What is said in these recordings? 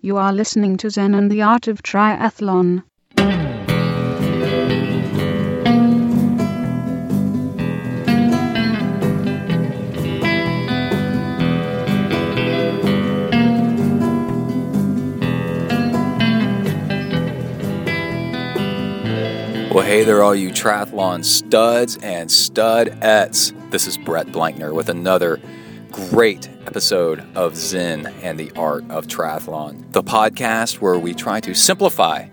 You are listening to Zen and the Art of Triathlon. Well, hey there, all you triathlon studs and studettes. This is Brett Blankner with another great episode of Zen and the Art of Triathlon, the podcast where we try to simplify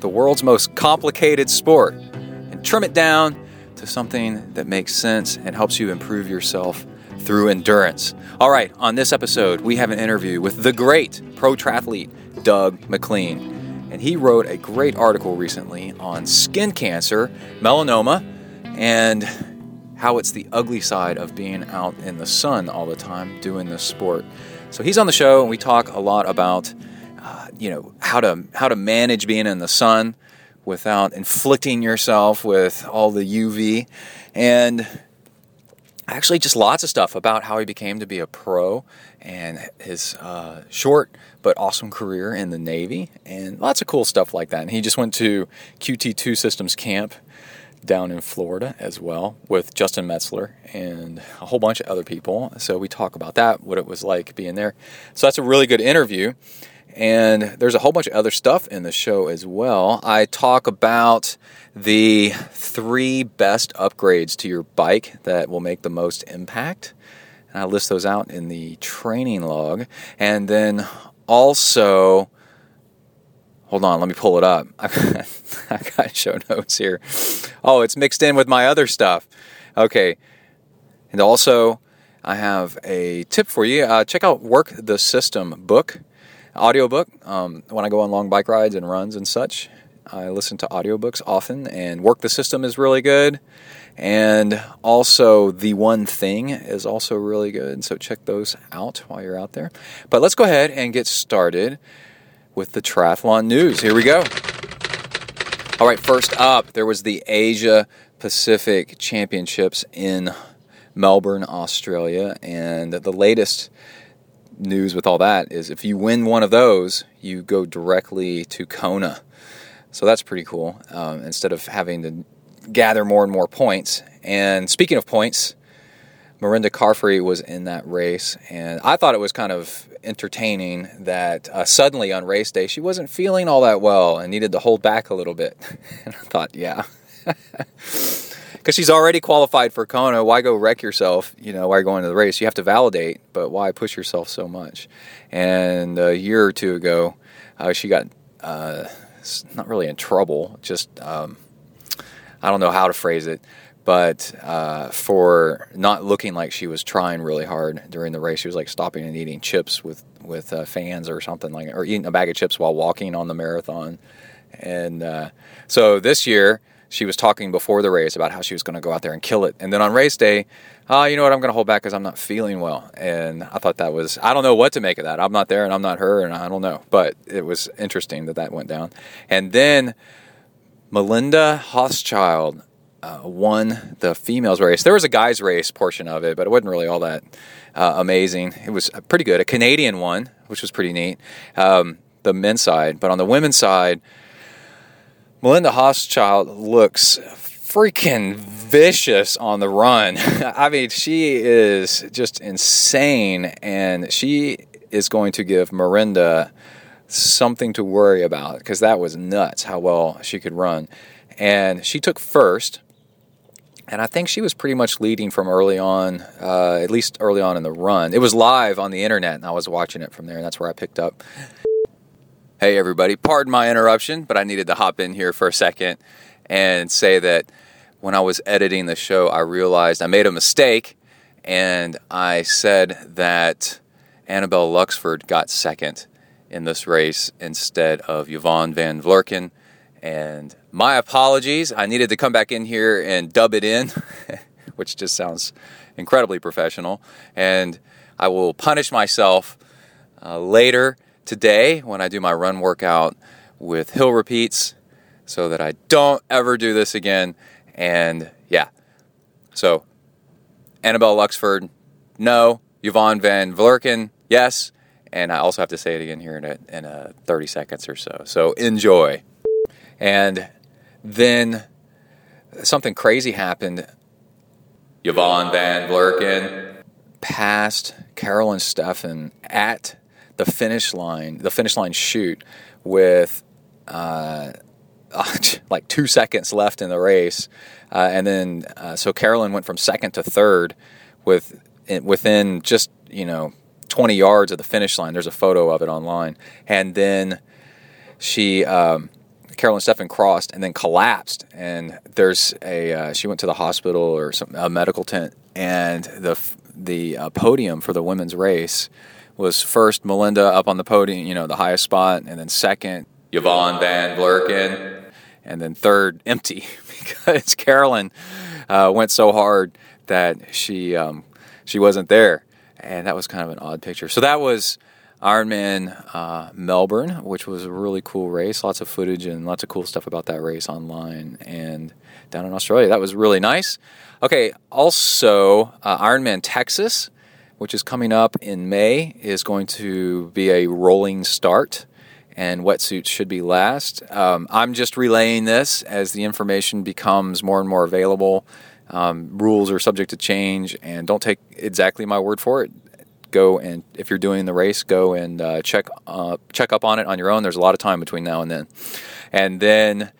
the world's most complicated sport and trim it down to something that makes sense and helps you improve yourself through endurance. All right, on this episode, we have an interview with the great pro triathlete Doug MacLean. And he wrote a great article recently on skin cancer, melanoma, and how it's the ugly side of being out in the sun all the time doing this sport. So he's on the show, and we talk a lot about, uh, you know, how to how to manage being in the sun without inflicting yourself with all the UV, and actually just lots of stuff about how he became to be a pro and his uh, short but awesome career in the Navy and lots of cool stuff like that. And he just went to QT2 Systems Camp down in Florida as well with Justin Metzler and a whole bunch of other people. So we talk about that, what it was like being there. So that's a really good interview. And there's a whole bunch of other stuff in the show as well. I talk about the three best upgrades to your bike that will make the most impact. And I list those out in the training log. And then also, hold on, let me pull it up. I got show notes here. Oh, it's mixed in with my other stuff. Okay. And also, I have a tip for you. Uh, check out Work the System book, audiobook. Um, when I go on long bike rides and runs and such, I listen to audiobooks often, and Work the System is really good. And also, The One Thing is also really good. So, check those out while you're out there. But let's go ahead and get started with the triathlon news. Here we go. All right, first up, there was the Asia Pacific Championships in Melbourne, Australia. And the latest news with all that is if you win one of those, you go directly to Kona. So that's pretty cool. Um, instead of having to gather more and more points. And speaking of points, Mirinda Carfrae was in that race, and I thought it was kind of entertaining that uh, suddenly on race day she wasn't feeling all that well and needed to hold back a little bit. and I thought, yeah. Because she's already qualified for Kona, why go wreck yourself? You know, why go into the race? You have to validate, but why push yourself so much? And a year or two ago, uh, she got uh, not really in trouble, just um, I don't know how to phrase it, but uh, for not looking like she was trying really hard during the race. She was like stopping and eating chips with with uh, fans or something like, or eating a bag of chips while walking on the marathon. And uh, so this year, she was talking before the race about how she was going to go out there and kill it. And then on race day, oh, you know what, I'm going to hold back because I'm not feeling well. And I thought that was, I don't know what to make of that. I'm not there and I'm not her and I don't know. But it was interesting that that went down. And then Melinda Hauschildt uh, won the females race. There was a guys race portion of it, but it wasn't really all that uh, amazing. It was pretty good. A Canadian one, which was pretty neat. Um, the men's side, but on the women's side, Melinda Hauschildt looks freaking vicious on the run. I mean, she is just insane, and she is going to give Mirinda something to worry about because that was nuts how well she could run. And she took first, and I think she was pretty much leading from early on, uh, at least early on in the run. It was live on the internet, and I was watching it from there, and that's where I picked up. Hey, everybody, pardon my interruption, but I needed to hop in here for a second and say that when I was editing the show, I realized I made a mistake, and I said that Annabel Luxford got second in this race instead of Yvonne Van Vlerken. And my apologies. I needed to come back in here and dub it in, which just sounds incredibly professional. And I will punish myself uh, later today when I do my run workout with hill repeats so that I don't ever do this again. And yeah, so Annabel Luxford, no. Yvonne Van Vlerken, yes and I also have to say it again here in a, in a 30 seconds or so. So enjoy. And then something crazy happened. Yvonne Van Vlerken passed Carolyn Steffen at the finish line, the finish line chute, with uh, like two seconds left in the race, uh, and then uh, so Carolyn went from second to third with within just you know 20 yards of the finish line. There's a photo of it online, and then she. Um, Carolyn Steffen crossed and then collapsed, and there's a uh, she went to the hospital or some a medical tent, and the the uh, podium for the women's race was first Melinda up on the podium, you know, the highest spot, and then second Yvonne Van Vlerken, and then third empty because Carolyn uh, went so hard that she um, she wasn't there, and that was kind of an odd picture. So that was Ironman uh, Melbourne, which was a really cool race. Lots of footage and lots of cool stuff about that race online and down in Australia. That was really nice. Okay, also uh, Ironman Texas, which is coming up in May, is going to be a rolling start and wetsuits should be last. Um, I'm just relaying this as the information becomes more and more available. Um, rules are subject to change, and don't take exactly my word for it. Go and if you're doing the race, go and uh, check uh, check up on it on your own. There's a lot of time between now and then, and then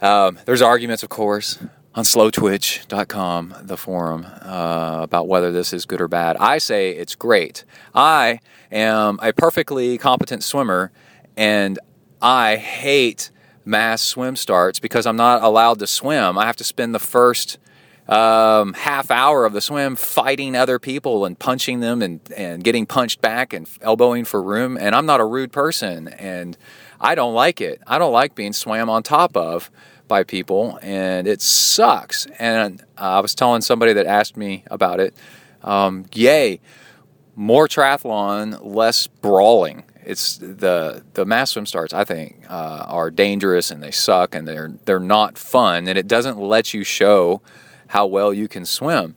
um, there's arguments, of course, on slowtwitch.com, the forum, uh, about whether this is good or bad. I say it's great. I am a perfectly competent swimmer and I hate mass swim starts because I'm not allowed to swim. I have to spend the first um, half hour of the swim fighting other people and punching them and, and getting punched back and elbowing for room. And I'm not a rude person and I don't like it. I don't like being swam on top of by people and it sucks. And uh, I was telling somebody that asked me about it, um, yay, more triathlon, less brawling it's the the mass swim starts I think uh, are dangerous and they suck and they're they're not fun and it doesn't let you show how well you can swim.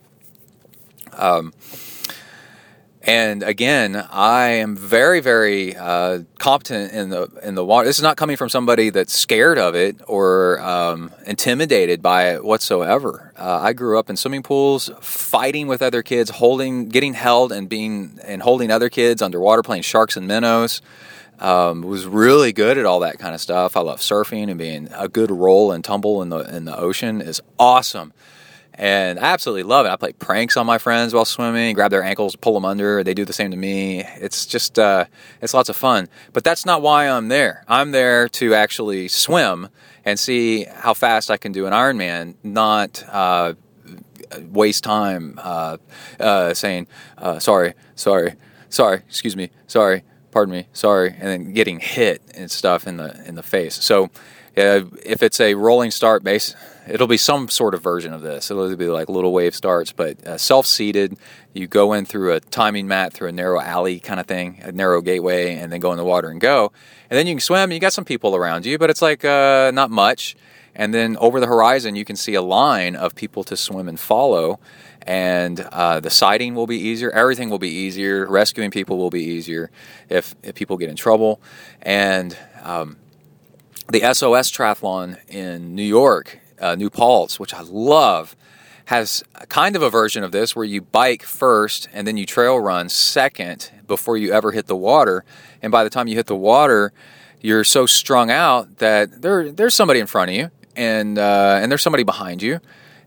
Um, and again, I am very, very uh, competent in the in the water. This is not coming from somebody that's scared of it or um, intimidated by it whatsoever. Uh, I grew up in swimming pools, fighting with other kids, holding, getting held, and being and holding other kids underwater, playing sharks and minnows. Um, was really good at all that kind of stuff. I love surfing and being a good roll and tumble in the in the ocean is awesome and I absolutely love it. I play pranks on my friends while swimming, grab their ankles, pull them under. They do the same to me. It's just, uh, it's lots of fun. But that's not why I'm there. I'm there to actually swim and see how fast I can do an Ironman, not uh, waste time uh, uh saying, uh, sorry, sorry, sorry, excuse me, sorry, pardon me, sorry, and then getting hit and stuff in the in the face. So if it's a rolling start base, it'll be some sort of version of this. It'll be like little wave starts, but uh, self-seated. You go in through a timing mat through a narrow alley kind of thing, a narrow gateway, and then go in the water and go. And then you can swim. You got some people around you, but it's like uh, not much. And then over the horizon, you can see a line of people to swim and follow. And uh, the sighting will be easier. Everything will be easier. Rescuing people will be easier if, if people get in trouble. And um, the SOS Triathlon in New York, uh, New Paltz, which I love, has kind of a version of this where you bike first and then you trail run second before you ever hit the water. And by the time you hit the water, you're so strung out that there there's somebody in front of you and uh, and there's somebody behind you,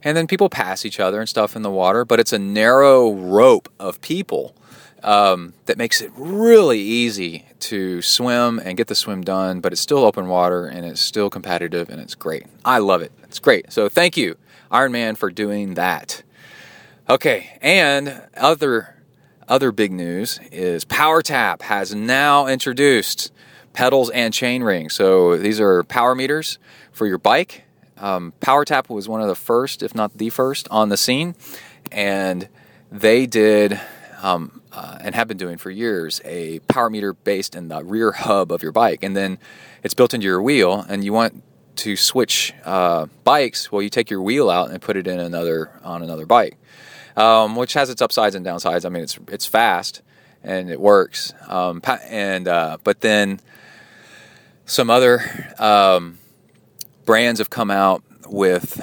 and then people pass each other and stuff in the water. But it's a narrow rope of people um, that makes it really easy to swim and get the swim done, but it's still open water and it's still competitive and it's great. I love it. It's great. So thank you, Ironman, for doing that. Okay, and other other big news is PowerTap has now introduced pedals and chain rings. So these are power meters for your bike. Um, PowerTap was one of the first, if not the first, on the scene, and they did um, uh, and have been doing for years a power meter based in the rear hub of your bike, and then it's built into your wheel, and you want to switch uh, bikes. Well, you take your wheel out and put it in another on another bike, um, which has its upsides and downsides. I mean, it's it's fast, and it works. Um, and uh, but then some other um, brands have come out with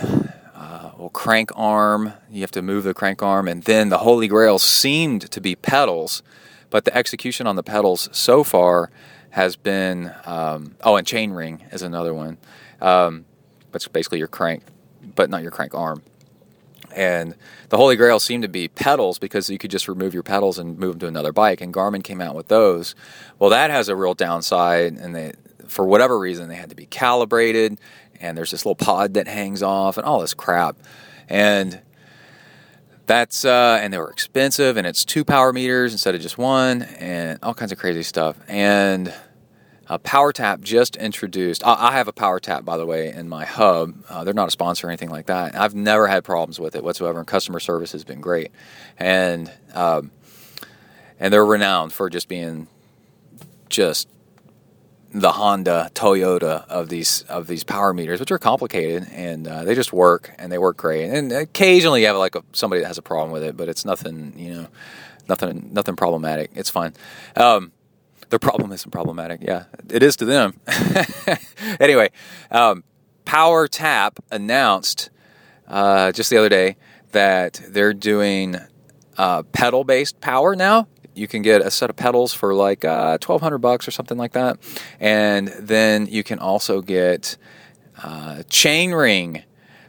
uh, well, crank arm. You have to move the crank arm, and then the Holy Grail seemed to be pedals, but the execution on the pedals so far has been um, oh, and chain ring is another one. Um, that's basically your crank, but not your crank arm. And the Holy Grail seemed to be pedals because you could just remove your pedals and move them to another bike. And Garmin came out with those. Well, that has a real downside, and they, for whatever reason, they had to be calibrated. And there's this little pod that hangs off, and all this crap. And that's uh, and they were expensive, and it's two power meters instead of just one, and all kinds of crazy stuff. And uh, PowerTap just introduced. I, I, have a PowerTap, by the way, in my hub. Uh, they're not a sponsor or anything like that. I've never had problems with it whatsoever, and customer service has been great. And um, and they're renowned for just being just the Honda, Toyota of these of these power meters, which are complicated and uh, they just work and they work great. And occasionally you have like a, somebody that has a problem with it, but it's nothing, you know, nothing nothing problematic. It's fine. Um, their problem isn't problematic. Yeah, it is to them. anyway, um, Power Tap announced uh, just the other day that they're doing uh, pedal based power now. You can get a set of pedals for like uh, twelve hundred bucks or something like that, and then you can also get uh, chainring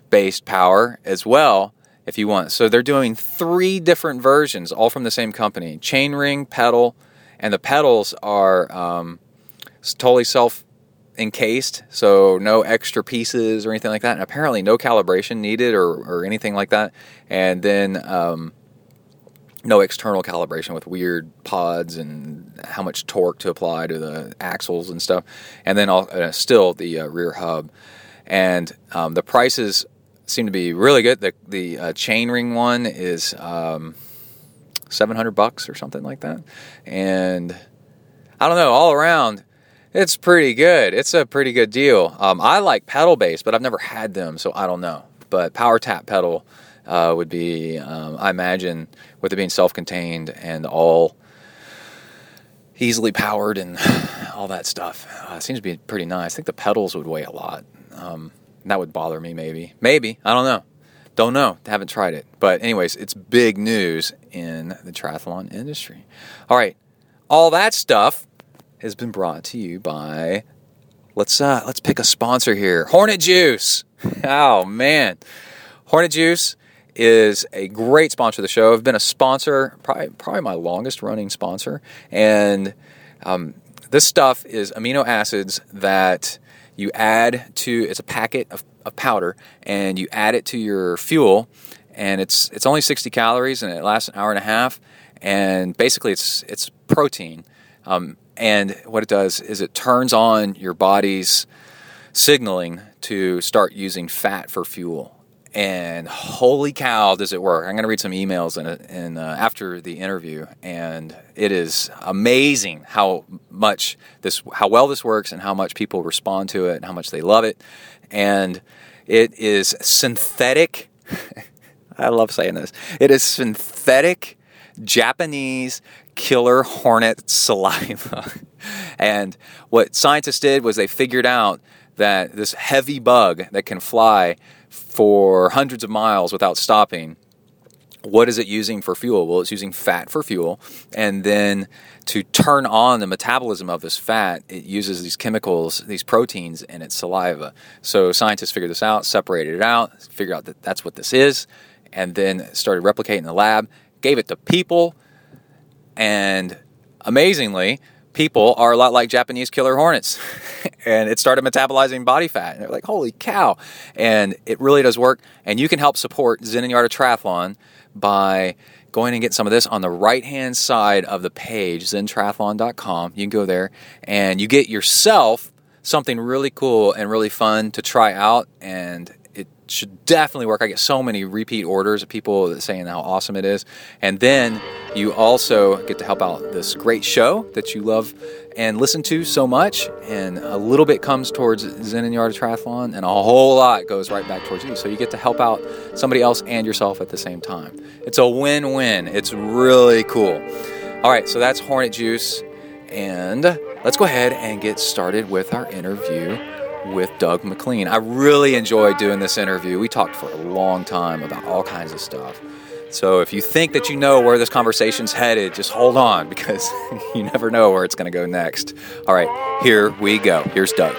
based power as well if you want. So they're doing three different versions, all from the same company: chainring, pedal, and the pedals are um, totally self encased, so no extra pieces or anything like that. And apparently, no calibration needed or, or anything like that. And then um, no external calibration with weird pods and how much torque to apply to the axles and stuff. And then all, uh, still the uh, rear hub. And um, the prices seem to be really good. The the uh, chainring one is. Um, 700 bucks or something like that. And I don't know, all around, it's pretty good. It's a pretty good deal. Um, I like pedal based, but I've never had them, so I don't know. But Power Tap pedal uh, would be, um, I imagine, with it being self contained and all easily powered and all that stuff, uh, seems to be pretty nice. I think the pedals would weigh a lot. Um, that would bother me, maybe. Maybe. I don't know. Don't know. Haven't tried it. But, anyways, it's big news in the triathlon industry. All right. All that stuff has been brought to you by let's uh let's pick a sponsor here. Hornet Juice. Oh man. Hornet Juice is a great sponsor of the show. I've been a sponsor, probably probably my longest running sponsor. And um, this stuff is amino acids that you add to it's a packet of of powder and you add it to your fuel and it's it's only 60 calories and it lasts an hour and a half and basically it's it's protein um, and what it does is it turns on your body's signaling to start using fat for fuel and holy cow does it work i'm going to read some emails in, in uh, after the interview and it is amazing how much this how well this works and how much people respond to it and how much they love it and it is synthetic. I love saying this. It is synthetic Japanese killer hornet saliva. and what scientists did was they figured out that this heavy bug that can fly for hundreds of miles without stopping what is it using for fuel? Well, it's using fat for fuel. And then to turn on the metabolism of this fat, it uses these chemicals, these proteins in its saliva. So scientists figured this out, separated it out, figured out that that's what this is, and then started replicating in the lab, gave it to people, and amazingly, people are a lot like Japanese killer hornets. and it started metabolizing body fat. And they're like, holy cow. And it really does work. And you can help support Zen and Yard of Triathlon by going and get some of this on the right hand side of the page, zentriathlon.com. You can go there and you get yourself something really cool and really fun to try out. And should definitely work. I get so many repeat orders of people saying how awesome it is. And then you also get to help out this great show that you love and listen to so much. And a little bit comes towards Zen and Yard Triathlon, and a whole lot goes right back towards you. So you get to help out somebody else and yourself at the same time. It's a win win. It's really cool. All right, so that's Hornet Juice. And let's go ahead and get started with our interview with Doug MacLean. I really enjoyed doing this interview. We talked for a long time about all kinds of stuff. So if you think that you know where this conversation's headed, just hold on because you never know where it's going to go next. All right, here we go. Here's Doug.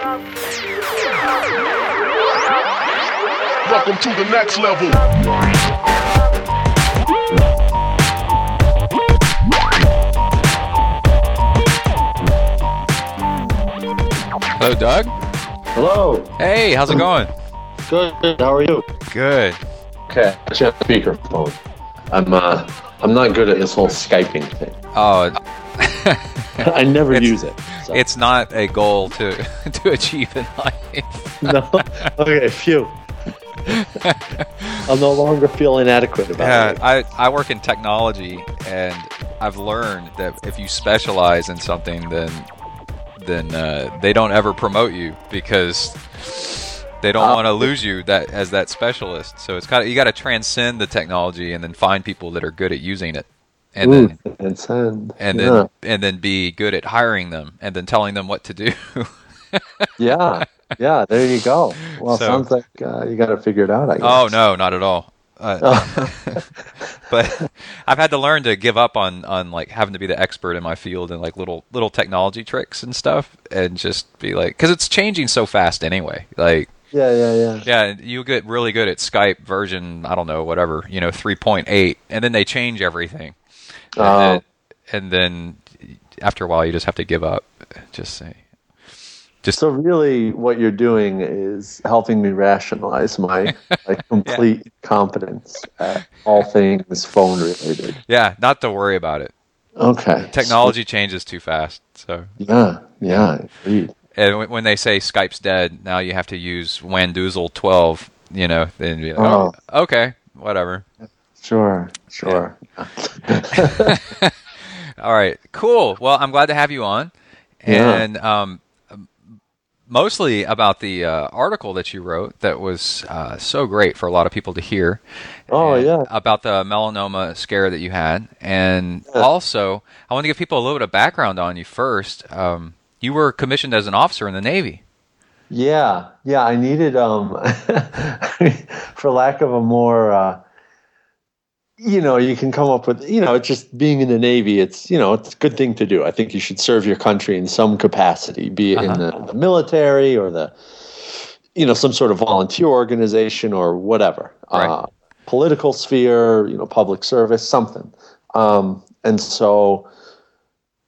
Welcome to the next level. Hello, Doug. Hello. Hey, how's it going? Good. How are you? Good. Okay. I should have speakerphone. I'm uh I'm not good at this whole Skyping thing. Oh, I never It's- use it. so- it's not a goal to to achieve in life. no. Okay, phew. I'll no longer feel inadequate about Yeah, it. I, I work in technology, and I've learned that if you specialize in something, then then uh, they don't ever promote you because they don't Uh, want to lose you that as that specialist. So it's kind of you got to transcend the technology and then find people that are good at using it, and Ooh, then and send. and yeah. then and then be good at hiring them and then telling them what to do. yeah. Yeah, there you go. Well, So- sounds like uh, you got to figure it out, I guess. oh no, not at all. Uh, Oh. but I've had to learn to give up on on like having to be the expert in my field and like little little technology tricks and stuff, and just be like, because it's changing so fast anyway. Like, yeah, yeah, yeah. yeah, you get really good at Skype version, I don't know, whatever, you know, three point eight, and then they change everything, and, Oh. then, and then after a while, you just have to give up. Just say, So really, what you're doing is helping me rationalize my like complete confidence. at all things phone related. yeah, not to worry about it. Okay. Technology changes too fast, so. Yeah, yeah, agreed. And when- they say Skype's dead, now you have to use Wandoozle 12, you know, then be like, oh, okay, whatever. Sure, sure. All right, cool. Well, I'm glad to have you on. Yeah. And um, mostly about the uh, article that you wrote that was uh, so great for a lot of people to hear. Oh, yeah. About the melanoma scare that you had. And also, I want to give people a little bit of background on you first. Um, you were commissioned as an officer in the Navy. Yeah, yeah. I needed, um, for lack of a more, uh, you know, you can come up with, you know, it's just being in the Navy. It's, you know, it's a good thing to do. I think you should serve your country in some capacity, be it in the, the military or the, you know, some sort of volunteer organization or whatever, Right. uh, political sphere, you know, public service, something. Um, and so,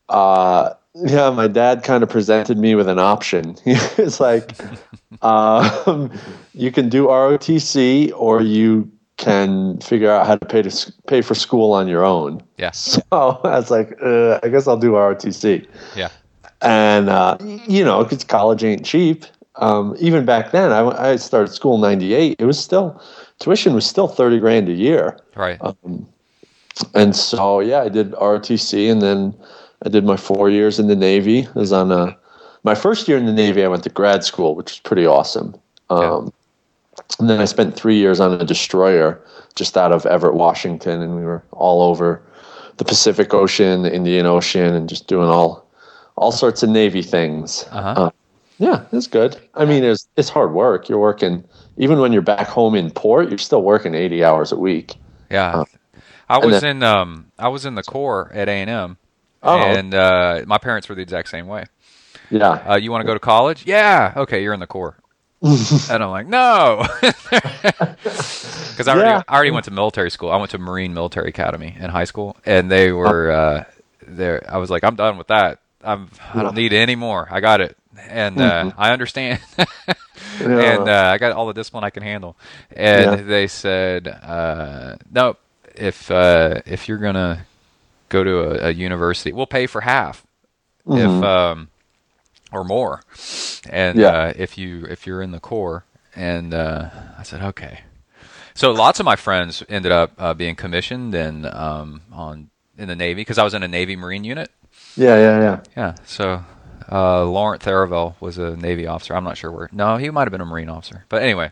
uh, yeah, my dad kind of presented me with an option. He was like, um, you can do ROTC or you can figure out how to pay to pay for school on your own. Yes. So I was like, uh, I guess I'll do ROTC. Yeah. And uh, you know, because college ain't cheap. Um, even back then, I, I started school in '98. It was still tuition was still thirty grand a year. Right. Um, and so yeah, I did ROTC, and then I did my four years in the Navy. I was on a my first year in the Navy. I went to grad school, which was pretty awesome. Um, And then I spent three years on a destroyer just out of Everett, Washington, and we were all over the Pacific Ocean, the Indian Ocean, and just doing all all sorts of Navy things. Uh-huh. Uh, yeah, it's good. I mean, it's it's hard work. You're working even when you're back home in port. You're still working 80 hours a week. Yeah. I was then- in um I was in the Corps at A and M, Oh. and uh, my parents were the exact same way. Yeah. Uh, you want to go to college? Yeah. Okay, you're in the Corps. and I'm like, no, because I already Yeah. I already went to military school. I went to Marine Military Academy in high school, and they were uh, there. I was like, I'm done with that. I'm I don't need it anymore. I got it, and uh, I understand. and uh, I got all the discipline I can handle. And Yeah. they said, uh, no, if uh, if you're gonna go to a, a university, we'll pay for half, if um, or more. And Yeah. uh, if you if you're in the Corps, and uh, I said, okay. So lots of my friends ended up uh, being commissioned and um, on in the Navy because I was in a Navy Marine unit. Yeah, yeah, yeah. Yeah. So uh, Laurent Therivel was a Navy officer. I'm not sure where. No, he might have been a Marine officer. But anyway,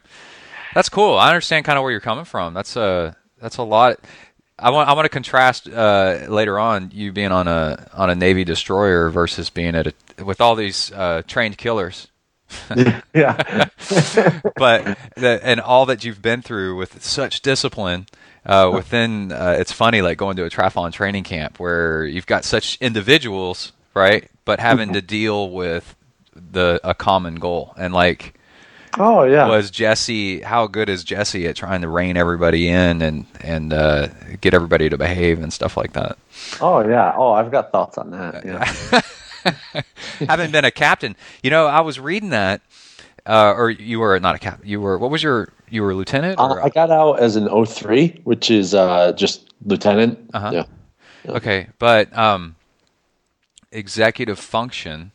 that's cool. I understand kind of where you're coming from. That's a that's a lot. I want I want to contrast uh, later on you being on a on a Navy destroyer versus being at a with all these uh, trained killers. yeah. but the, and all that you've been through with such discipline uh, within uh, it's funny like going to a triathlon training camp where you've got such individuals right but having to deal with the a common goal and like Oh yeah. was Jesse how good is Jesse at trying to rein everybody in and and uh, get everybody to behave and stuff like that Oh yeah. Oh, I've got thoughts on that. Yeah. having been a captain you know I was reading that uh, or you were not a captain you were what was your you were a lieutenant Uh, I got out as an 03, which is uh, just lieutenant. Uh-huh. Yeah. Okay, but um, executive function,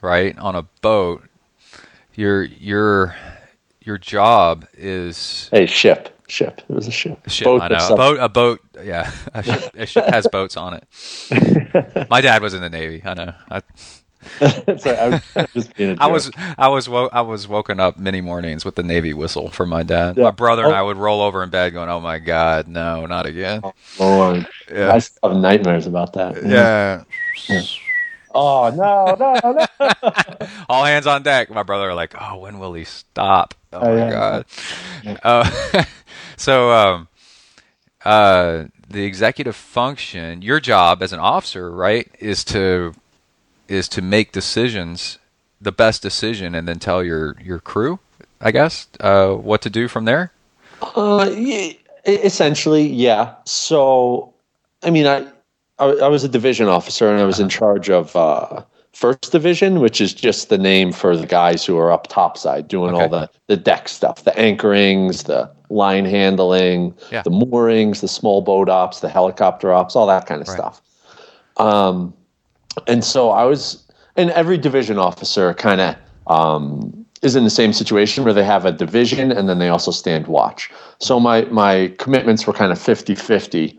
right, on a boat, your your your job is Hey, ship. Ship. It was a ship. ship. Boat I know a boat. A boat. Yeah, a ship, a ship has boats on it. My dad was in the Navy. I know. I, Sorry, I was just being a I was I was wo- I was woken up many mornings with the Navy whistle from my dad. Yeah. My brother and Oh. I would roll over in bed going, "Oh my God, no, not again." Lord. Yeah. I still have nightmares about that. Yeah. Oh no, no, no. all hands on deck. My brother like, "Oh, when will he stop?" Oh, Oh, my yeah. god. Uh, so, um, uh, the executive function, your job as an officer, right, is to is to make decisions, the best decision, and then tell your your crew, I guess, uh, what to do from there. Uh, essentially, yeah. So, I mean, I, I, I was a division officer, and I was in charge of uh, first division, which is just the name for the guys who are up topside doing all the the deck stuff, the anchorings, the line handling, Yeah. the moorings, the small boat ops, the helicopter ops, all that kind of Right. stuff. Um, and so I was, and every division officer kind of um, is in the same situation where they have a division and then they also stand watch. So my my commitments were kind of 50-50.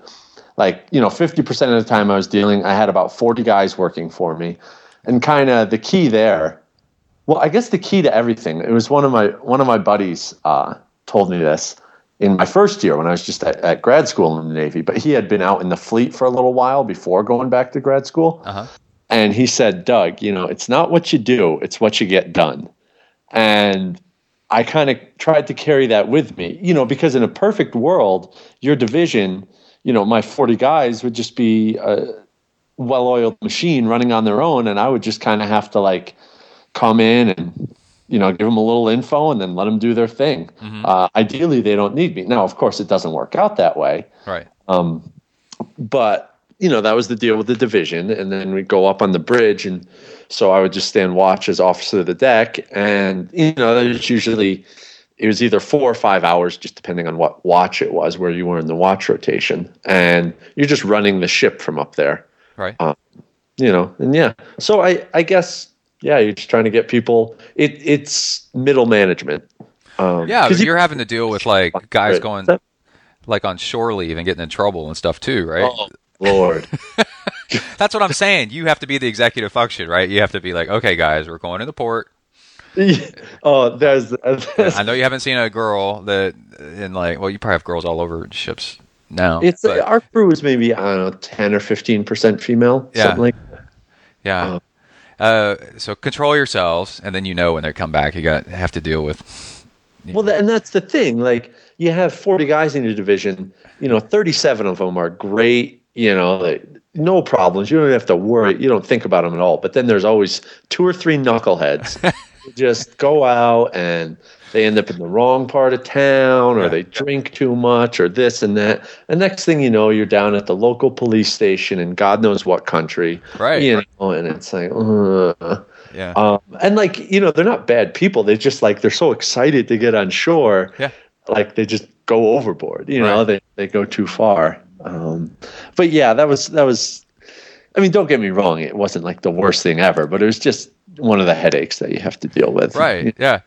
Like, you know, 50% of the time I was dealing, I had about 40 guys working for me. And kind of the key there, well, I guess the key to everything, it was one of my one of my buddies uh, told me this in my first year when I was just at, at grad school in the Navy, but he had been out in the fleet for a little while before going back to grad school. Uh-huh. And he said, Doug, you know, it's not what you do, it's what you get done. And I kind of tried to carry that with me, you know, because in a perfect world, your division, you know, my 40 guys would just be a well oiled machine running on their own. And I would just kind of have to like come in and, you know, give them a little info and then let them do their thing. Uh, ideally, they don't need me. Now, of course, it doesn't work out that way Right. um, but you know that was the deal with the division and then we'd go up on the bridge and so i would just stand watch as officer of the deck and you know there's usually it was either four or five hours just depending on what watch it was where you were in the watch rotation and you're just running the ship from up there Right. you know and yeah so i i guess yeah you're just trying to get people it it's middle management um, yeah, you- you're having to deal with like guys Right. going like on shore leave and getting in trouble and stuff too, right? oh lord That's what I'm saying. You have to be the executive function, right? You have to be like, okay, guys, we're going to the port. oh there's, there's I know you haven't seen a girl that in like, well, you probably have girls all over ships now. It's but, our crew is maybe I don't know ten or fifteen percent female, Yeah. something like. yeah. Uh, so control yourselves, and then you know when they come back, you got have to deal with. Well, and that's the thing. Like you have forty guys in your division. You know, thirty-seven of them are great. You know, no problems. You don't have to worry. You don't think about them at all. But then there's always two or three knuckleheads just go out and they end up in the wrong part of town, or Yeah. they drink too much, or this and that. And next thing you know, you're down at the local police station in God knows what country. Right. You know, and it's like, uh, Yeah. um, and like you know, they're not bad people. They're just like they're so excited to get on shore. Yeah. Like they just go overboard. You know, Right. they they go too far. Um, but yeah, that was that was. I mean, don't get me wrong. It wasn't like the worst thing ever, but it was just one of the headaches that you have to deal with. Right. Yeah.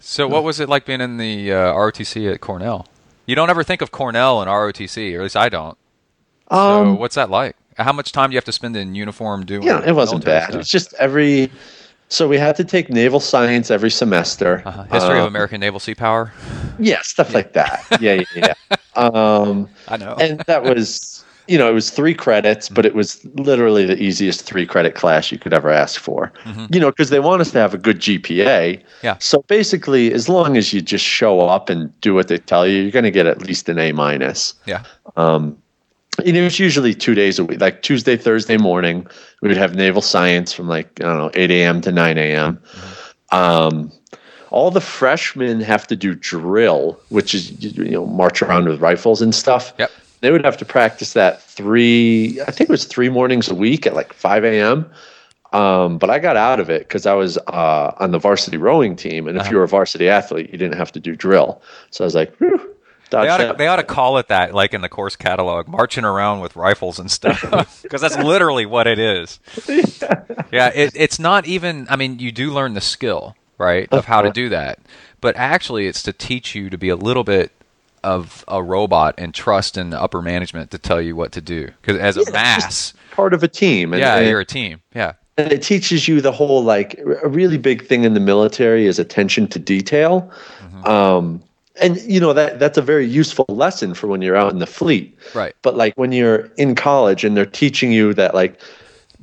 So, what was it like being in the uh, ROTC at Cornell? You don't ever think of Cornell and ROTC, or at least I don't. So, Um, what's that like? How much time do you have to spend in uniform doing? yeah, it wasn't bad. stuff? It's just every. So we had to take naval science every semester. Uh-huh. History of Um, American naval sea power. Yeah, stuff like that. Yeah, yeah, yeah. Um, I know. and that was you know it was three credits but it was literally the easiest three credit class you could ever ask for. You know because they want us to have a good gpa Yeah. so basically as long as you just show up and do what they tell you you're going to get at least an a minus. Yeah. um, and it was usually two days a week like tuesday thursday morning we would have naval science from like i don't know 8 a.m to 9 a.m um, all the freshmen have to do drill which is you know march around with rifles and stuff. Yep. They would have to practice that three i think it was three mornings a week at like 5 a.m um, but i got out of it because i was uh, on the varsity rowing team and if you were a varsity athlete you didn't have to do drill. So i was like Whew, They ought, to, they ought to call it that, like in the course catalog, marching around with rifles and stuff, because that's literally what it is. Yeah, it, it's not even. I mean, you do learn the skill, right, of how to do that, but actually, it's to teach you to be a little bit of a robot and trust in the upper management to tell you what to do. Because as a mass, part of a team and, yeah, and- you're a team. Yeah, and it teaches you the whole like a really big thing in the military is attention to detail um, and you know that that's a very useful lesson for when you're out in the fleet right. but like when you're in college and they're teaching you that like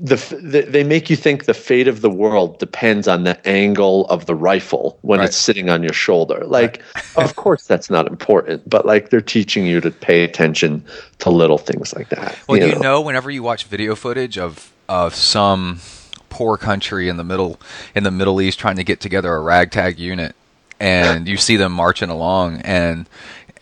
the, the they make you think the fate of the world depends on the angle of the rifle when Right. it's sitting on your shoulder like of course that's not important but like they're teaching you to pay attention to little things like that Well, you know, whenever you watch video footage of of some poor country in the middle in the Middle East trying to get together a ragtag unit, and you see them marching along and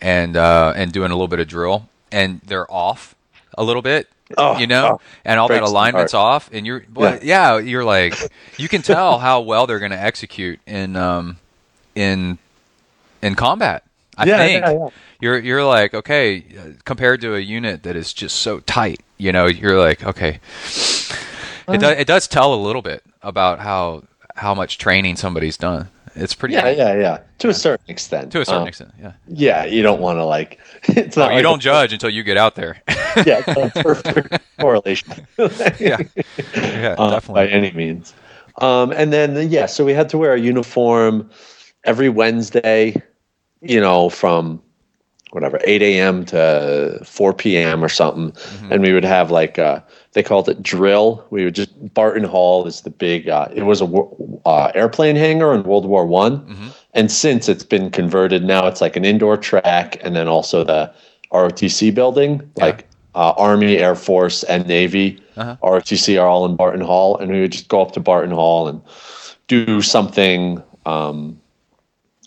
and uh, and doing a little bit of drill, and they're off a little bit. Oh, you know, oh, and all that alignment's off, and you're, well, yeah. you're like, you can tell how well they're going to execute in, um, in, in combat. I Yeah, think yeah, yeah. you're you're like okay compared to a unit that is just so tight you know you're like okay it, do, it does tell a little bit about how how much training somebody's done it's pretty yeah yeah yeah. To a certain extent. To a certain Um, extent yeah. yeah you don't want to like it's not you like don't a- judge until you get out there. Yeah a perfect correlation. Yeah. Yeah uh, by any means. Um and then yeah so we had to wear a uniform every wednesday you know from whatever 8 a.m to 4 p.m or something. Mm-hmm. and we would have like uh they called it drill we would just barton hall is the big uh it was a uh, airplane hangar in world war one Mm-hmm. and since it's been converted now it's like an indoor track and then also the rotc building Yeah. like uh, army air force and navy Uh-huh. rotc are all in barton hall and we would just go up to barton hall and do something um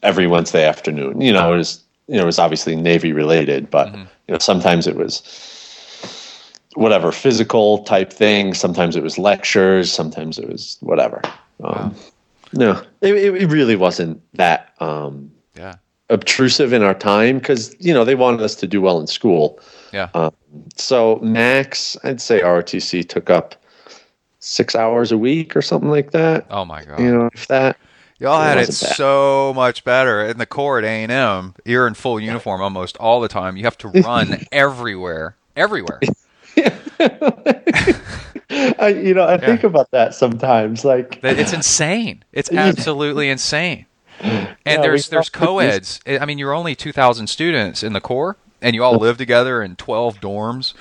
every wednesday afternoon you know it was you know it was obviously navy related but Mm-hmm. you know sometimes it was whatever physical type thing. Sometimes it was lectures sometimes it was whatever. Um, no it, it really wasn't that um, yeah. obtrusive in our time because you know they wanted us to do well in school. Yeah. Um, so max i'd say rotc took up six hours a week or something like that. Oh my god. You know if that Y'all It had it bad. so much better. In the Corps at A and M. You're in full uniform almost all the time. You have to run everywhere, everywhere. I, you know i think about that sometimes like It's insane. It's absolutely insane. And Yeah, there's there's co-eds. I mean, you're only 2,000 students in the Corps, and you all live together in 12 dorms,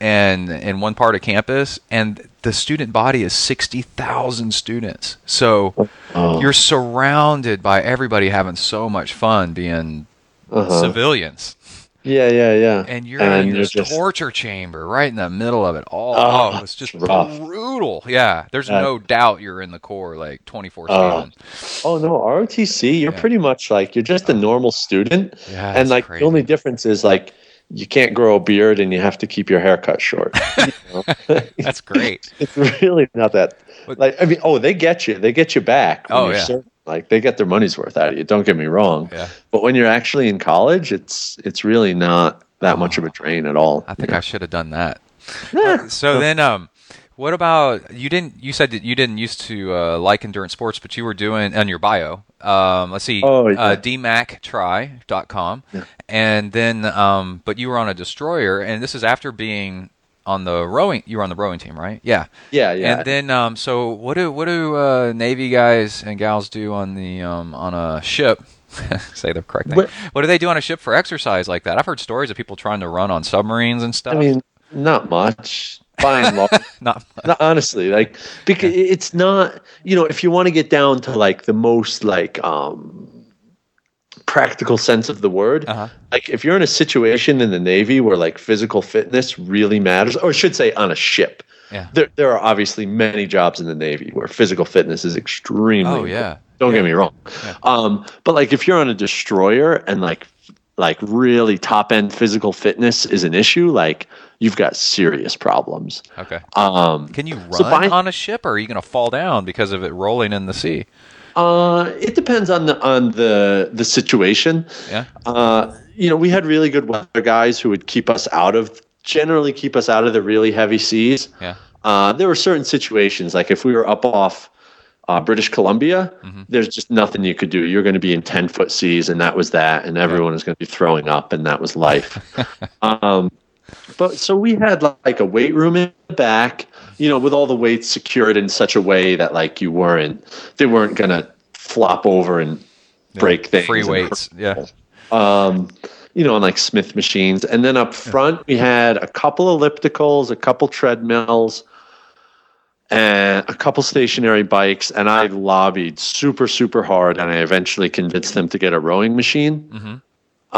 and in one part of campus, and the student body is 60,000 students. So Oh. you're surrounded by everybody having so much fun being Uh-huh. civilians. Yeah yeah yeah and you're in you're this just- torture chamber right in the middle of it all. Oh, Oh, it's just rough. brutal. Yeah, there's Yeah. no doubt you're in the Corps like 24 Oh. 7. Oh no, ROTC, you're Yeah. pretty much like you're just a ah. normal student, Yeah, and like crazy. the only difference is like you can't grow a beard and you have to keep your hair cut short. you know? That's great. it's really not that. But- like I mean, oh, they get you, they get you back. when Oh, you're yeah. serving. Like they get their money's worth out of you. Don't get me wrong, Yeah. but when you're actually in college, it's it's really not that much of a drain at all. I think I should have done that. Yeah. So then, um, what about you? Didn't you said that you didn't used to uh, like endurance sports, but you were doing on your bio. Um, let's see, Oh, yeah. uh, dmactry.com, and then, um, but you were on a destroyer, and this is after being on the rowing. You were on the rowing team, right? Yeah. yeah, yeah. And then, um, so what do what do uh, Navy guys and gals do on the um, on a ship say the correct thing. But- what do they do on a ship for exercise like that? I've heard stories of people trying to run on submarines and stuff. I mean, not much. By and large, not No, honestly like because it's not you know if you want to get down to like the most like um practical sense of the word Uh-huh. like if you're in a situation in the navy where like physical fitness really matters or I should say on a ship Yeah. there, there are obviously many jobs in the navy where physical fitness is extremely Oh, important. yeah. don't get me wrong Yeah. um but like if you're on a destroyer and like like really top end physical fitness is an issue like you've got serious problems okay. um Can you run so by- on a ship, or are you going to fall down because of it rolling in the sea? Uh, it depends on the on the the situation. Yeah. Uh, you know, we had really good weather guys who would keep us out of generally keep us out of the really heavy seas. Yeah. Uh, there were certain situations like if we were up off uh, British Columbia, Mm-hmm. there's just nothing you could do. You're going to be in ten foot seas, and that was that, and everyone was going to be throwing up, and that was life. um, but so we had like a weight room in the back, you know, with all the weights secured in such a way that like you weren't, they weren't gonna flop over and break things. Free weights. Yeah. um, you know, on like Smith machines. And then up front, we had a couple ellipticals, a couple treadmills, and a couple stationary bikes. And I lobbied super, super hard, and I eventually convinced them to get a rowing machine. Mhm.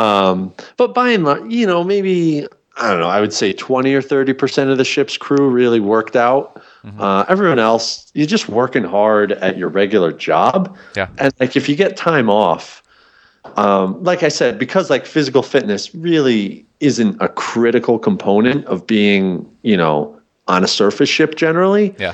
Um, but by and large, you know, maybe I don't know. I would say twenty or thirty percent of the ship's crew really worked out. Uh, everyone else, you're just working hard at your regular job. Yeah. And like, if you get time off, um, like I said, because like physical fitness really isn't a critical component of being, you know, on a surface ship generally. Yeah.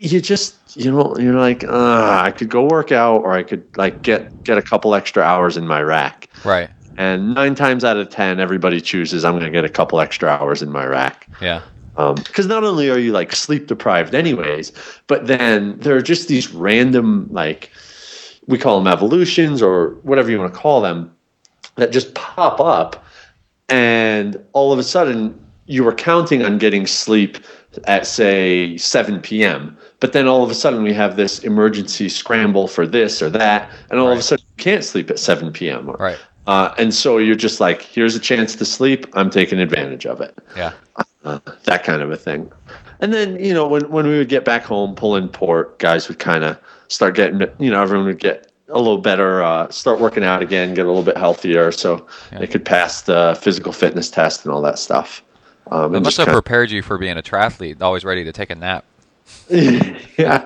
You just, you know, you're like, uh, I could go work out, or I could like get get a couple extra hours in my rack. Right. And nine times out of ten, everybody chooses I'm going to get a couple extra hours in my rack Yeah. Um, because not only are you like sleep deprived anyways but then there are just these random like we call them evolutions or whatever you want to call them that just pop up and all of a sudden you were counting on getting sleep at say 7 p.m but then all of a sudden we have this emergency scramble for this or that and all of a sudden you can't sleep at 7 p.m or- Right. Uh, and so you're just like here's a chance to sleep i'm taking advantage of it Yeah. uh, that kind of a thing. And then, you know, when, when we would get back home, pull in port, guys would kind of start getting, you know, everyone would get a little better, uh, start working out again, get a little bit healthier so they could pass the physical fitness test and all that stuff. Um, It must have kinda- prepared you for being a triathlete, always ready to take a nap. yeah.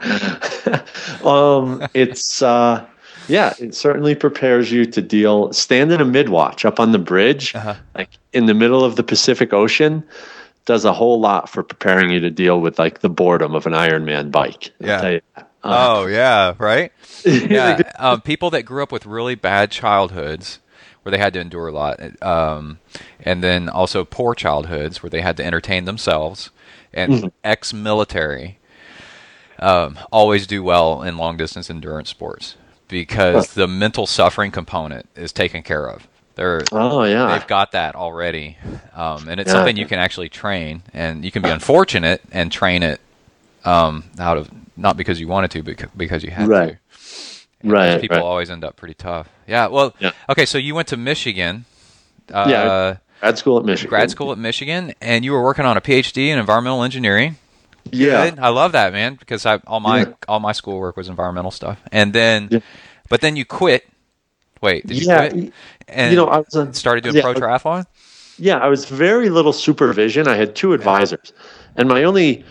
um, it's, uh, yeah, it certainly prepares you to deal, stand in a midwatch up on the bridge, Uh-huh. like in the middle of the Pacific Ocean, does a whole lot for preparing you to deal with like the boredom of an Ironman bike. Yeah. tell you that. Uh, oh yeah, right. Yeah, um, people that grew up with really bad childhoods where they had to endure a lot, um, and then also poor childhoods where they had to entertain themselves, and Mm-hmm. ex-military um, always do well in long distance endurance sports because the mental suffering component is taken care of. They're oh yeah. they've got that already, um, and it's Yeah. something you can actually train, and you can be unfortunate and train it um, out of not because you wanted to, but because you had Right. to. And Right, people right. always end up pretty tough. Yeah. Well. Yeah. Okay. So you went to Michigan. Uh, Yeah, Grad school at Michigan. grad school at Michigan, and you were working on a PhD in environmental engineering. Yeah. Good. I love that, man, because I, all my Yeah. all my schoolwork was environmental stuff, and then, Yeah. but then you quit. Wait, did you Yeah, quit? And you know, I was a- started doing yeah, pro triathlon. Yeah, I was very little supervision. I had two advisors, and my only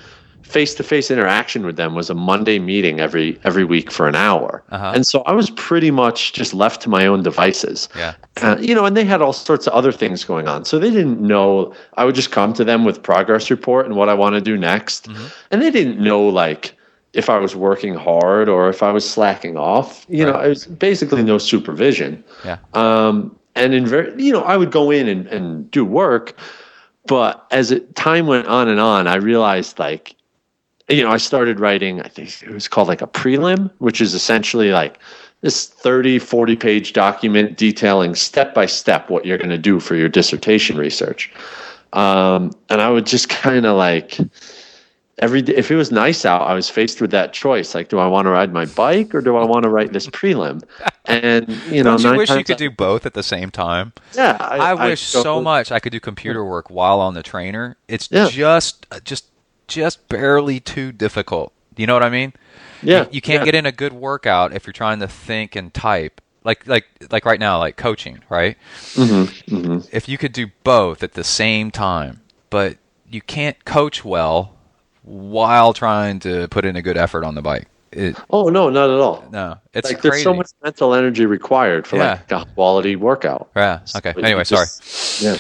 face-to-face interaction with them was a Monday meeting every every week for an hour. Uh-huh. And so I was pretty much just left to my own devices. Yeah. Uh, you know, and they had all sorts of other things going on. So they didn't know. I would just come to them with progress report and what I want to do next, Mm-hmm. and they didn't know like if I was working hard or if I was slacking off. You know, Right. it was basically no supervision. Yeah. Um, and in very, you know, I would go in and, and do work, but as it, time went on and on, I realized like, you know, I started writing, I think it was called like a prelim, which is essentially like this 30, 40 page document detailing step by step what you're going to do for your dissertation research. Um, and I would just kind of like, every day, if it was nice out, I was faced with that choice. Like, do I want to ride my bike or do I want to write this prelim? And you know, Don't you wish you could out- do both at the same time? Yeah, I, wish go- so much I could do computer work while on the trainer. It's Yeah. just just just barely too difficult. You know what I mean? Yeah, You, you can't yeah. get in a good workout if you're trying to think and type. Like like like right now, like coaching, right? Mm-hmm, mm-hmm. If you could do both at the same time, but you can't coach well while trying to put in a good effort on the bike. It, Oh no, not at all. no, it's like crazy. there's so much mental energy required for Yeah. like a quality workout. Yeah. Okay. So Anyway, sorry. Yeah.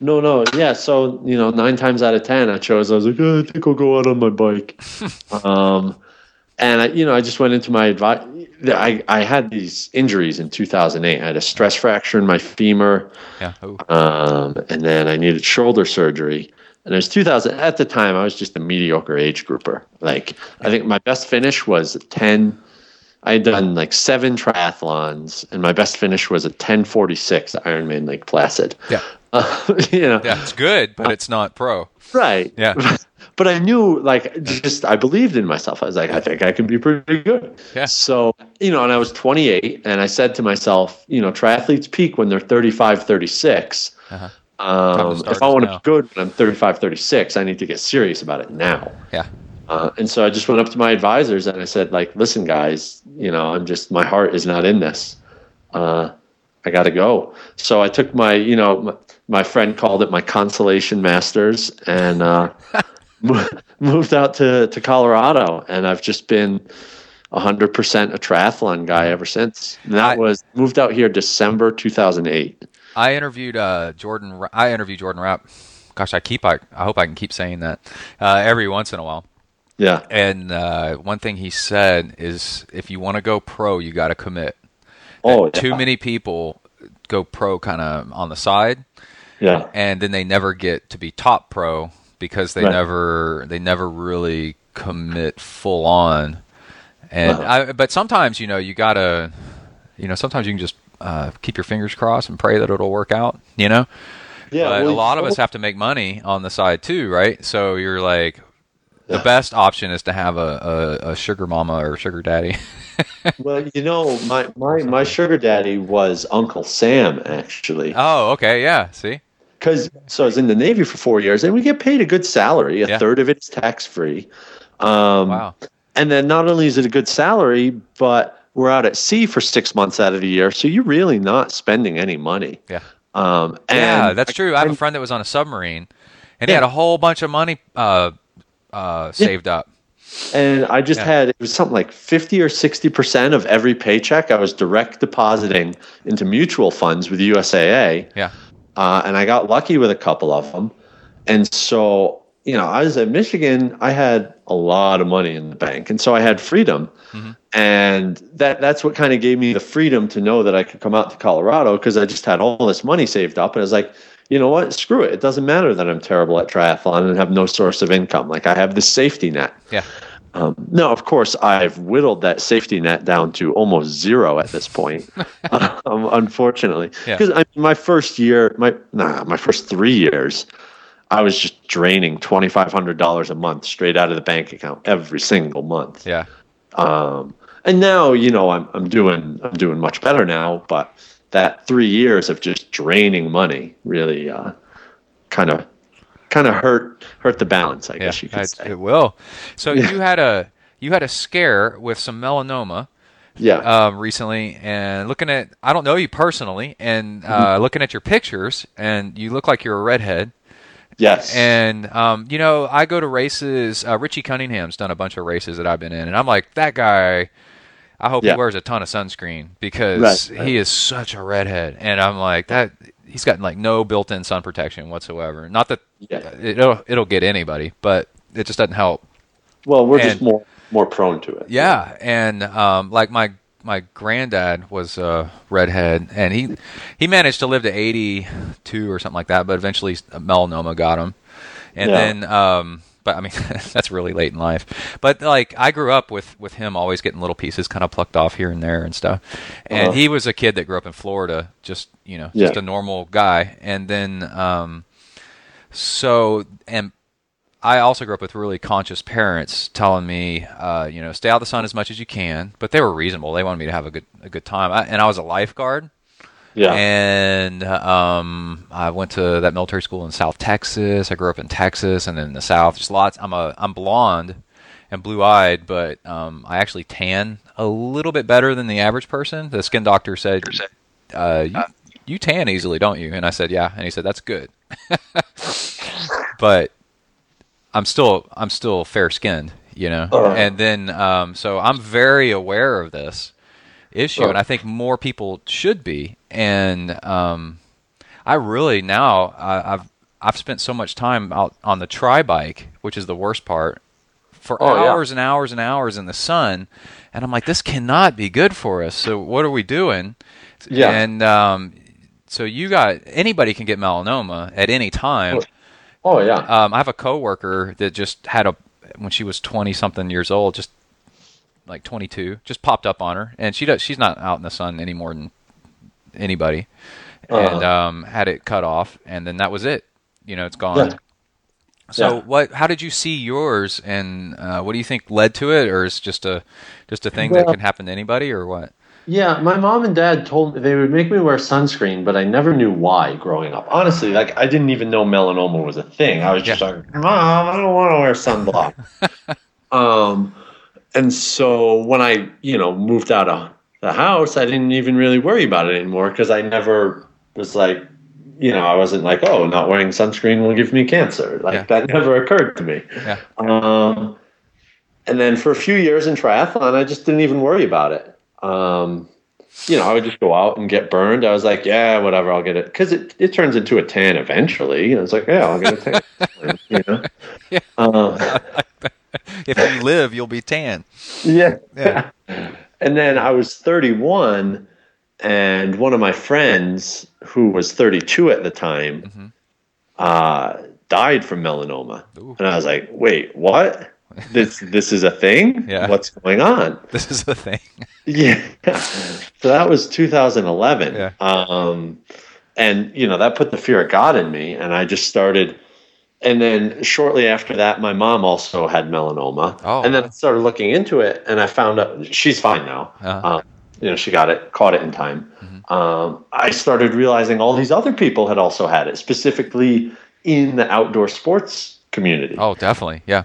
No, no, yeah. So you know, nine times out of ten, I chose. I was like, oh, I think I'll go out on my bike. um, and I, you know, I just went into my advice. I I had these injuries in 2008. I had a stress fracture in my femur, Yeah. Um, and then I needed shoulder surgery. And it was 2000. At the time, I was just a mediocre age grouper. Like I think my best finish was a 10. I had done like seven triathlons, and my best finish was a 1046 Ironman Lake Placid. Yeah. Uh, you know, Yeah. It's good, but it's not pro. right. Yeah. But I knew, like, just I believed in myself. I was like, I think I can be pretty good. Yeah. So, you know, and I was 28, and I said to myself, you know, triathletes peak when they're 35, 36. Uh-huh. Um, if I want to be good when I'm 35, 36, I need to get serious about it now. Yeah. Uh, and so I just went up to my advisors and I said, like, listen, guys, you know, I'm just, my heart is not in this. Uh, I got to go. So I took my, you know, my, my friend called it my consolation masters and uh, moved out to, to Colorado. And I've just been 100% a triathlon guy ever since. And that I- was moved out here December 2008. I interviewed uh, Jordan. I interviewed Jordan Rapp. Gosh, I keep. I, I hope I can keep saying that uh, every once in a while. Yeah. And uh, one thing he said is, if you want to go pro, you got to commit. Oh, Too many people go pro kind of on the side, Yeah. and then they never get to be top pro because they Right. never they never really commit full on. And Uh-huh. I, but sometimes you know you gotta, you know, sometimes you can just uh, keep your fingers crossed and pray that it'll work out. You know. Yeah. but well, a lot of us have to make money on the side too, right? So you're like, the best option is to have a, a, a sugar mama or sugar daddy. Well, you know, my, my, my sugar daddy was Uncle Sam, actually. oh, okay, yeah. See, Because so I was in the Navy for four years, and we get paid a good salary. A Yeah. third of it's tax free. Um, wow, And then not only is it a good salary, but we're out at sea for six months out of the year, so you're really not spending any money. yeah, Um, and yeah. That's true. I have a friend that was on a submarine, and he had a whole bunch of money uh, uh, saved up. And I just Yeah. had it was something like fifty or sixty percent of every paycheck I was direct depositing into mutual funds with USAA. Yeah, uh, and I got lucky with a couple of them. And so, you know, I was at Michigan. I had a lot of money in the bank, and so I had freedom. And that that's what kind of gave me the freedom to know that I could come out to Colorado because I just had all this money saved up, and I was like. You know what? Screw it. It doesn't matter that I'm terrible at triathlon and have no source of income. Like I have this safety net. yeah, Um, no, of course, I've whittled that safety net down to almost zero at this point, um, unfortunately. Yeah. Because I my first year, my nah, my first three years, I was just draining twenty five hundred dollars a month straight out of the bank account every single month. yeah, Um, and now, you know, I'm I'm doing I'm doing much better now, but that three years of just draining money really uh, kind of kind of hurt hurt the balance. I yeah. guess you could It, say. it will. So Yeah. you had a you had a scare with some melanoma. yeah. um, recently and looking at I don't know you personally and Mm-hmm. uh, looking at your pictures and you look like you're a redhead yes. and um, you know I go to races uh, Richie Cunningham's done a bunch of races that I've been in and I'm like that guy I hope Yeah. he wears a ton of sunscreen because Right, right. he is such a redhead and I'm like that he's got like no built-in sun protection whatsoever not that Yeah. it'll it'll get anybody but it just doesn't help Well, we're just more more prone to it. Yeah, and um, like my my granddad was a redhead, and he he managed to live to eighty two or something like that, but eventually melanoma got him, and Yeah. then. Um, but I mean, that's really late in life. But like, I grew up with with him always getting little pieces kind of plucked off here and there and stuff. And Uh-huh. he was a kid that grew up in Florida, just you know, Yeah. just a normal guy. And then, um, so and I also grew up with really conscious parents telling me, uh, you know, stay out of the sun as much as you can. But they were reasonable. They wanted me to have a good a good time. I, and I was a lifeguard. Yeah. And um, I went to that military school in South Texas. I grew up in Texas and in the South. Just lots. I'm a I'm blonde and blue eyed, but um, I actually tan a little bit better than the average person. The skin doctor said, uh, you, "You tan easily, don't you?" And I said, "Yeah." And he said, "That's good." but I'm still I'm still fair skinned, you know. Uh-huh. And then um, so I'm very aware of this issue, Sure. and I think more people should be. And um, I really now I, I've I've spent so much time out on the tri bike, which is the worst part, for Oh, yeah. hours and hours and hours in the sun, and I'm like, this cannot be good for us. So what are we doing? Yeah. And um, so you got anybody can get melanoma at any time. Oh yeah. Um, I have a coworker that just had a when she was twenty something years old, just like twenty two, just popped up on her, and she does. She's not out in the sun any more than anybody, and Uh-huh. um, had it cut off, and then that was it. You know, it's gone. Yeah. So Yeah. what? How did you see yours, and uh, what do you think led to it, or is just a just a thing that can happen to anybody, or what? Yeah, my mom and dad told me they would make me wear sunscreen, but I never knew why growing up. Honestly, like I didn't even know melanoma was a thing. I was just Yeah. like, Mom, I don't want to wear sunblock. um, and so when I, you know, moved out of the house, I didn't even really worry about it anymore because I never was like, you know, I wasn't like, oh, not wearing sunscreen will give me cancer. Like Yeah. that never occurred to me. Yeah. Um, and then for a few years in triathlon, I just didn't even worry about it. Um, you know, I would just go out and get burned. I was like, yeah, whatever, I'll get it. Because it, it turns into a tan eventually. You know, it's like, yeah, I'll get a tan. you know? Yeah. Uh, If you live, you'll be tan. yeah. Yeah. And then I was 31, and one of my friends, who was 32 at the time, Mhm. uh, died from melanoma. Ooh. And I was like, wait, what? This this is a thing? Yeah. What's going on? This is a thing. Yeah. So that was 2011. Yeah. Um, and you know that put the fear of God in me, and I just started. And then shortly after that, my mom also had melanoma. Oh. And then I started looking into it, and I found out she's fine now. Uh-huh. Um, you know, she got it, caught it in time. Mhm. Um, I started realizing all these other people had also had it, specifically in the outdoor sports community Oh, definitely. Yeah.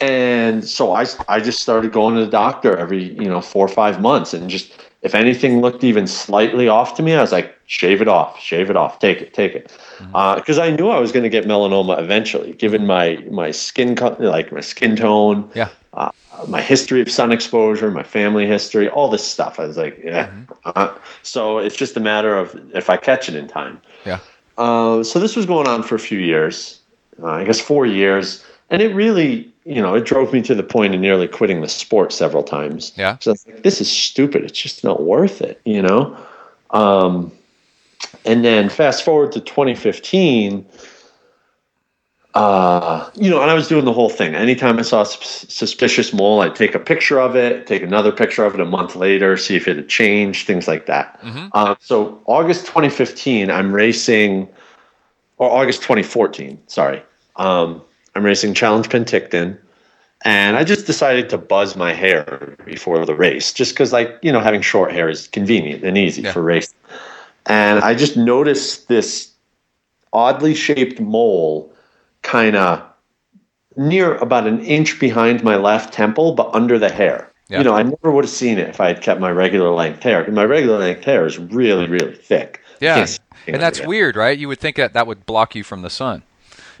and so I, I just started going to the doctor every you know four or five months and just if anything looked even slightly off to me i was like shave it off shave it off take it take it. Because i knew i was going to get melanoma eventually given my my skin co- like my skin tone Yeah. uh, my history of sun exposure my family history all this stuff. I was like yeah. Uh, so it's just a matter of if i catch it in time. Yeah. uh, so this was going on for a few years, uh, I guess four years, and it really, you know, it drove me to the point of nearly quitting the sport several times. Yeah. So I was like, this is stupid. It's just not worth it, you know. Um, and then fast forward to 2015. Uh, you know, and I was doing the whole thing. Anytime I saw a suspicious mole, I'd take a picture of it, take another picture of it a month later, see if it had changed, things like that. Mhm. Uh, so August 2015, I'm racing, or August 2014, sorry. Um, I'm racing Challenge Penticton, and I just decided to buzz my hair before the race, just because, like, you know, having short hair is convenient and easy Yeah. for racing. And I just noticed this oddly shaped mole kind of near about an inch behind my left temple, but under the hair. Yeah. You know, I never would have seen it if I had kept my regular length hair. 'cause My regular length hair is really, really thick. Yeah. can't see anything And that's weird, right? You would think that that would block you from the sun.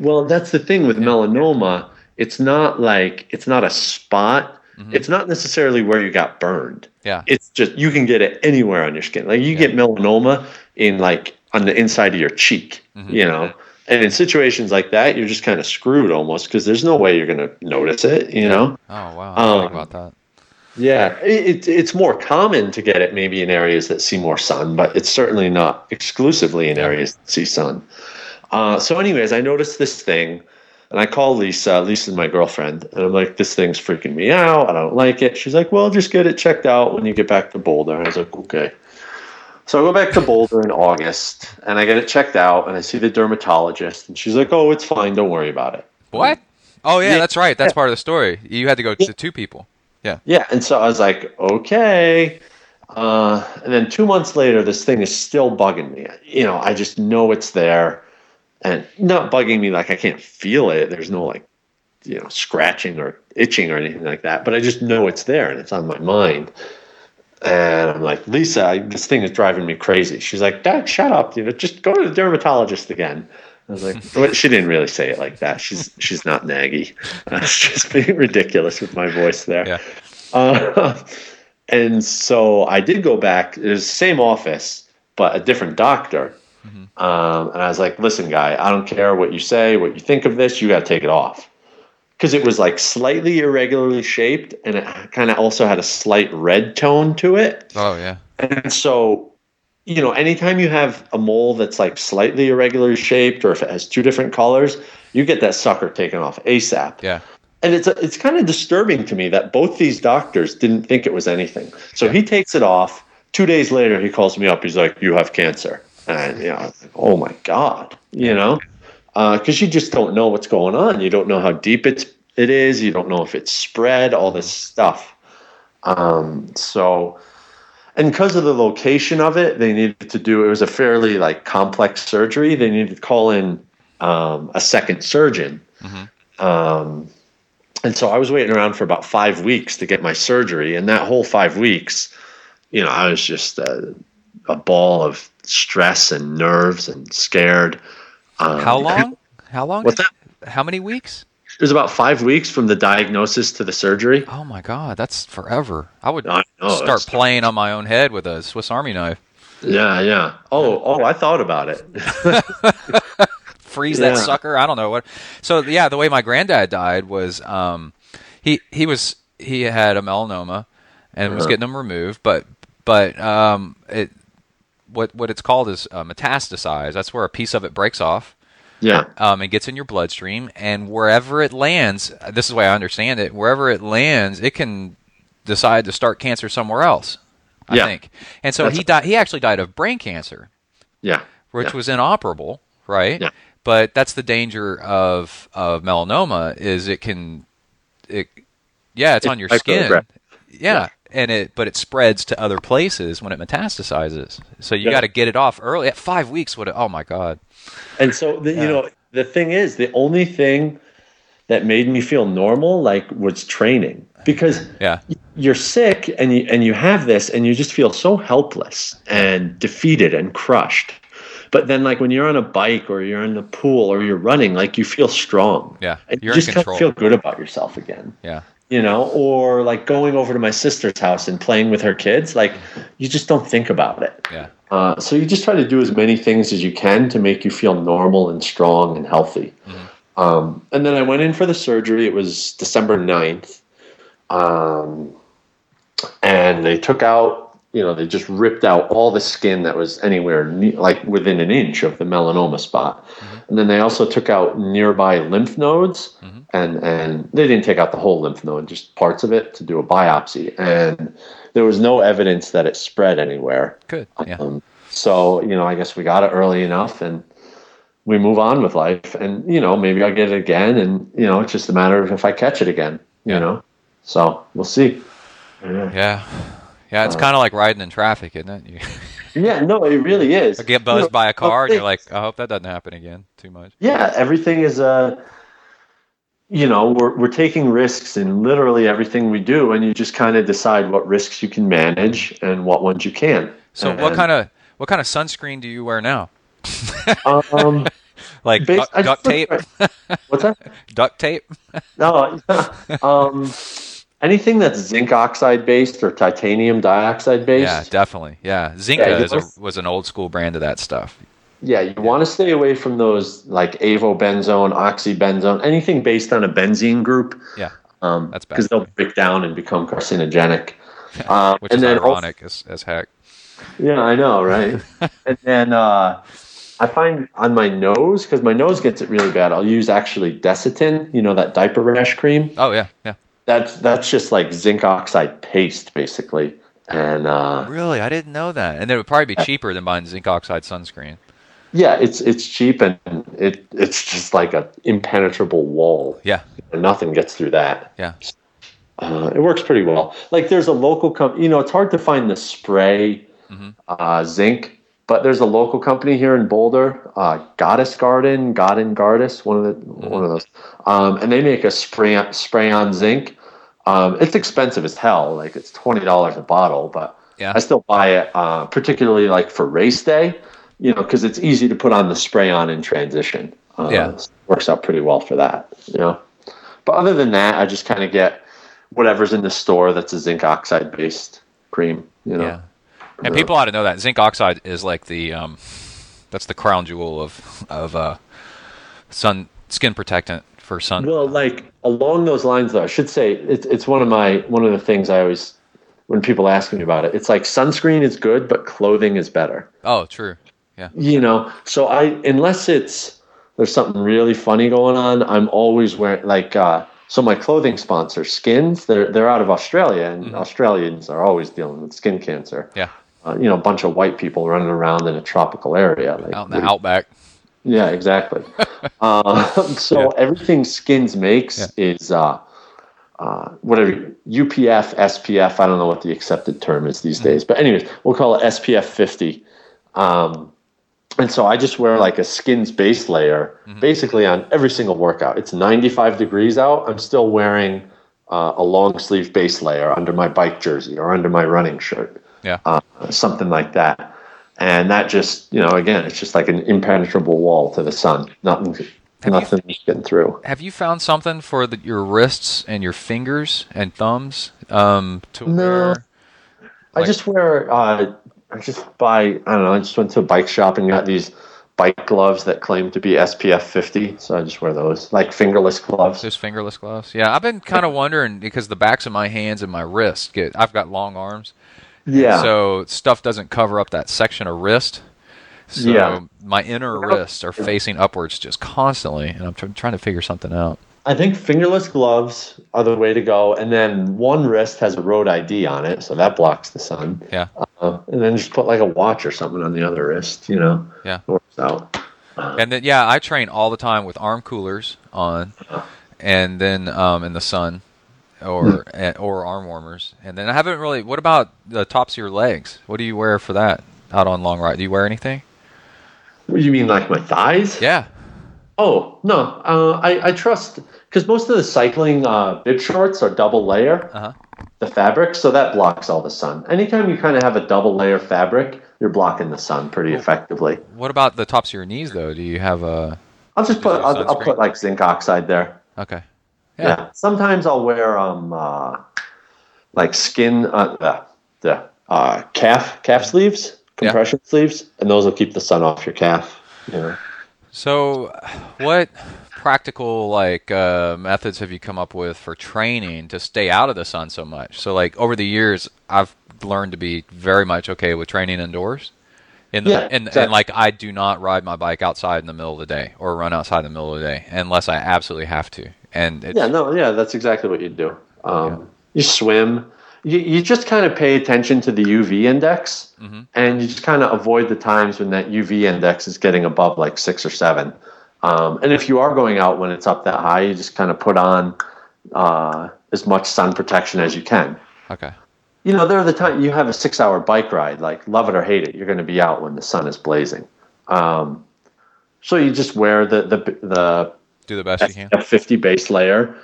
Well, that's the thing with melanoma. It's not like it's not a spot. Mhm. It's not necessarily where you got burned. Yeah. It's just you can get it anywhere on your skin. Like you get melanoma in like on the inside of your cheek, Mhm. you know. And in situations like that, you're just kind of screwed almost because there's no way you're going to notice it, you know. Oh wow. I didn't think Um, about that. Yeah, it, it, it's more common to get it maybe in areas that see more sun, but it's certainly not exclusively in areas that see sun. Uh, so, anyways, I noticed this thing, and I call Lisa. Lisa's my girlfriend, and I'm like, "This thing's freaking me out. I don't like it." She's like, "Well, just get it checked out when you get back to Boulder." And I was like, "Okay." So I go back to Boulder in August, and I get it checked out, and I see the dermatologist, and she's like, "Oh, it's fine. Don't worry about it." What? Oh yeah, Yeah. that's right. That's part of the story. You had to go to two people. Yeah. Yeah, and so I was like, okay. Uh, and then two months later, this thing is still bugging me. You know, I just know it's there, and not bugging me like I can't feel it. There's no like, you know, scratching or itching or anything like that. But I just know it's there and it's on my mind. And I'm like, Lisa, I, this thing is driving me crazy. She's like, Dad, shut up. You know, just go to the dermatologist again. I was like, well, she didn't really say it like that. She's she's not naggy. Uh, just being ridiculous with my voice there. Yeah. Uh, and so I did go back. It was the same office, but a different doctor. Um, and I was like, listen, guy, I don't care what you say, what you think of this. You got to take it off. Because it was like slightly irregularly shaped and it kind of also had a slight red tone to it. Oh yeah. And so, you know, anytime you have a mole that's like slightly irregularly shaped or if it has two different colors, you get that sucker taken off ASAP. Yeah. And it's it's kind of disturbing to me that both these doctors didn't think it was anything. So he takes it off. Two days later, he calls me up. He's like, "You have cancer," and you know, like, "Oh my god," you know, because you just don't know what's going on. You don't know how deep it's it is. You don't know if it's spread. All this stuff. Um, so, and because of the location of it, they needed to do. It was a fairly like complex surgery. They needed to call in um, a second surgeon. Um, and so I was waiting around for about five weeks to get my surgery. And that whole five weeks, you know, I was just a, a ball of stress and nerves and scared. Um, How long? How long? What's that? How many weeks? It was about five weeks from the diagnosis to the surgery. Oh my god, that's forever. I would I know, start playing on my own head with a Swiss Army knife. Yeah, yeah. Oh, oh, I thought about it. freeze that sucker. I don't know what. So yeah, the way my granddad died was um, he he was he had a melanoma and was Uh-huh. getting them removed, but but um, it what what it's called is uh, metastasized. That's where a piece of it breaks off. yeah, Um, and gets in your bloodstream, and wherever it lands, this is the way I understand it. Wherever it lands, it can decide to start cancer somewhere else. I Yeah. think, and so That's- he died. He actually died of brain cancer yeah, which yeah. was inoperable, right? Yeah. But that's the danger of of melanoma is it can it yeah, it's It on your skin. microaggression. Yeah. And it but it spreads to other places when it metastasizes. So you Yeah. got to get it off early. At 5 weeks would oh my god. And so, the, Yeah. you know, the thing is, the only thing that made me feel normal, like, was training because Yeah. you're sick and you and you have this and you just feel so helpless and defeated and crushed. But then, like when you're on a bike or you're in the pool or you're running, like you feel strong. Yeah, you're you in just kind of feel good about yourself again. Yeah. You know, or like going over to my sister's house and playing with her kids. Like you just don't think about it. Yeah. Uh, so you just try to do as many things as you can to make you feel normal and strong and healthy. Um, and then I went in for the surgery. It was December 9th. Um, and they took out, you know, they just ripped out all the skin that was anywhere like within an inch of the melanoma spot. And then they also took out nearby lymph nodes. And, and they didn't take out the whole lymph node, just parts of it to do a biopsy. And there was no evidence that it spread anywhere. Good. Yeah. Um, so, you know, I guess we got it early enough and we move on with life. And, you know, maybe I'll get it again. And, you know, it's just a matter of if I catch it again, you know? So we'll see. Yeah. Yeah. Yeah, Uh, it's kind of like riding in traffic, isn't it? You Yeah, no, it really is. get You buzzed know, by a car and you're like, I hope that doesn't happen again too much. yeah, everything is, uh, you know, we're, we're taking risks in literally everything we do. And you just kind of decide what risks you can manage and what ones you can't. So what kind of what kind of sunscreen do you wear now? um, Like duct, duct tape? what's that? duct tape? No, um, anything that's zinc oxide based or titanium dioxide based. Yeah, definitely. Yeah, Zinka Yeah, is a, was an old school brand of that stuff. Yeah, you want to stay away from those like avobenzone, oxybenzone, anything based on a benzene group. Yeah, Um, That's bad. because they'll break down and become carcinogenic. Um, which and is then also- ironic as, as heck. yeah, I know, right? and then uh, I find on my nose because my nose gets it really bad. I'll use actually Desitin, you know that diaper rash cream. Oh yeah, yeah. That's that's just like zinc oxide paste, basically. And uh, Really, I didn't know that. And it would probably be cheaper than buying zinc oxide sunscreen. Yeah, it's it's cheap and it it's just like an impenetrable wall. Yeah. and Nothing gets through that. Yeah. Uh, it works pretty well. Like there's a local company. You know, it's hard to find the spray Mhm. uh, zinc, but there's a local company here in Boulder, uh, Goddess Garden, Garden Goddess, one of the one of those, um, and they make a spray spray on zinc. Um, it's expensive as hell. Like it's twenty dollars a bottle, but Yeah. I still buy it, uh, particularly like for race day. You know, because it's easy to put on the spray on in transition. Uh, Yeah. works out pretty well for that. You know, but other than that, I just kind of get whatever's in the store that's a zinc oxide based cream. You know, Yeah. And people ought to know that zinc oxide is like the um, that's the crown jewel of of uh, sun skin protectant for sun. Well, like along those lines, though, I should say it's it's one of my one of the things I always when people ask me about it. It's like sunscreen is good, but clothing is better. oh, true. Yeah. You know, so I unless it's there's something really funny going on, I'm always wearing like uh, so my clothing sponsor, Skins. They're they're out of Australia, and Australians are always dealing with skin cancer. Yeah. Uh, you know, a bunch of white people running around in a tropical area. Like, Out in the outback. Yeah, exactly. uh, so everything Skins makes is uh, uh, whatever UPF, SPF. I don't know what the accepted term is these days, but anyways, we'll call it SPF 50. Um, and so I just wear like a Skins base layer, basically on every single workout. It's 95 degrees out. I'm still wearing uh, a long sleeve base layer under my bike jersey or under my running shirt Yeah. uh, something like that. And that just, you know, again, it's just like an impenetrable wall to the sun. Nothing, you- nothing's getting through. Have you found something for the, your wrists and your fingers and thumbs um, to No. wear? I just wear, uh, I just buy, I don't know, I just went to a bike shop and got these bike gloves that claim to be SPF 50. So I just wear those, like fingerless gloves. Just fingerless gloves. Yeah, I've been kind of wondering because the backs of my hands and my wrists get. I've got long arms, Yeah. so stuff doesn't cover up that section of wrist. So Yeah. my inner wrists are facing upwards just constantly, and I'm tr- trying to figure something out. I think fingerless gloves are the way to go. And then one wrist has a road ID on it. So that blocks the sun. Yeah. Uh, and then just put like a watch or something on the other wrist, you know? Yeah. Works out. And then yeah, I train all the time with arm coolers on, and then um, in the sun, or eh, or arm warmers. And then I haven't really. What about the tops of your legs? What do you wear for that out on long ride? Do you wear anything? What, You mean like my thighs? Yeah. Oh no, uh, I I trust because most of the cycling uh, bib shorts are double layer, Uh huh. the fabric, so that blocks all the sun. Anytime you kind of have a double layer fabric, you're blocking the sun pretty effectively. What about the tops of your knees though? Do you have a? I'll just put I'll, I'll put like zinc oxide there. Okay. Yeah. Yeah. Sometimes I'll wear um uh, like skin uh, the the uh, calf calf sleeves, compression sleeves, and those will keep the sun off your calf. You know. So, what practical like uh, methods have you come up with for training to stay out of the sun so much? So, like over the years, I've learned to be very much okay with training indoors. In the, Yeah, and, and like I do not ride my bike outside in the middle of the day or run outside in the middle of the day unless I absolutely have to. And it's, Yeah, no, yeah, that's exactly what you do. Um, You swim. You, you just kind of pay attention to the UV index, Mhm. and you just kind of avoid the times when that UV index is getting above like six or seven. Um, and if you are going out when it's up that high, you just kind of put on uh, as much sun protection as you can. okay. You know, there are the time you have a six-hour bike ride, like love it or hate it, you're going to be out when the sun is blazing. Um, so you just wear the the the Do the best you can. a 50 base layer,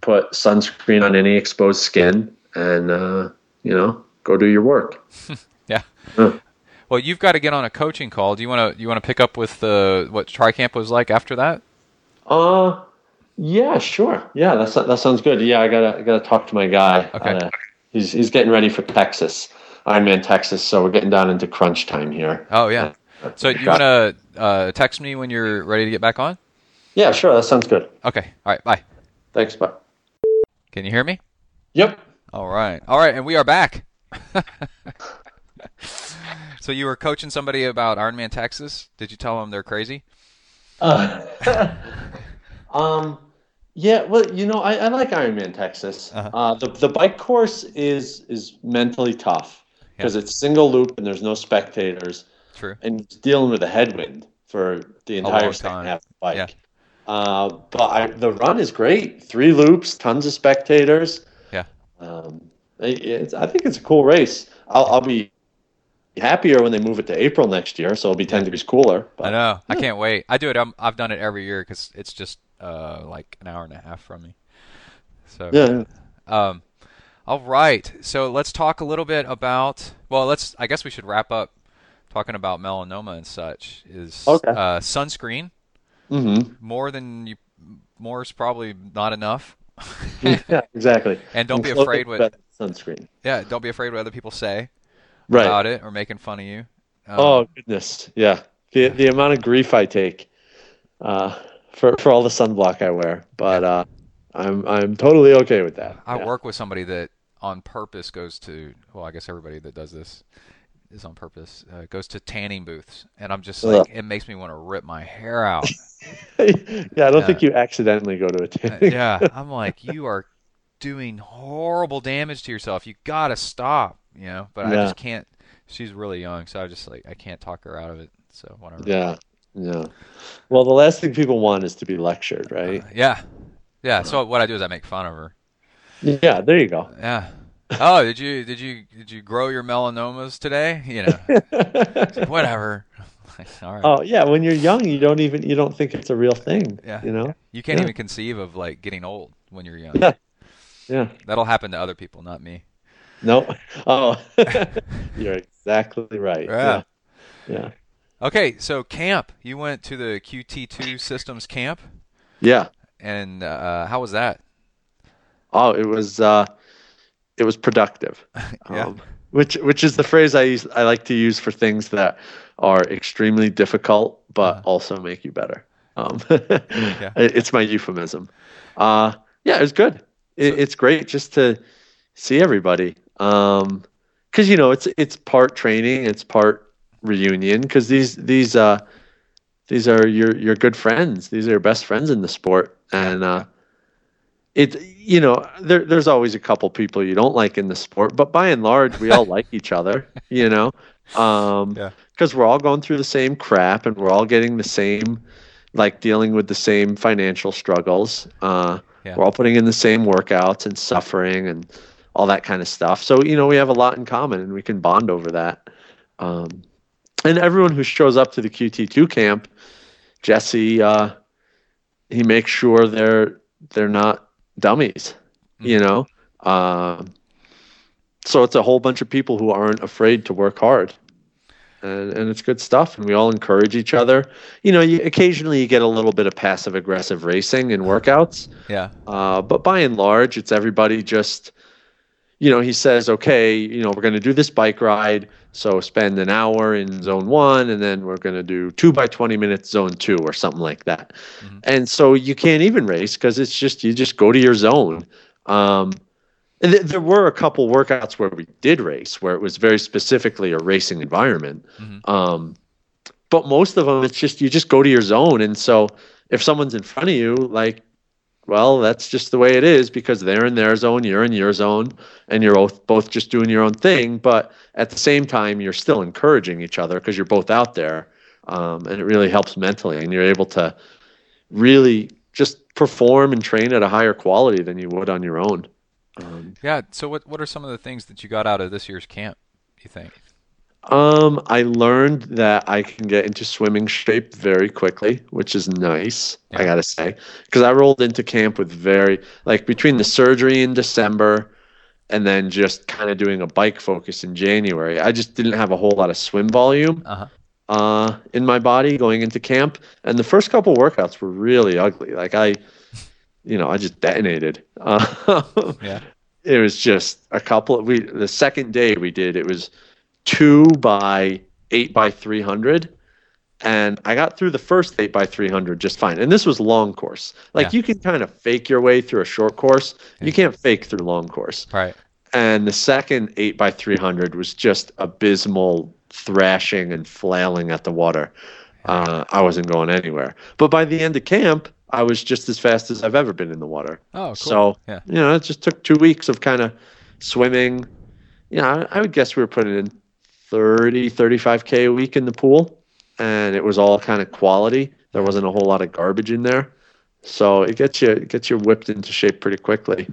put sunscreen on any exposed skin, and uh, you know, go do your work. Yeah. Yeah. Well, you've got to get on a coaching call. Do you want to you want to pick up with the what TriCamp was like after that? Uh, yeah, sure. Yeah, that's that sounds good. Yeah, I gotta I gotta talk to my guy. Okay. Uh, he's he's getting ready for Texas, Ironman Texas. So we're getting down into crunch time here. Oh yeah. Uh, So you want to uh, text me when you're ready to get back on? Yeah, sure. That sounds good. Okay. All right. Bye. Thanks. Bye. Can you hear me? Yep. All right. All right. And we are back. so you were coaching somebody about Ironman Texas. Did you tell them they're crazy? Uh, um, yeah, well, you know, I, I like Ironman Texas. Uh-huh. uh the the bike course is is mentally tough because it's single loop and there's no spectators True. and it's dealing with a headwind. for the entire second time. half of the bike. Yeah. Uh, but I, the run is great. Three loops, tons of spectators. Yeah. Um, it- it's, I think it's a cool race. I'll, I'll be happier when they move it to April next year, so it'll be 10 degrees cooler. But I know. I can't wait. I do it. I'm, I've done it every year because it's just uh, like an hour and a half from me. So Yeah. Um, all right. So let's talk a little bit about. Well, let's. I guess we should wrap up talking about melanoma and such. Is Okay. uh, sunscreen Mm-hmm. more than you? More is probably not enough. yeah, exactly. And don't be afraid is what- better than sunscreen. Yeah. Don't be afraid what other people say Right. about it or making fun of you. Um, Oh goodness, yeah. The the amount of grief I take uh, for for all the sunblock I wear, but uh, I'm I'm totally okay with that. I Yeah. work with somebody that on purpose goes to. Well, I guess everybody that does this is on purpose. Uh, goes to tanning booths, and I'm just like, Ugh. it makes me want to rip my hair out. yeah, I don't Yeah. think you accidentally go to a Uh, tanning. yeah, I'm like, you are doing horrible damage to yourself. You gotta stop, you know. But I just can't. She's really young, so I just like I can't talk her out of it. So whatever. yeah, yeah. Well, the last thing people want is to be lectured, right? Uh, yeah, yeah. So what I do is I make fun of her. Yeah, there you go. Yeah. Oh, did you did you did you grow your melanomas today? You know, whatever. All right. oh yeah, when you're young, you don't even you don't think it's a real thing. Yeah. you know. You can't Yeah. even conceive of like getting old when you're young. Yeah. Yeah. That'll happen to other people, not me. No. Oh, you're exactly right. Yeah. Yeah. Yeah. Okay, so camp. You went to the QT2 Systems camp, Yeah. and uh, how was that? Oh, it was uh, it was productive. Yeah. Um, which which is the phrase I use I like to use for things that are extremely difficult but Uh-huh. also make you better. Um, it- It's my euphemism. Uh, yeah, it was good. It, So- it's great just to see everybody. Um, cause you know it's it's part training, it's part reunion. Because these these uh these are your your good friends. These are your best friends in the sport, and uh, it you know there there's always a couple people you don't like in the sport, but by and large we all like each other. You know, um, Yeah. because we're all going through the same crap and we're all getting the same like dealing with the same financial struggles. Uh, Yeah. We're all putting in the same workouts and suffering and all that kind of stuff. So you know we have a lot in common and we can bond over that. Um, and everyone who shows up to the QT2 camp, Jesse, uh, he makes sure they're they're not dummies, you know. Um, so it's a whole bunch of people who aren't afraid to work hard, and and it's good stuff. And we all encourage each other. You know, you, occasionally you get a little bit of passive aggressive racing in workouts, Yeah. uh, but by and large, it's everybody just, you know, he says, okay, you know, we're going to do this bike ride. So spend an hour in zone one, and then we're going to do two by 20 minutes zone two or something like that. Mhm. And so you can't even race because it's just, you just go to your zone. Um, and th- there were a couple workouts where we did race, where it was very specifically a racing environment. Mhm. Um, but most of them, it's just you just go to your zone. And so if someone's in front of you, like, well, that's just the way it is because they're in their zone, you're in your zone, and you're both both just doing your own thing. But at the same time, you're still encouraging each other because you're both out there, um, and it really helps mentally, and you're able to really just perform and train at a higher quality than you would on your own. Um, Yeah. So what what are some of the things that you got out of this year's camp? You think? Um, I learned that I can get into swimming shape very quickly, which is nice, I gotta say. Because I rolled into camp with very, like, between the surgery in December and then just kind of doing a bike focus in January, I just didn't have a whole lot of swim volume Uh huh. uh, in my body going into camp. And the first couple workouts were really ugly. Like, I, you know, I just detonated. Uh, Yeah. it was just a couple of we the second day we did it was two by eight by three hundred and i got through the first eight by three hundred just fine and this was long course like Yeah. you can kind of fake your way through a short course Yeah. you can't fake through long course Right. and the second eight by three hundred was just abysmal thrashing and flailing at the water uh, i wasn't going anywhere but by the end of camp i was just as fast as i've ever been in the water Oh, cool. so yeah. you know, it just took two weeks of kind of swimming. You know, I, I would guess we were putting in 30, 35k a week in the pool. and it was all kind of quality. There wasn't a whole lot of garbage in there, so it gets you it gets you whipped into shape pretty quickly.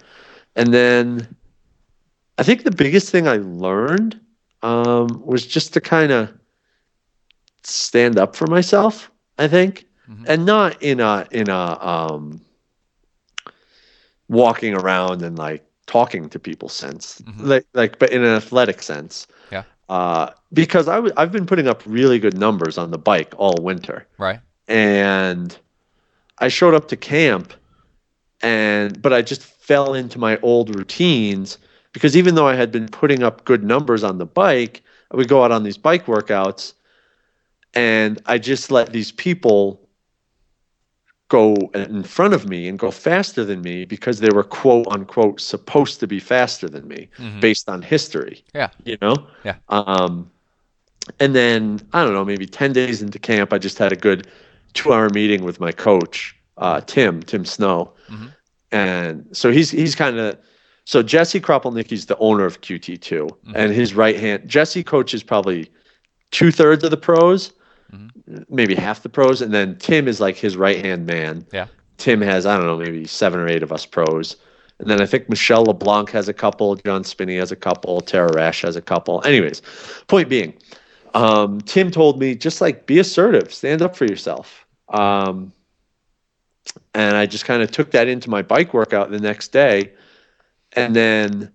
And then, I think the biggest thing I learned um, was just to kind of stand up for myself. I think, Mhm. and not in a in a um, walking around and like talking to people sense, Mhm. like like, but in an athletic sense. Uh, because I w- I've been putting up really good numbers on the bike all winter, Right. and I showed up to camp, and but I just fell into my old routines because even though I had been putting up good numbers on the bike, I would go out on these bike workouts, and I just let these people go in front of me and go faster than me because they were quote unquote supposed to be faster than me Mhm. based on history. Yeah. You know? Yeah. Um and then I don't know, maybe 10 days into camp I just had a good 2-hour meeting with my coach, uh Tim, Tim Snow. Mhm. And so he's he's kind of so Jesse Kropelnicki's the owner of QT2 Mhm. and his right hand Jesse coaches probably two thirds of the pros, Mhm. maybe half the pros, and then Tim is like his right hand man. Yeah. Tim has I don't know maybe seven or eight of us pros, and then I think Michelle LeBlanc has a couple, John Spinney has a couple, Tara Rash has a couple. Anyways, point being, um, Tim told me just like be assertive, stand up for yourself. Um, and I just kind of took that into my bike workout the next day, and then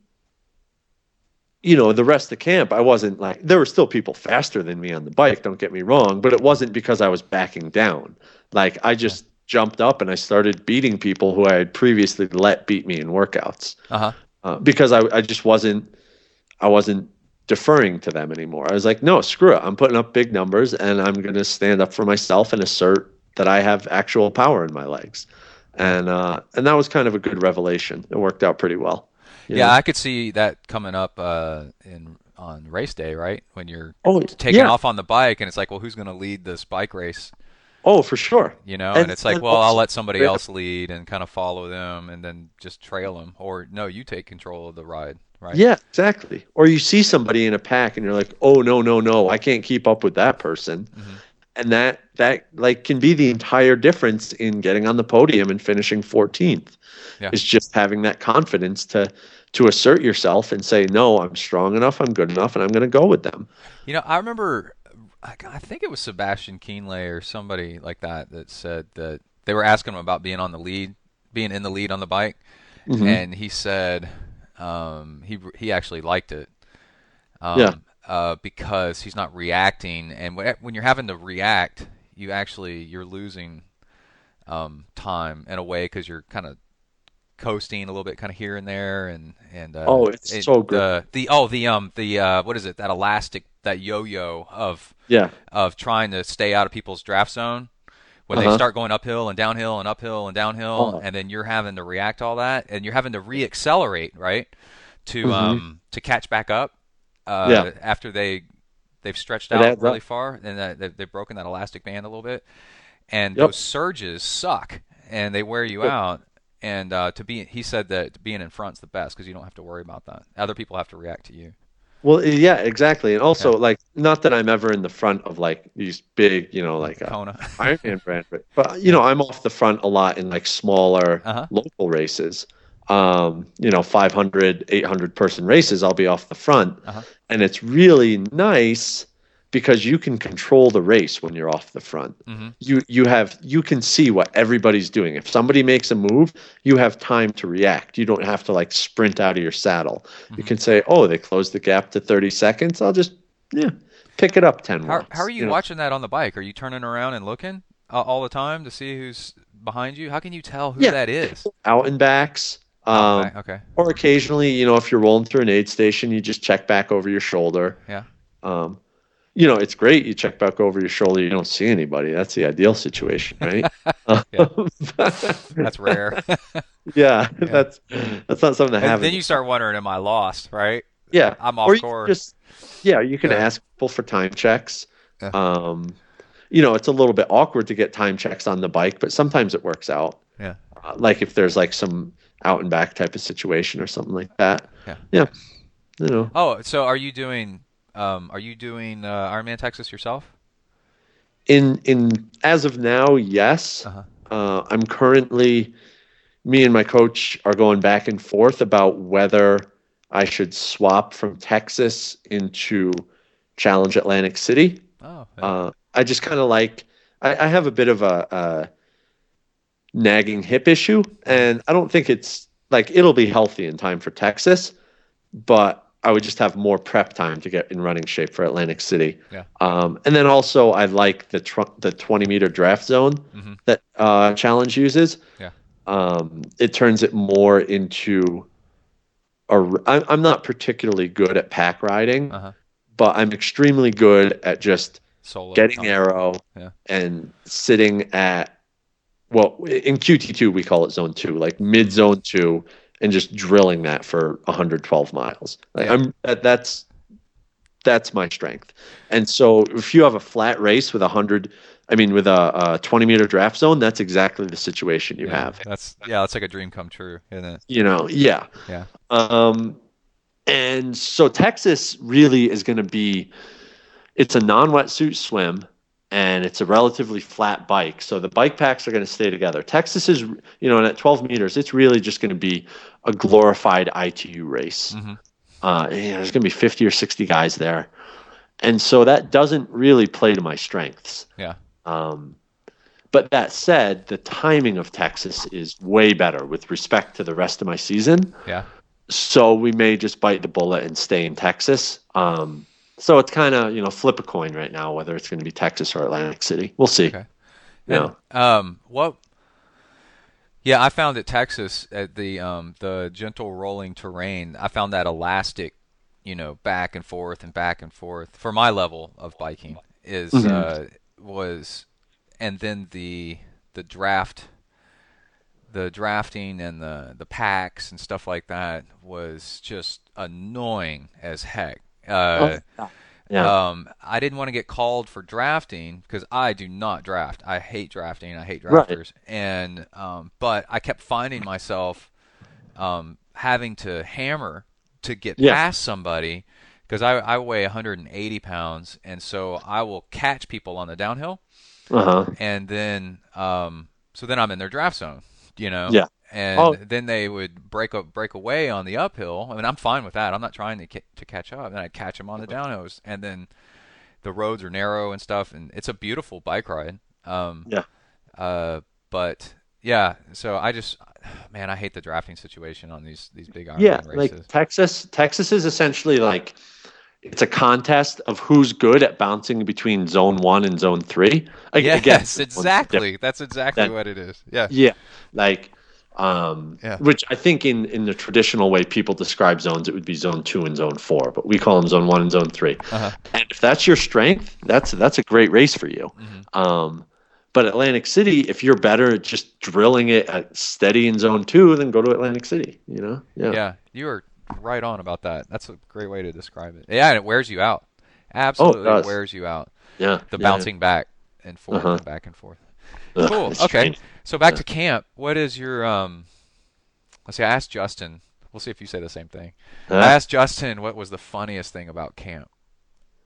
you know, the rest of the camp, I wasn't like, there were still people faster than me on the bike, don't get me wrong, but it wasn't because I was backing down. Like, I just jumped up and I started beating people who I had previously let beat me in workouts Uh huh. uh, because I, I just wasn't, I wasn't deferring to them anymore. I was like, no, screw it. I'm putting up big numbers and I'm going to stand up for myself and assert that I have actual power in my legs. And, uh, and that was kind of a good revelation. It worked out pretty well. Yeah, know? I could see that coming up uh, in on race day, right? When you're Oh, taking yeah. off on the bike, and it's like, well, who's going to lead this bike race? Oh, for sure. You know, and, And- it's like, and well, I'll let somebody else lead and kind of follow them, and then just trail them, or no, you take control of the ride, right? Yeah, exactly. Or you see somebody in a pack and you're like, "Oh no, no, no, I can't keep up with that person." Mhm. And that that like can be the entire difference in getting on the podium and finishing 14th. Yeah. Is just having that confidence to to assert yourself and say, "No, I'm strong enough, I'm good enough, and I'm going to go with them." You know, I remember, I I think it was Sebastian Kienle or somebody like that that said that they were asking him about being on the lead, being in the lead on the bike, Mhm. and he said um, he he actually liked it. Um, Yeah. Uh, because he's not reacting, and when you're having to react, you actually you're losing um, time in a way because you're kind of coasting a little bit, kind of here and there, and and uh, Oh, it's so great. The, the oh the um the uh, what is it that elastic that yo-yo of Yeah. of trying to stay out of people's draft zone when they Uh-huh. start going uphill and downhill and uphill and downhill Oh. and then you're having to react to all that and you're having to reaccelerate right to Mhm. um to catch back up uh, Yeah. after they they've stretched out really far and that they've, they've broken that elastic band a little bit and Yep. those surges suck and they wear you Yep. out and uh, to be he said that being in front's the best because you don't have to worry about that other people have to react to you Well, yeah, exactly. And also, Yeah. like, not that I'm ever in the front of like these big, you know, like uh, Kona Ironman brand, but, but you know, I'm off the front a lot in like smaller Uh-huh. local races. Um, you know, 500, 800 person races, I'll be off the front, Uh-huh. and it's really nice because you can control the race when you're off the front. Mhm. You you have you can see what everybody's doing. If somebody makes a move, you have time to react. You don't have to like sprint out of your saddle. You Mm-hmm. can say, "Oh, they closed the gap to 30 seconds. I'll just yeah, pick it up 10 How, more." how are you, know? watching that on the bike? Are you turning around and looking uh, all the time to see who's behind you? How can you tell who Yeah. that is? out and backs? Um, okay, okay. or occasionally, you know, if you're rolling through an aid station, you just check back over your shoulder. Yeah. Um, you know, it's great. You check back over your shoulder, you don't see anybody. That's the ideal situation, right? Yeah. Um, That's rare. yeah, that's that's not something that happens. then you start wondering, am I lost? Right? yeah, I'm off or course. Just yeah, you can Yeah. ask people for time checks. Yeah. Um, you know, it's a little bit awkward to get time checks on the bike, but sometimes it works out. Yeah. Uh, like if there's like some out and back type of situation or something like that. Yeah. Yeah. You know. Oh, so are you doing? Um, are you doing uh, Ironman Texas yourself? in in as of now, yes. Uh-huh. Uh, I'm currently me and my coach are going back and forth about whether I should swap from Texas into Challenge Atlantic City. Oh. Uh, I just kind of like I, I have a bit of a, a nagging hip issue, and I don't think it's like it'll be healthy in time for Texas, but I would just have more prep time to get in running shape for Atlantic City. Yeah. Um, and then also I like the tr- the 20 meter draft zone Mhm. that uh, Challenge uses. Yeah. Um, it turns it more into a. r- I'm not particularly good at pack riding, Uh-huh. but I'm extremely good at just Solo. getting arrow Yeah. and sitting at well in qt2 we call it zone 2 like mid zone 2 and just drilling that for 112 miles. Like Yeah. i'm that, that's that's my strength. And so if you have a flat race with a 100 i mean with a, a 20 meter draft zone that's exactly the situation you Yeah, have. That's yeah, that's like a dream come true, isn't it? you know yeah. Yeah. um and so texas really is going to be it's a non-wetsuit swim and it's a relatively flat bike. So the bike packs are going to stay together. Texas is you know and at 12 meters it's really just going to be a glorified itu race Mhm. uh, you know, there's going to be 50 or 60 guys there and so that doesn't really play to my strengths Yeah. um, but that said, the timing of Texas is way better with respect to the rest of my season. Yeah. So we may just bite the bullet and stay in Texas. Um, so it's kind of you know flip a coin right now whether it's going to be Texas or Atlantic City. We'll see. Okay. Yeah. Um, what? Yeah, I found at Texas at the um the gentle rolling terrain. I found that elastic, you know, back and forth and back and forth for my level of biking is Mhm. uh was, and then the the draft. The drafting and the the packs and stuff like that was just annoying as heck. Uh, Yeah. um, I didn't want to get called for drafting because I do not draft. I hate drafting. I hate Right. drafters. And um, but I kept finding myself um, having to hammer to get Yeah. past somebody because I, I weigh 180 pounds, and so I will catch people on the downhill, Uh huh. and then um, so then I'm in their draft zone, you know. Yeah. And Oh. then they would break up, break away on the uphill. I mean, I'm fine with that. I'm not trying to ca- to catch up. And I catch them on the downhills, and then the roads are narrow and stuff, and it's a beautiful bike ride. Um, Yeah. Uh, but yeah, so I just, man, I hate the drafting situation on these these big Ironman Yeah, races. like Texas. Texas is essentially like it's a contest of who's good at bouncing between zone one and zone three. Yes, exactly. That's exactly That- what it is. Yeah. Yeah, like, um, Yeah. which I think in in the traditional way people describe zones, it would be zone two and zone four, but we call them zone one and zone 3 Uh-huh. And if that's your strength, that's that's a great race for you. Mhm. Um, but Atlantic City, if you're better at just drilling it at steady in zone two, then go to Atlantic City. You know, yeah, Yeah, you are right on about that. That's a great way to describe it. Yeah, and it wears you out. Absolutely does. wears you out. yeah. The yeah. bouncing back and forth Uh-huh. and back and forth. Ugh, Cool. Okay. strange. So back Yeah. to camp. What is your um let's see, I asked Justin. We'll see if you say the same thing. Huh? I asked Justin what was the funniest thing about camp.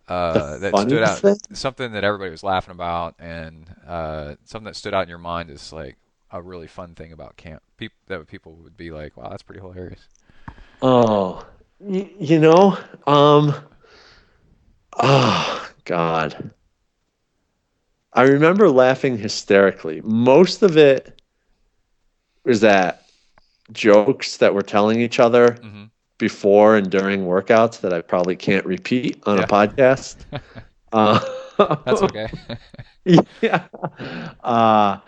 Uh, that stood out thing? something that everybody was laughing about and uh, something that stood out in your mind is like a really fun thing about camp. People that people would be like, "Wow, that's pretty hilarious." Oh, you know, um, oh God, I remember laughing hysterically. Most of it was that jokes that we're telling each other hmm before and during workouts that I probably can't repeat on Yeah. a podcast. uh, That's okay. yeah. Uh,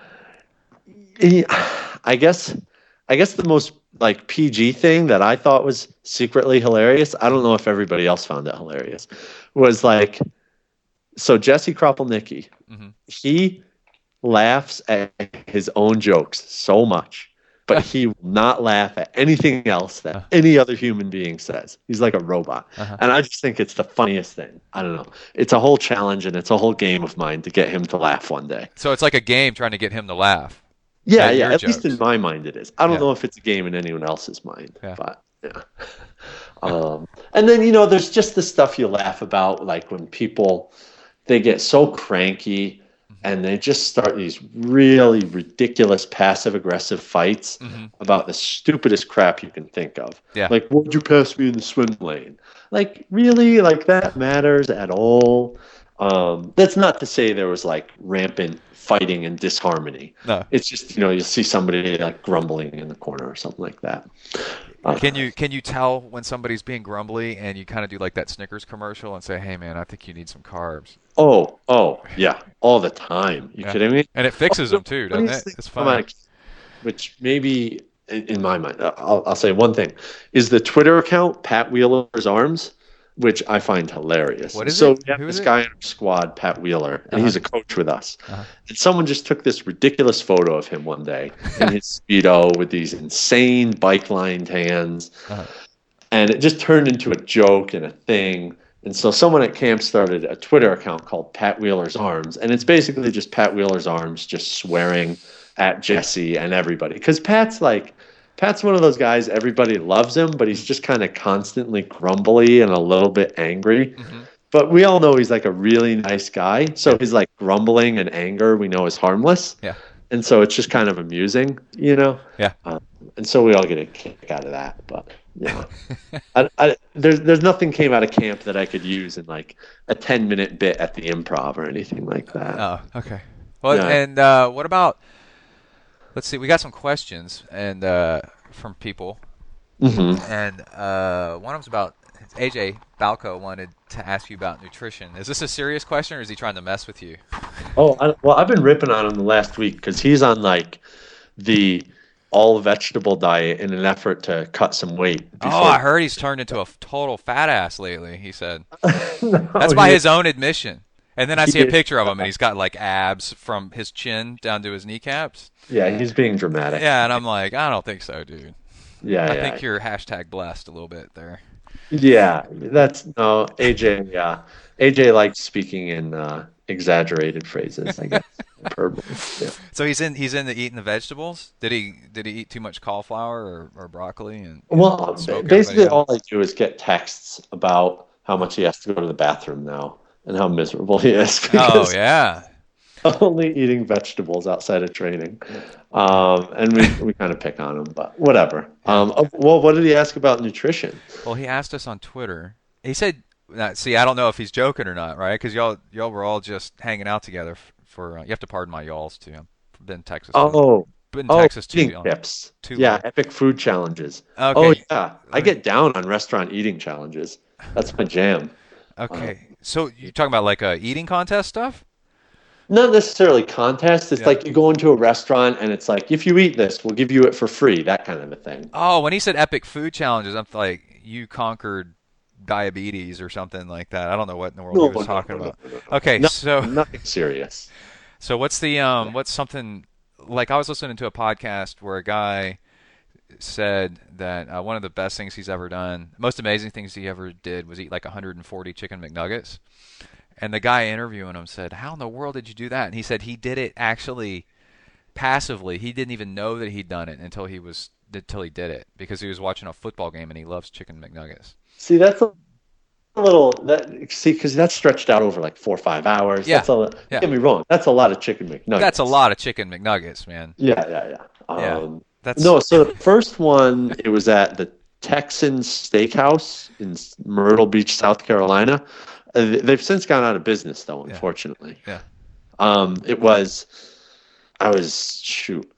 I guess I guess the most like PG thing that I thought was secretly hilarious. I don't know if everybody else found it hilarious. Was like so Jesse Kropelnicki, Mhm. he laughs at his own jokes so much, but he will not laugh at anything else that any other human being says. He's like a robot. Uh-huh. And I just think it's the funniest thing. I don't know. It's a whole challenge and it's a whole game of mine to get him to laugh one day. So it's like a game trying to get him to laugh. Yeah, yeah. At least in my mind, it is. I don't Yeah. know if it's a game in anyone else's mind, Yeah. but yeah. um, and then you know, there's just the stuff you laugh about, like when people they get so cranky and they just start these really ridiculous passive aggressive fights about the stupidest crap you can think of. Yeah. Like, would you pass me in the swim lane? Like, really? Like that matters at all? Um, that's not to say there was like rampant fighting and disharmony. No. It's just you know you'll see somebody like grumbling in the corner or something like that. Can you can you tell when somebody's being grumbly and you kind of do like that Snickers commercial and say, "Hey man, I think you need some carbs," Oh, oh, yeah, all the time. You Yeah. kidding me? and it fixes them too, doesn't it? It's fun. out Which maybe, in, in my mind, I'll, I'll say one thing: is the Twitter account Pat Wheeler's Arms, which I find hilarious. What is so it? we have Who is this guy in our squad, Pat Wheeler, and Uh-huh. he's a coach with us. Uh-huh. And someone just took this ridiculous photo of him one day in his speedo with these insane bike lined hands, Uh-huh. and it just turned into a joke and a thing. And so someone at camp started a Twitter account called Pat Wheeler's Arms, and it's basically just Pat Wheeler's Arms just swearing at Jesse and everybody. Because Pat's like, Pat's one of those guys everybody loves him, but he's just kind of constantly grumbly and a little bit angry. Mm-hmm. But we all know he's like a really nice guy, so his like grumbling and anger we know is harmless. Yeah. And so it's just kind of amusing, you know. Yeah. Um, and so we all get a kick out of that, but know, I, I, there's there's nothing came out of camp that I could use in like a ten minute bit at the improv or anything like that. Oh, okay. Well, Yeah. and uh, what about? Let's see. We got some questions and uh, from people, hmm and uh, one of them's about AJ Baucco wanted to ask you about nutrition. Is this a serious question, or is he trying to mess with you? Oh, I, well, I've been ripping on him the last week because he's on like the all vegetable diet in an effort to cut some weight. Oh, I heard he's turned into a total fat ass lately. He said that's Oh, by his own admission. And then I see a picture of him, and he's got like abs from his chin down to his kneecaps. Yeah, he's being dramatic. Yeah, and I'm like, I don't think so, dude. yeah, I yeah. think you're hashtag blessed a little bit there. Yeah, that's no AJ. Yeah, AJ likes speaking in uh, exaggerated phrases. I guess. Yeah. So he's in he's into eating the vegetables. Did he did he eat too much cauliflower or, or broccoli? And Well, basically, all I do is get texts about how much he has to go to the bathroom now and how miserable he is. oh yeah, only eating vegetables outside of training. Um, and we, we kind of pick on him, but whatever. Um, oh, well, what did he ask about nutrition? Well, he asked us on Twitter. He said, "See, I don't know if he's joking or not, right? Because y'all y'all were all just hanging out together for. Uh, you have to pardon my y'alls too. I've been in Texas. Oh, been in oh, Texas too. eating tips. too yeah, long. epic food challenges. Okay. Oh yeah, I get down on restaurant eating challenges. That's my jam. Okay. So you're talking about like a eating contest stuff? Not necessarily contest. It's Yeah. like you go into a restaurant and it's like, if you eat this, we'll give you it for free. That kind of a thing. Oh, when he said epic food challenges, I'm like, you conquered diabetes or something like that. I don't know what in the world No, he was talking no, about. no, no. Okay, No, so nothing serious. So what's the um what's something like I was listening to a podcast where a guy said that uh, one of the best things he's ever done, most amazing things he ever did was eat like 140 chicken McNuggets. And the guy interviewing him said, "How in the world did you do that?" And he said he did it actually passively. He didn't even know that he'd done it until he was until he did it because he was watching a football game and he loves chicken McNuggets. See, that's a little that see because that's stretched out over like four or five hours. Yeah, That's a, yeah. Get me wrong. That's a lot of chicken McNuggets. That's a lot of chicken McNuggets, man. Yeah, yeah, yeah. Yeah. That's No, so the first one it was at the Texan Steakhouse in Myrtle Beach, South Carolina. Uh, They've since gone out of business, though, unfortunately. Yeah. Um, it was, I was shoot,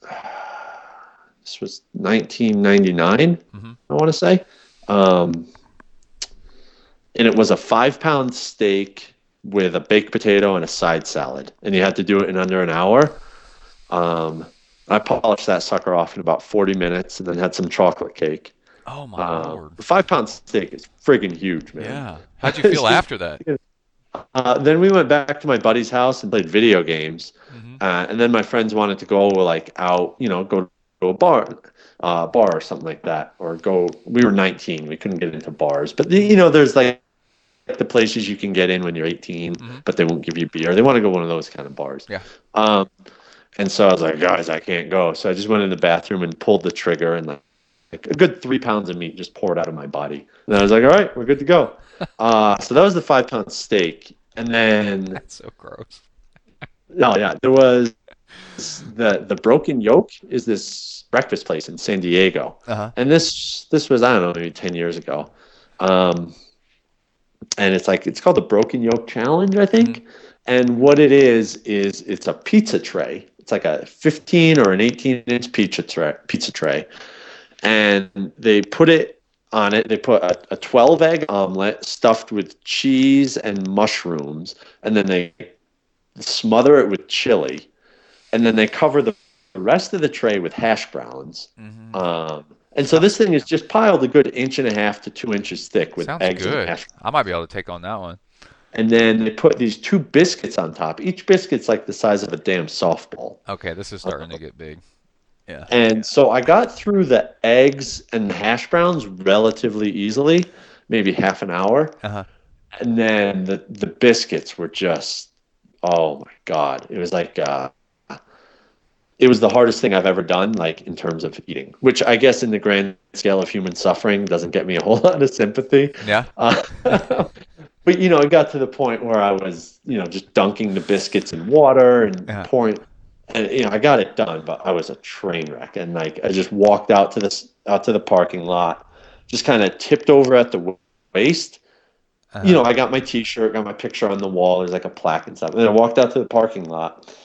this was 1999. Mhm. I want to say, um, and it was a five pound steak with a baked potato and a side salad, and you had to do it in under an hour. Um, I polished that sucker off in about 40 minutes and then had some chocolate cake. Oh my Uh, lord. the five pound steak is friggin' huge, man. Yeah. How'd you feel after that? Uh, then we went back to my buddy's house and played video games. Mhm. Uh, and then my friends wanted to go like out, you know, go to a bar, uh, bar or something like that, or go. We were 19, we couldn't get into bars, but the, you know, there's like the places you can get in when you're 18, Mhm. but they won't give you beer. They want to go one of those kind of bars. Yeah. Um, and so I was like, guys, I can't go. So I just went in the bathroom and pulled the trigger and like, like a good three pounds of meat just poured out of my body. And I was like, all right, we're good to go. Uh, so that was the five pound steak. And then That's so gross. No, yeah, there was the the Broken Yolk is this breakfast place in San Diego, Uh-huh. and this this was I don't know maybe ten years ago, um, and it's like it's called the Broken Yolk Challenge, I think, and what it is is it's a pizza tray. It's like a fifteen or an eighteen inch pizza tray, pizza tray, and they put it on it. They put a, a twelve egg omelet stuffed with cheese and mushrooms, and then they smother it with chili, and then they cover the rest of the tray with hash browns. Mm-hmm. Um, and so this thing is just piled a good inch and a half to two inches thick with Sounds eggs and good. I might be able to take on that one. And then they put these two biscuits on top. Each biscuit's like the size of a damn softball. Okay, this is starting to get big. Yeah. And so I got through the eggs and hash browns relatively easily, maybe half an hour. Uh-huh. And then the, the biscuits were just, oh my God. It was like, uh, it was the hardest thing I've ever done, like in terms of eating, which I guess in the grand scale of human suffering doesn't get me a whole lot of sympathy. Yeah. Uh, but you know, it got to the point where I was, you know, just dunking the biscuits in water and Yeah. pouring, and you know, I got it done, but I was a train wreck, and like I just walked out to this out to the parking lot, just kind of tipped over at the wa- waist. You know, uh-huh. I got my T-shirt, got my picture on the wall. There's like a plaque and stuff, and I walked out to the parking lot,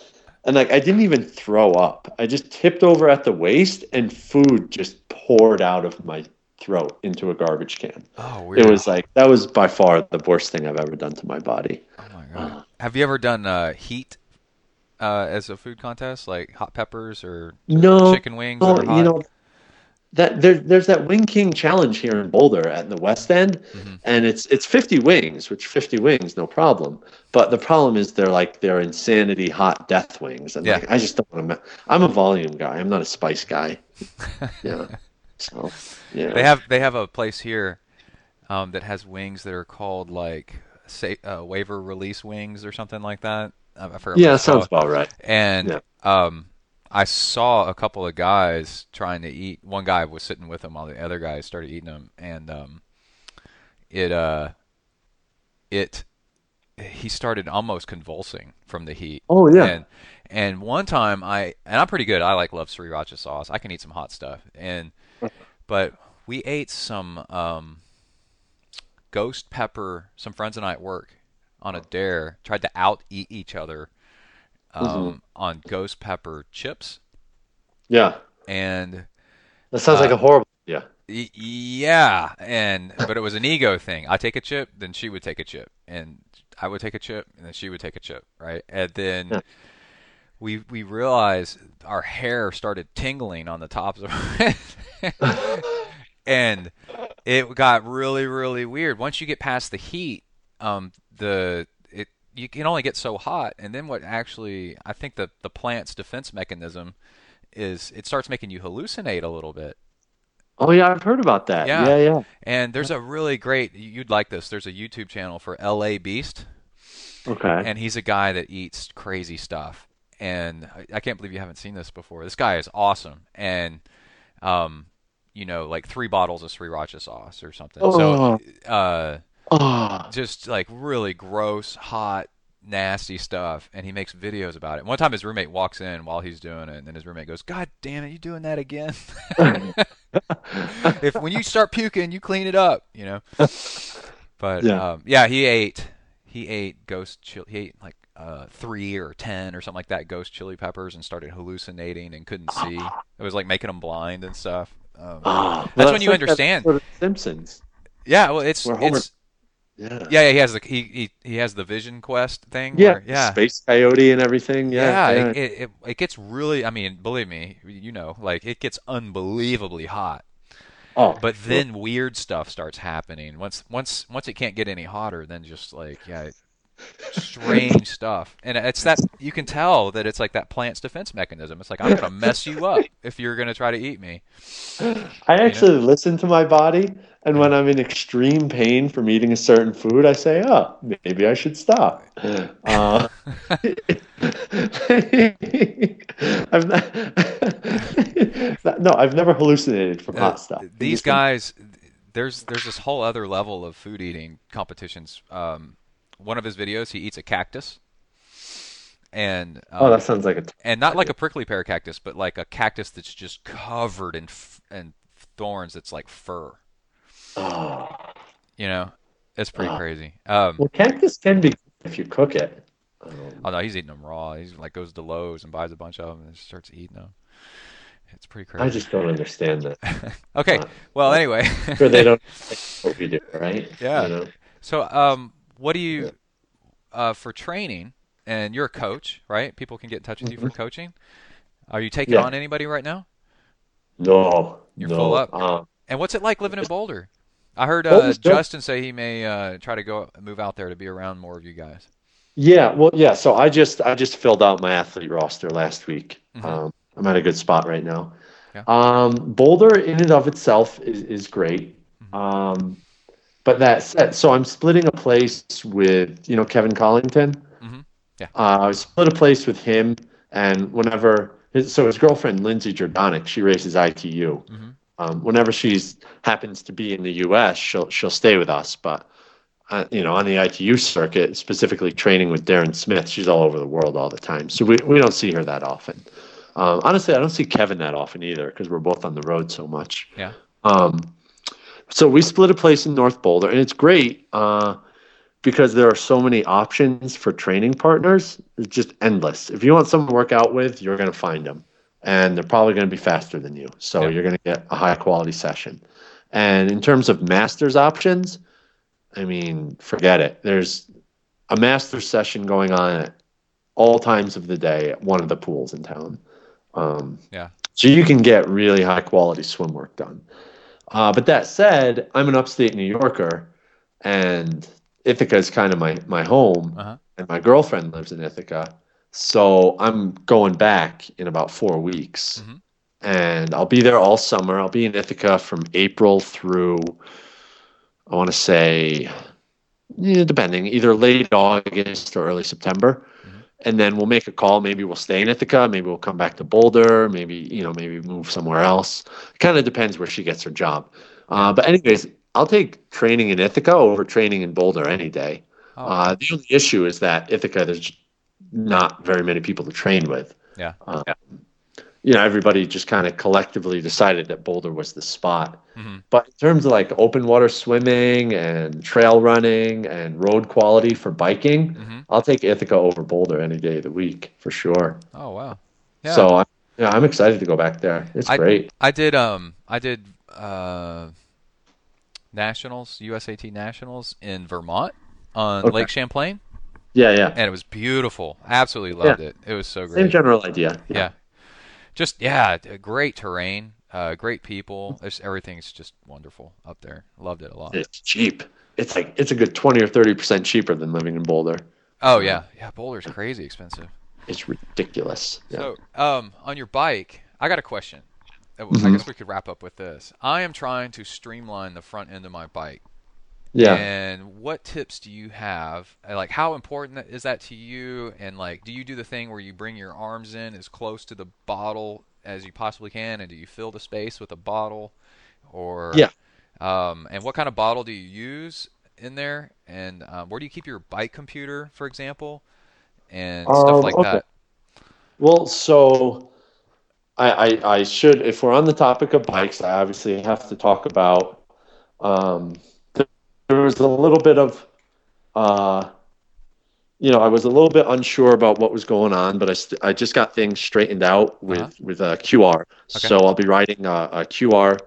and like I didn't even throw up. I just tipped over at the waist, and food just poured out of my throat into a garbage can. Oh, weird. It was like that was by far the worst thing I've ever done to my body. Oh my god. Have you ever done uh, heat uh, as a food contest, like hot peppers or No, chicken wings? no, that are hot? you know that there, there's that Wing King challenge here in Boulder at the West End, Mm-hmm. and it's it's 50 wings, which 50 wings, no problem. But the problem is they're like they're insanity hot death wings, and Yeah. like, I just don't want to. I'm a volume guy. I'm not a spice guy. yeah. Yeah. They have they have a place here um, that has wings that are called like say, uh, waiver release wings or something like that. I I yeah, sounds about right. And Yeah. um, I saw a couple of guys trying to eat. One guy was sitting with them while the other guy started eating them, and um, it uh, it he started almost convulsing from the heat. Oh, yeah. And and one time I and I'm pretty good. I like love sriracha sauce. I can eat some hot stuff. And but we ate some um, ghost pepper. Some friends and I at work on a dare tried to out eat each other um, Mm-hmm. on ghost pepper chips. Yeah, And that sounds like Uh, a horrible. Yeah. y- yeah, and but it was an ego thing. I take a chip, then she would take a chip, and I would take a chip, and then she would take a chip, right? And then Yeah. We we realized our hair started tingling on the tops of our and it got really really weird. Once you get past the heat, um, the it you can only get so hot, and then what actually I think the the plant's defense mechanism is it starts making you hallucinate a little bit. Oh yeah, I've heard about that. Yeah. Yeah, yeah. And there's a really great you'd like this. There's a YouTube channel for LA Beast, Okay. and he's a guy that eats crazy stuff. And I, I can't believe you haven't seen this before. This guy is awesome, and um, you know, like three bottles of sriracha sauce or something. So, uh, oh, just like really gross, hot, nasty stuff. And he makes videos about it. One time his roommate walks in while he's doing it, and then his roommate goes, "God damn it, you doing that again?" if when you start puking, you clean it up, you know. But Yeah. um, yeah, he ate he ate ghost chili. He ate like uh, three or ten or something like that ghost chili peppers and started hallucinating and couldn't see. It was like making him blind and stuff. Um, Ah, That's well, when you like understand. episode of Simpsons. yeah, well, it's Homer- it's Yeah. yeah, yeah, he has the he, he he has the Vision Quest thing. Yeah. where- yeah. Space Coyote and everything. Yeah, Yeah. It, it, it it gets really. I mean, believe me, you know, like it gets unbelievably hot. oh, But then weird stuff starts happening. Once once once it can't get any hotter, then just like yeah, strange stuff. And it's that you can tell that it's like that plant's defense mechanism. It's like I'm gonna mess you up if you're gonna try to eat me. I actually listen to my body, and when I'm in extreme pain from eating a certain food, I say, "Oh, maybe I should stop." Uh, I've not, no, I've never hallucinated from Uh, hot stuff. These guys, there's there's this whole other level of food eating competitions. Um, one of his videos, he eats a cactus, and um, Oh, that sounds like a. and not like a prickly pear cactus, but like a cactus that's just covered in f- in thorns. That's like fur. Oh. You know, it's pretty Ah. crazy. Um, Well, cactus can be if you cook it. Um, oh no, he's eating them raw. He's like goes to Lowe's and buys a bunch of them and starts eating them. It's pretty crazy. I just don't understand that. okay. uh, Well, anyway. Sure, they don't what we do, right? Yeah. You know? So, um, what do you, uh, for training, and you're a coach, right? People can get in touch with you for coaching. Are you taking Mm-hmm. Yeah. on anybody right now? No. You're no. full up. Um, And what's it like living in Boulder? I heard uh, Justin say he may uh, try to go move out there to be around more of you guys. Yeah, well, yeah. So I just I just filled out my athlete roster last week. Mhm. Um, I'm at a good spot right now. Yeah. Um, Boulder in and of itself is is great. Mm-hmm. Um, but that said, so I'm splitting a place with you know Kevin Collington. Mhm. Yeah. Uh, I split a place with him, and whenever his, so his girlfriend Lindsey Jerdonek, she races ITU. Mhm. Um, whenever she's happens to be in the U.S., she'll she'll stay with us. But uh, you know, on the ITU circuit, specifically training with Darren Smith, she's all over the world all the time. So we, we don't see her that often. Um, honestly, I don't see Kevin that often either because we're both on the road so much. Yeah. Um, so we split a place in North Boulder, and it's great uh, because there are so many options for training partners. It's just endless. If you want someone to work out with, you're going to find them, and they're probably going to be faster than you. So Yeah. you're going to get a high quality session. And in terms of masters options, I mean, forget it. There's a master session going on at all times of the day at one of the pools in town. Um, Yeah. So you can get really high quality swim work done. Uh, but that said, I'm an upstate New Yorker, and Ithaca is kind of my my home, Uh-huh. and my girlfriend lives in Ithaca. So I'm going back in about four weeks, Mhm. and I'll be there all summer. I'll be in Ithaca from April through, I want to say, depending, either late August or early September. And then we'll make a call. Maybe we'll stay in Ithaca. Maybe we'll come back to Boulder. Maybe you know, maybe move somewhere else. Kind of depends where she gets her job. Uh, but anyways, I'll take training in Ithaca over training in Boulder any day. Oh, Uh, the only issue is that Ithaca, there's not very many people to train with. Yeah. Um, you know, everybody just kind of collectively decided that Boulder was the spot. Mhm. But in terms of like open water swimming and trail running and road quality for biking, Mhm. I'll take Ithaca over Boulder any day of the week for sure. Oh wow. Yeah. So I, yeah, I'm excited to go back there. It's I- great. I did um I did uh nationals USAT nationals in Vermont on Okay. Lake Champlain Yeah, yeah. and it was beautiful. Absolutely loved it. It was so great. Same general idea. yeah. Just yeah, great terrain, uh great people. There's everything's just wonderful up there. Loved it a lot. It's cheap. It's like it's a good twenty or thirty percent cheaper than living in Boulder. Oh yeah. Yeah, Boulder's crazy expensive. It's ridiculous. Yeah. So, um, on your bike, I got a question. Uh, I Mhm. guess we could wrap up with this. I am trying to streamline the front end of my bike. Yeah. And what tips do you have? Uh, Like, how important is that to you? And like, do you do the thing where you bring your arms in as close to the bottle as you possibly can, and do you fill the space with a bottle, or Yeah. Um, and what kind of bottle do you use in there? And um, where do you keep your bike computer, for example, and stuff Um, like okay. that? Well, so I, I I should if we're on the topic of bikes, I obviously have to talk about um there was a little bit of uh you know, I was a little bit unsure about what was going on, but I, st- I just got things straightened out with Uh-huh. with a QR. Okay. So I'll be riding a, a QR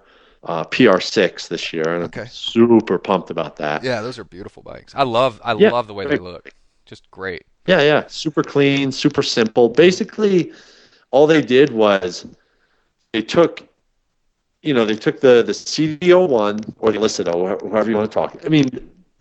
uh, PR6 this year, and Okay. I'm super pumped about that. Yeah, those are beautiful bikes. I love I Yeah, love the way they look. Just great. Yeah, yeah. Super clean, super simple. Basically, all they did was they took, you know, they took the the CDO one or the Illicito, wh- however you want to talk. I mean,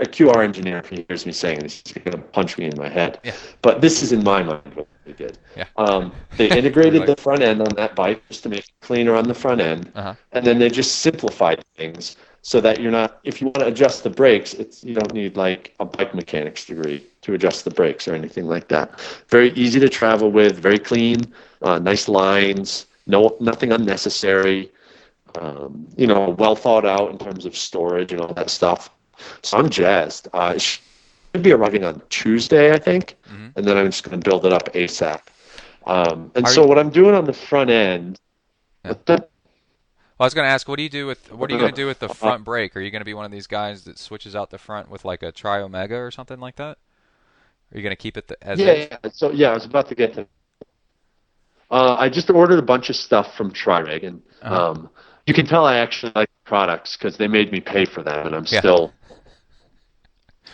a QR engineer, if he hears me saying this, he's going to punch me in my head. Yeah. But this is in my mind what they did. Yeah. Um, they integrated Right. the front end on that bike just to make it cleaner on the front end, Uh-huh. and then they just simplified things so that you're not. If you want to adjust the brakes, it's you don't need like a bike mechanics degree to adjust the brakes or anything like that. Very easy to travel with, very clean, uh, nice lines, no nothing unnecessary. Um, you know, well thought out in terms of storage and all that stuff. So I'm jazzed. Uh, sh- should be arriving on Tuesday, I think, Mhm. and then I'm just going to build it up ASAP. Um, and Are so you- what I'm doing on the front end, Yeah. the- Well, I was going to ask, what do you do with what are you going to do with the front brake? Are you going to be one of these guys that switches out the front with like a Tri Omega or something like that? Are you going to keep it the, as yeah, is? yeah, so yeah, I was about to get to. Uh, I just ordered a bunch of stuff from Tri-Rig, and Uh-huh. um, you can tell I actually like products because they made me pay for them, and I'm Yeah. still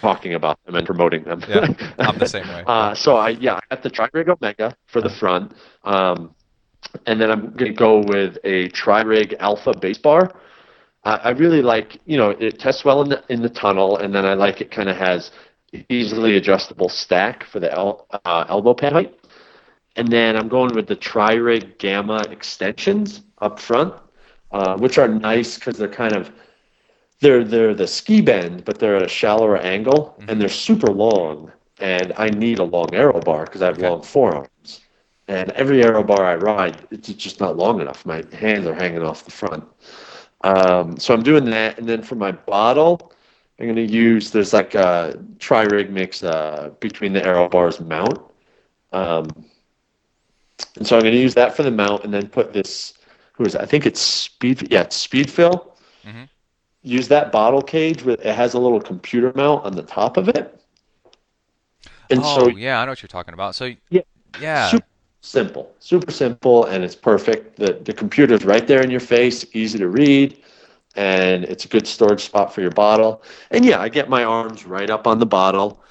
talking about them and promoting them. Yeah, I'm the same way. Uh, so I yeah, I got the Tri-Rig Omega for the front, um, and then I'm gonna go with a Tri-Rig Alpha base bar. I I really like you know it tests well in the in the tunnel, and then I like it kind of has easily adjustable stack for the el- uh, elbow pad height. And then I'm going with the Tri-Rig Gamma extensions up front, uh, which are nice because they're kind of they're they're the ski bend, but they're at a shallower angle and they're super long. And I need a long aero bar because I have Okay. long forearms. And every aero bar I ride, it's just not long enough. My hands are hanging off the front. Um, so I'm doing that, and then for my bottle, I'm going to use there's like a tri rig mix uh, between the aero bars mount. Um, and so I'm going to use that for the mount, and then put this. Who is it? I think it's speed. Yeah, it's Speedfil. Mhm. Use that bottle cage with it has a little computer mount on the top of it. And oh, so yeah, I know what you're talking about. So Yeah. yeah, super simple, super simple, and it's perfect. The the computer's right there in your face, easy to read, and it's a good storage spot for your bottle. And yeah, I get my arms right up on the bottle,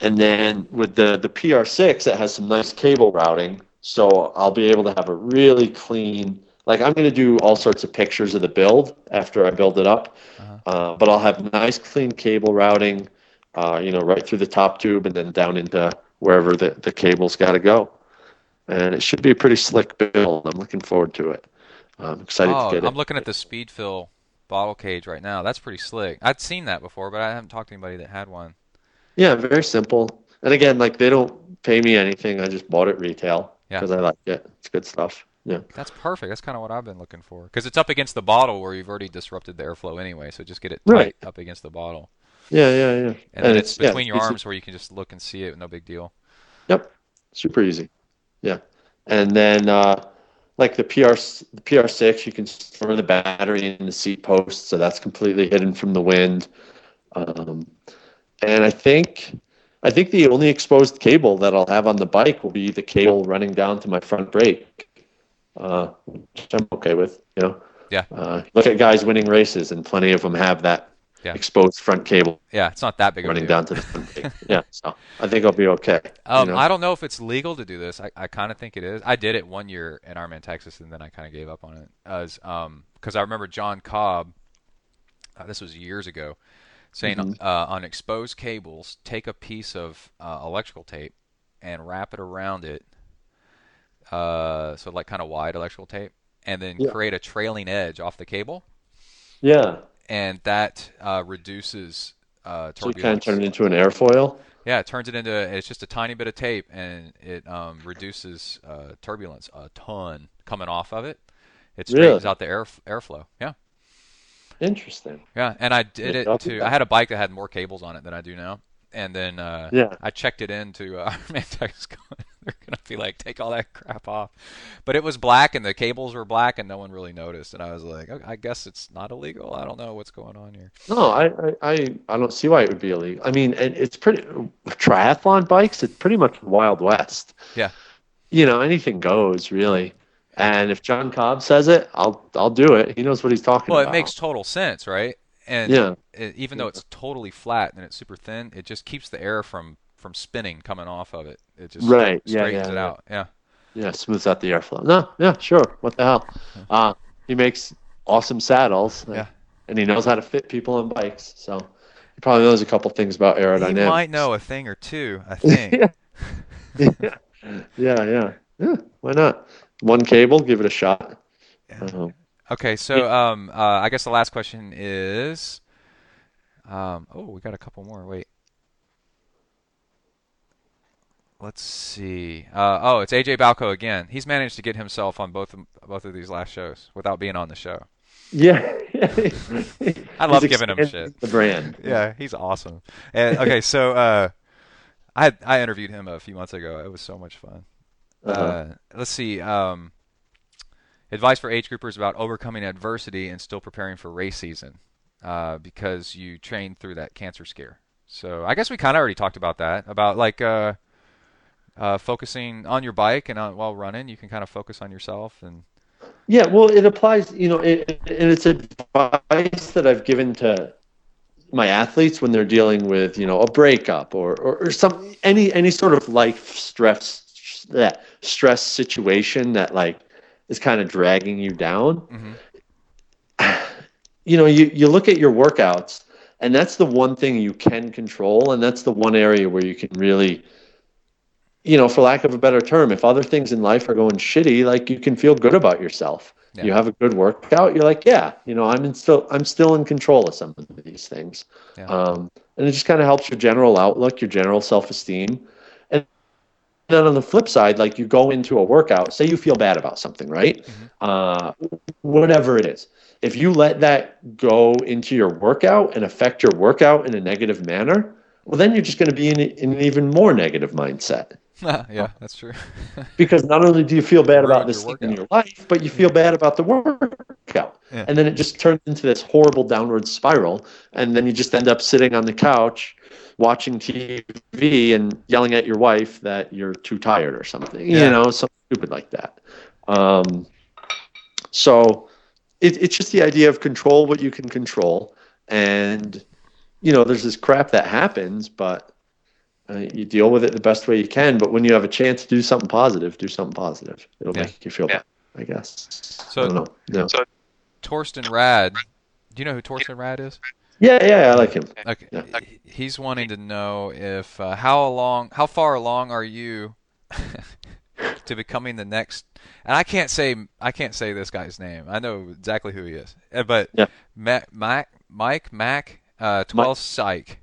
and then with the the PR6, it has some nice cable routing, so I'll be able to have a really clean. Like I'm going to do all sorts of pictures of the build after I build it up, Uh-huh. uh, but I'll have nice clean cable routing, uh, you know, right through the top tube and then down into wherever the, the cable's got to go. And it should be a pretty slick build. I'm looking forward to it. I'm excited oh, to get I'm it. looking at the Speedfil bottle cage right now. That's pretty slick. I'd seen that before, but I haven't talked to anybody that had one. Yeah, very simple. And again, like they don't pay me anything. I just bought it retail Yeah. because I like it. It's good stuff. Yeah. That's perfect. That's kind of what I've been looking for. Because it's up against the bottle where you've already disrupted the airflow anyway. So just get it tight Right. up against the bottle. Yeah, yeah, yeah. And, then it's yeah, between your easy. arms where you can just look and see it. No big deal. Yep, super easy. Yeah, and then uh, like the PR the PR6, you can store the battery in the seat post, so that's completely hidden from the wind. Um, and I think I think the only exposed cable that I'll have on the bike will be the cable running down to my front brake, uh, which I'm okay with. You know, Yeah. Uh, look at guys winning races, and plenty of them have that Yeah. exposed front cable Yeah, it's not that big of a running down to the front yeah, so I think I'll be okay. you Um, know? I don't know if it's legal to do this. I, I kind of think it is. I did it one year in Ironman Texas, and then I kind of gave up on it. As um, because I remember John Cobb. Uh, this was years ago, saying Mm-hmm. uh, on exposed cables, take a piece of uh, electrical tape and wrap it around it. Uh, so like kind of wide electrical tape, and then Yeah. create a trailing edge off the cable, yeah. and that uh, reduces uh, So you turbulence. kind of turn it into an airfoil. Yeah, it turns it into it's just a tiny bit of tape, and it um, reduces uh, turbulence a ton coming off of it. It Really? out the air airflow. Yeah, Interesting. yeah, and I did Yeah, it I'll to. I had a bike that had more cables on it than I do now, and then uh, Yeah. I checked it into uh, going, They're gonna be like, take all that crap off, but it was black and the cables were black, and no one really noticed. And I was like, I guess it's not illegal. I don't know what's going on here. No, I, I, I, don't see why it would be illegal. I mean, and it's pretty triathlon bikes. It's pretty much Wild West. Yeah. You know, anything goes really. And if John Cobb says it, I'll I'll do it. He knows what he's talking Well, about. Well, it makes total sense, right? And Yeah. it, even though it's totally flat and it's super thin, it just keeps the air from from spinning coming off of it. It just Right, yeah, straightens yeah, it yeah. out. Yeah. yeah, smooths out the airflow. No, yeah, sure. What the hell? Uh, he makes awesome saddles. Yeah. And he knows how to fit people on bikes. So he probably knows a couple things about aerodynamics. He might know a thing or two, I think. yeah. yeah, yeah, yeah, yeah. Why not? One cable, give it a shot. Um, Okay, so um, uh, I guess the last question is, um, oh, we got a couple more. Wait. Let's see. Uh, oh, it's AJ Baucco again. He's managed to get himself on both of, both of these last shows without being on the show. Yeah. I love giving him shit. The brand. Yeah, he's awesome. And okay, so uh, I I interviewed him a few months ago. It was so much fun. Uh-huh. Uh, let's see. Um, advice for age groupers about overcoming adversity and still preparing for race season, uh, because you trained through that cancer scare. So I guess we kind of already talked about that. About like uh, uh, focusing on your bike and on, while running, you can kind of focus on yourself and Yeah, well, it applies, you know, it, and it's advice that I've given to my athletes when they're dealing with, you know, a breakup or, or, or some any any sort of life stress that stress situation that like is kind of dragging you down. You know, you you look at your workouts, and that's the one thing you can control, and that's the one area where you can really you know, for lack of a better term, if other things in life are going shitty, like you can feel good about yourself. Yeah. You have a good workout. You're like, yeah, you know, I'm in still, I'm still in control of some of these things. Yeah. Um, and it just kind of helps your general outlook, your general self-esteem. And then on the flip side, like you go into a workout, say you feel bad about something, right? Uh, whatever it is. If you let that go into your workout and affect your workout in a negative manner, well, then you're just going to be in, in an even more negative mindset yeah, that's true. because not only do you feel bad about this thing in your life, but you feel bad about the workout. Yeah. And then it just turns into this horrible downward spiral. And then you just end up sitting on the couch watching TV and yelling at your wife that you're too tired or something, Yeah. you know, something stupid like that. Um, so it, it's just the idea of control what you can control. And, you know, there's this crap that happens, but uh, you deal with it the best way you can. But when you have a chance to do something positive, do something positive. It'll Yeah. make you feel better, I guess. So- I don't know. No. Torsten Rad. Do you know who Torsten Rad is? Yeah, yeah, I like him. Okay. Yeah. He's wanting to know if uh, how along, how far along are you to becoming the next? And I can't say I can't say this guy's name. I know exactly who he is, Uh, but Yeah. Mac, Mac, Mike Mac, uh, Twelve Psych,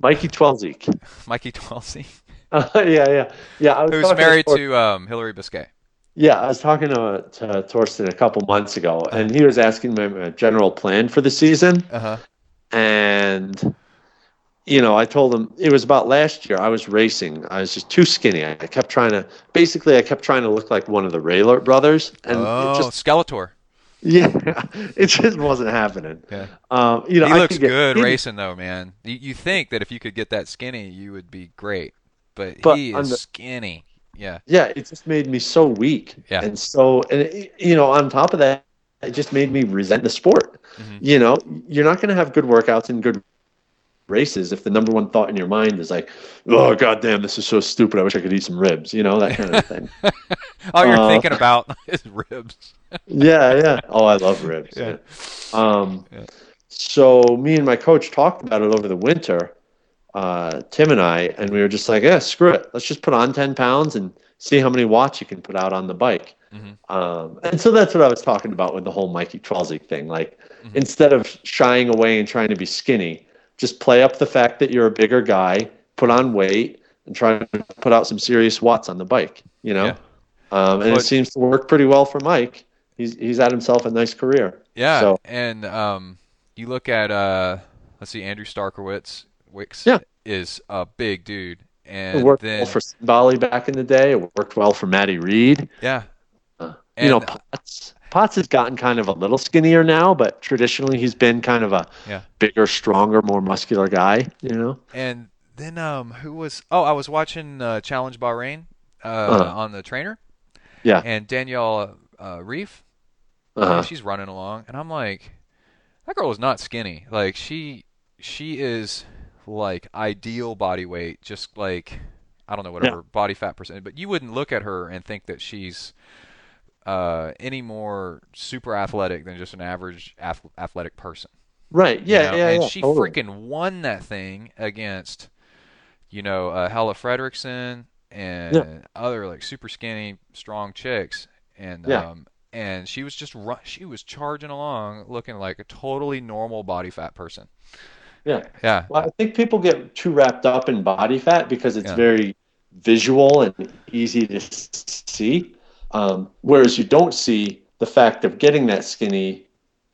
Mikey Twelsiek. Mikey Twelzy, Uh, yeah, yeah, yeah. I was who's married Tor- to um, Hillary Biscay. Yeah, I was talking to, to Torsten a couple months ago, and he was asking me my general plan for the season. Uh huh. and you know i told him it was about last year i was racing i was just too skinny i kept trying to basically i kept trying to look like one of the Raelert brothers and Oh, just Skeletor. Yeah it just wasn't happening Yeah. um you know He I looks good racing though, man. You, you think that if you could get that skinny, you would be great, but, But he is the- skinny. Yeah. yeah it just made me so weak Yeah. and so and it, you know on top of that it just made me resent the sport Mhm. you know you're not going to have good workouts and good races if the number one thought in your mind is like oh god damn this is so stupid i wish i could eat some ribs you know that kind of thing All you're Uh, thinking about is ribs. yeah, yeah. Oh, I love ribs. Yeah. Yeah. Um, Yeah. so me and my coach talked about it over the winter, uh, Tim and I, and we were just like, yeah, screw it. Let's just put on 10 pounds and see how many watts you can put out on the bike. Mhm. Um, and so that's what I was talking about with the whole Mikey Twelsiek thing. Like, Mhm. instead of shying away and trying to be skinny, just play up the fact that you're a bigger guy, put on weight, and try to put out some serious watts on the bike, you know? Yeah. Um, and But- it seems to work pretty well for Mike. He's he's had himself a nice career. Yeah, So- and um, you look at uh, let's see, Andrew Starykowicz, Wicks Yeah. is a big dude, It and worked then well for Bali back in the day. It worked well for Matty Reed. yeah, Uh, you know, And- Potts Potts has gotten kind of a little skinnier now, but traditionally he's been kind of a Yeah. bigger, stronger, more muscular guy. You know. and then um, who was? Oh, I was watching uh, Challenge Bahrain uh, Uh-huh. on the trainer, Yeah. and Danielle uh, Ryf, Uh-huh. she's running along, and I'm like, that girl is not skinny. Like she, she is like ideal body weight, just like I don't know whatever body fat percent, but you wouldn't look at her and think that she's uh, any more super athletic than just an average ath- athletic person. Right. you Yeah. know? Yeah. And yeah, she totally. freaking won that thing against, you know, uh, Helle Frederiksen and other like super skinny, strong chicks, and Yeah. um, and she was just she was charging along, looking like a totally normal body fat person. Yeah. Yeah, Well, I think people get too wrapped up in body fat because it's Yeah. very visual and easy to see. Um, whereas you don't see the fact of getting that skinny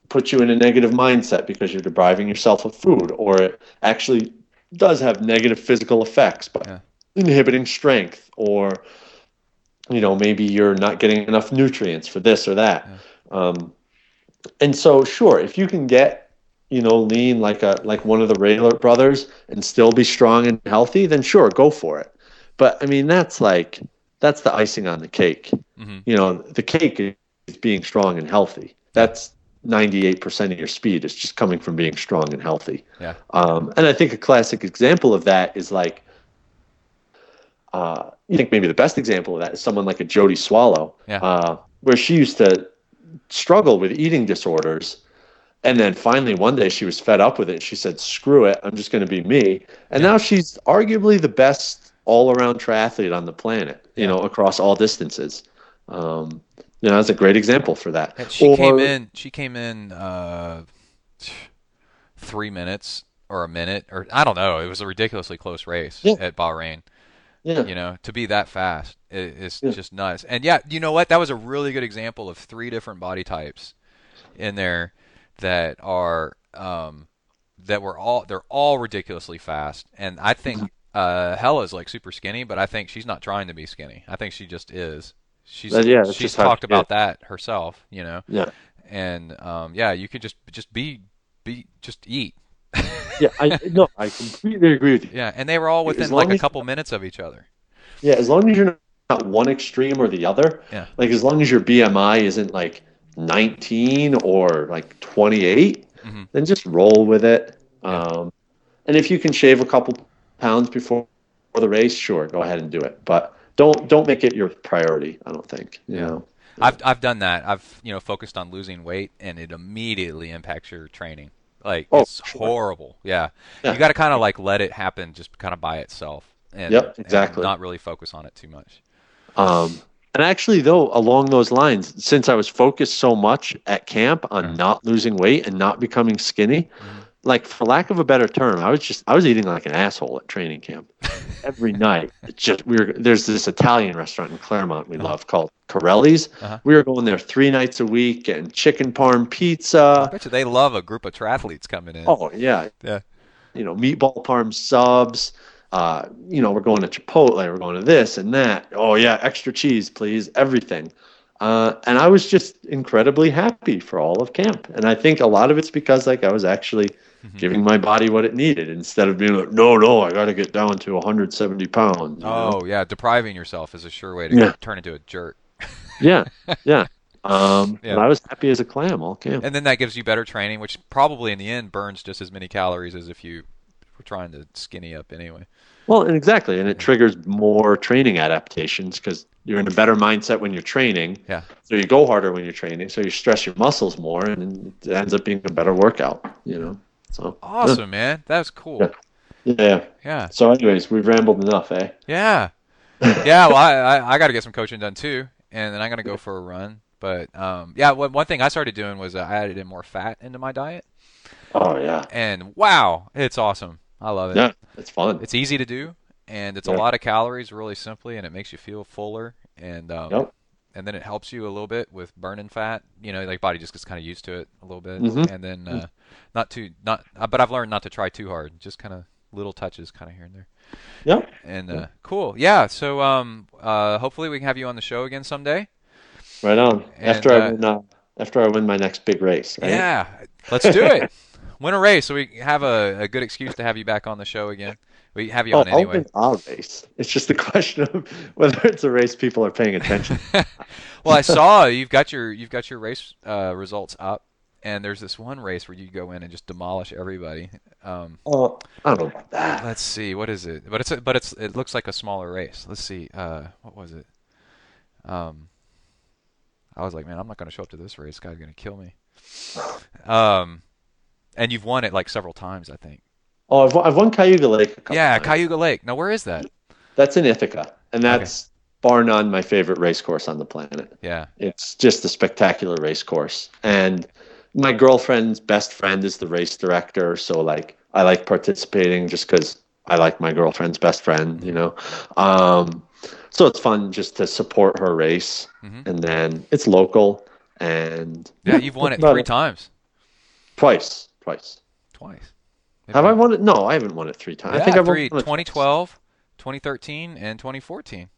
puts you in a negative mindset because you're depriving yourself of food, or it actually does have negative physical effects by Yeah. inhibiting strength, or you know maybe you're not getting enough nutrients for this or that. Um, and so, sure, if you can get you know lean like a like one of the Raelert brothers and still be strong and healthy, then sure, go for it. But I mean, that's like that's the icing on the cake. Mhm. You know, the cake is being strong and healthy. That's 98% of your speed is just coming from being strong and healthy. Yeah. Um, and I think a classic example of that is like, uh, you think maybe the best example of that is someone like a Jodie Swallow, Yeah. uh, where she used to struggle with eating disorders. And then finally, one day she was fed up with it. She said, "Screw it! I'm just going to be me." And now she's arguably the best all-around triathlete on the planet. You Yeah. know, across all distances. Um, you know, that's a great example for that. And she came in. She came in uh, three minutes or a minute, or I don't know. It was a ridiculously close race Yeah. at Bahrain. Yeah. You know, to be that fast is Yeah. just nuts. And yeah, you know what? That was a really good example of three different body types in there that are um, that were all they're all ridiculously fast. And I think. Uh, Helle's like super skinny, but I think she's not trying to be skinny. I think she just is. She's Uh, yeah, she's talked about is. that herself. You know Yeah. and um, yeah, you could just just be be just eat. Yeah. I no, I completely agree with you. Yeah, and they were all within like a couple minutes of each other. Yeah, as long as you're not one extreme or the other. Yeah. Like as long as your BMI isn't like 19 or like 28, Mhm. then just roll with it. Um, and if you can shave a couple pounds before the race, sure, go ahead and do it. But don't don't make it your priority. I don't think. You Yeah. know. I've I've done that. I've you know focused on losing weight, and it immediately impacts your training. Like Oh, it's sure. horrible. Yeah, Yeah. you got to kind of like let it happen, just kind of by itself. And, Yep, and exactly. not really focus on it too much. Um, and actually, though, along those lines, since I was focused so much at camp on Mhm. not losing weight and not becoming skinny, Mm-hmm. Like for lack of a better term, I was just I was eating like an asshole at training camp every night. It's just we were there's this Italian restaurant in Claremont we love called Corelli's. Uh-huh. We were going there three nights a week and chicken parm I pizza. bet you they love a group of triathletes coming in. Oh yeah, Yeah. You know, meatball parm subs. Uh, you know, we're going to Chipotle. We're going to this and that. Oh yeah, extra cheese, please. Everything. Uh, and I was just incredibly happy for all of camp. And I think a lot of it's because like I was actually Mm-hmm. giving my body what it needed instead of being like, no, no, I got to get down to 170 pounds. you know? Oh yeah, depriving yourself is a sure way to Yeah. turn into a jerk. yeah, yeah. Um, Yeah. I was happy as a clam all camp. And then that gives you better training, which probably in the end burns just as many calories as if you were trying to skinny up anyway. Well, and exactly, and it triggers more training adaptations because you're in a better mindset when you're training. Yeah. So you go harder when you're training. So you stress your muscles more, and it ends up being a better workout. You know. So Awesome, man. That's cool. Yeah. Yeah. Yeah. So, anyways, we've rambled enough, eh? Yeah. Yeah. Well, I, I, I got to get some coaching done too, and then I'm gonna go for a run. But um, yeah, one, one thing I started doing was uh, I added in more fat into my diet, Oh yeah. and wow, it's awesome. I love it. Yeah. It's fun. It's easy to do, and it's Yeah. a lot of calories really simply, and it makes you feel fuller, and um, Yep. And then it helps you a little bit with burning fat. You know, like body just gets kind of used to it a little bit, Mhm. and then uh, not too not. Uh, but I've learned not to try too hard. Just kind of little touches, kind of here and there. Yep. And uh, cool, yeah. So um, uh, hopefully we can have you on the show again someday. Right on. And, after uh, I win, uh, after I win my next big race. Right? Yeah, let's do it. Win a race, so we have a, a good excuse to have you back on the show again. We have you Oh, on I'll anyway. a race. It's just a question of whether it's a race people are paying attention. well, I saw you've got your you've got your race uh, results up, and there's this one race where you go in and just demolish everybody. Um, oh, I don't know about that. let's see, what is it? But it's a, but it's it looks like a smaller race. Let's see, uh, what was it? Um, I was like, man, I'm not going to show up to this race. Guy's going to kill me. Um, and you've won it like several times, I think. Oh, I've, won- I've won Cayuga Lake. A couple Yeah, times. Cayuga Lake. Now, where is that? That's in Ithaca, and that's bar none my favorite race course on the planet. Yeah. It's just a spectacular race course, and my girlfriend's best friend is the race director, so like I like participating just because I like my girlfriend's best friend, you know. Um, so it's fun just to support her race, Mhm. and then it's local, and Yeah, you've won it three times. Twice, twice. Twice. Have I won it? No, I haven't won it three times. Yeah, I think I've won it 2012, 2013, and 2014.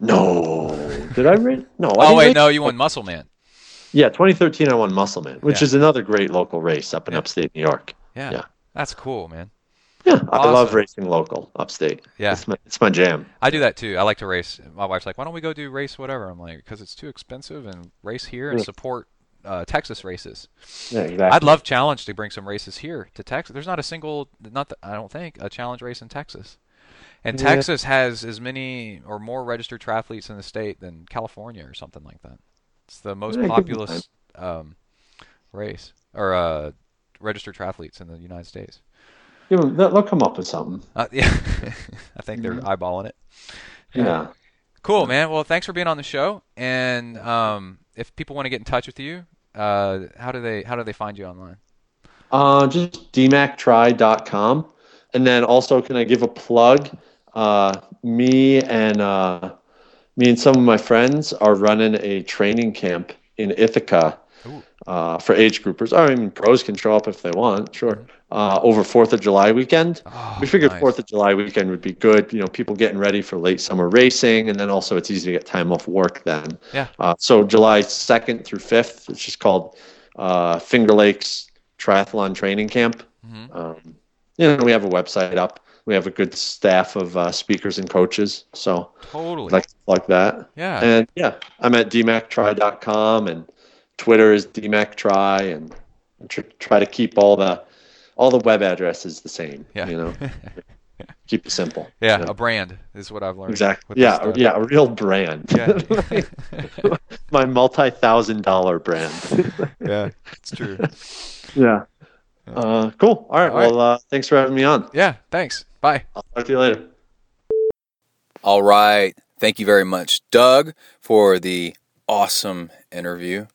No, did I win? No. I Oh wait, win- no, you won Musselman. Yeah, 2013 I won Musselman, which Yeah. is another great local race up in Yeah. upstate New York. Yeah, Yeah. that's cool, man. Yeah, I love racing local upstate. Yeah. it's my, it's my jam. I do that too. I like to race. My wife's like, "Why don't we go do race whatever?" I'm like, "Because it's too expensive and race here and Yeah. support uh, Texas races." Yeah, exactly. I'd love challenge to bring some races here to Texas. There's not a single, not that, I don't think, a challenge race in Texas. And Yeah. Texas has as many or more registered triathletes in the state than California or something like that. It's the most Yeah, populous um, race or uh, registered triathletes in the United States. 'em- they'll they'll come up with something. Uh, yeah, I think they're eyeballing it. Yeah. Cool, man. Well, thanks for being on the show. And um, if people want to get in touch with you, uh, how do they how do they find you online? Uh, just dmactri.com. And then also, can I give a plug? Uh, me and uh, me and some of my friends are running a training camp in Ithaca. Uh, for age groupers. I mean, pros can show up if they want, sure. Uh, over Fourth of July weekend. Oh, we figured nice. Fourth of July weekend would be good. You know, people getting ready for late summer racing, and then also it's easy to get time off work then. Yeah. Uh, so July second through fifth, it's just called uh, Finger Lakes Triathlon Training Camp. Mhm. Um, you know, we have a website up. We have a good staff of uh, speakers and coaches. So Totally. I'd like to plug that. yeah. And yeah, I'm at dmactri.com and Twitter is dmactri and tr- try to keep all the all the web addresses the same. Yeah. You know, keep it simple. yeah, you know. a brand is what I've learned. Exactly. Yeah, yeah, a real brand. Yeah. My multi-thousand dollar brand. yeah, it's true. yeah. Uh, cool. All right. All right. well, uh, thanks for having me on. Yeah, thanks. Bye. I'll talk to you later. All right. Thank you very much, Doug, for the awesome interview.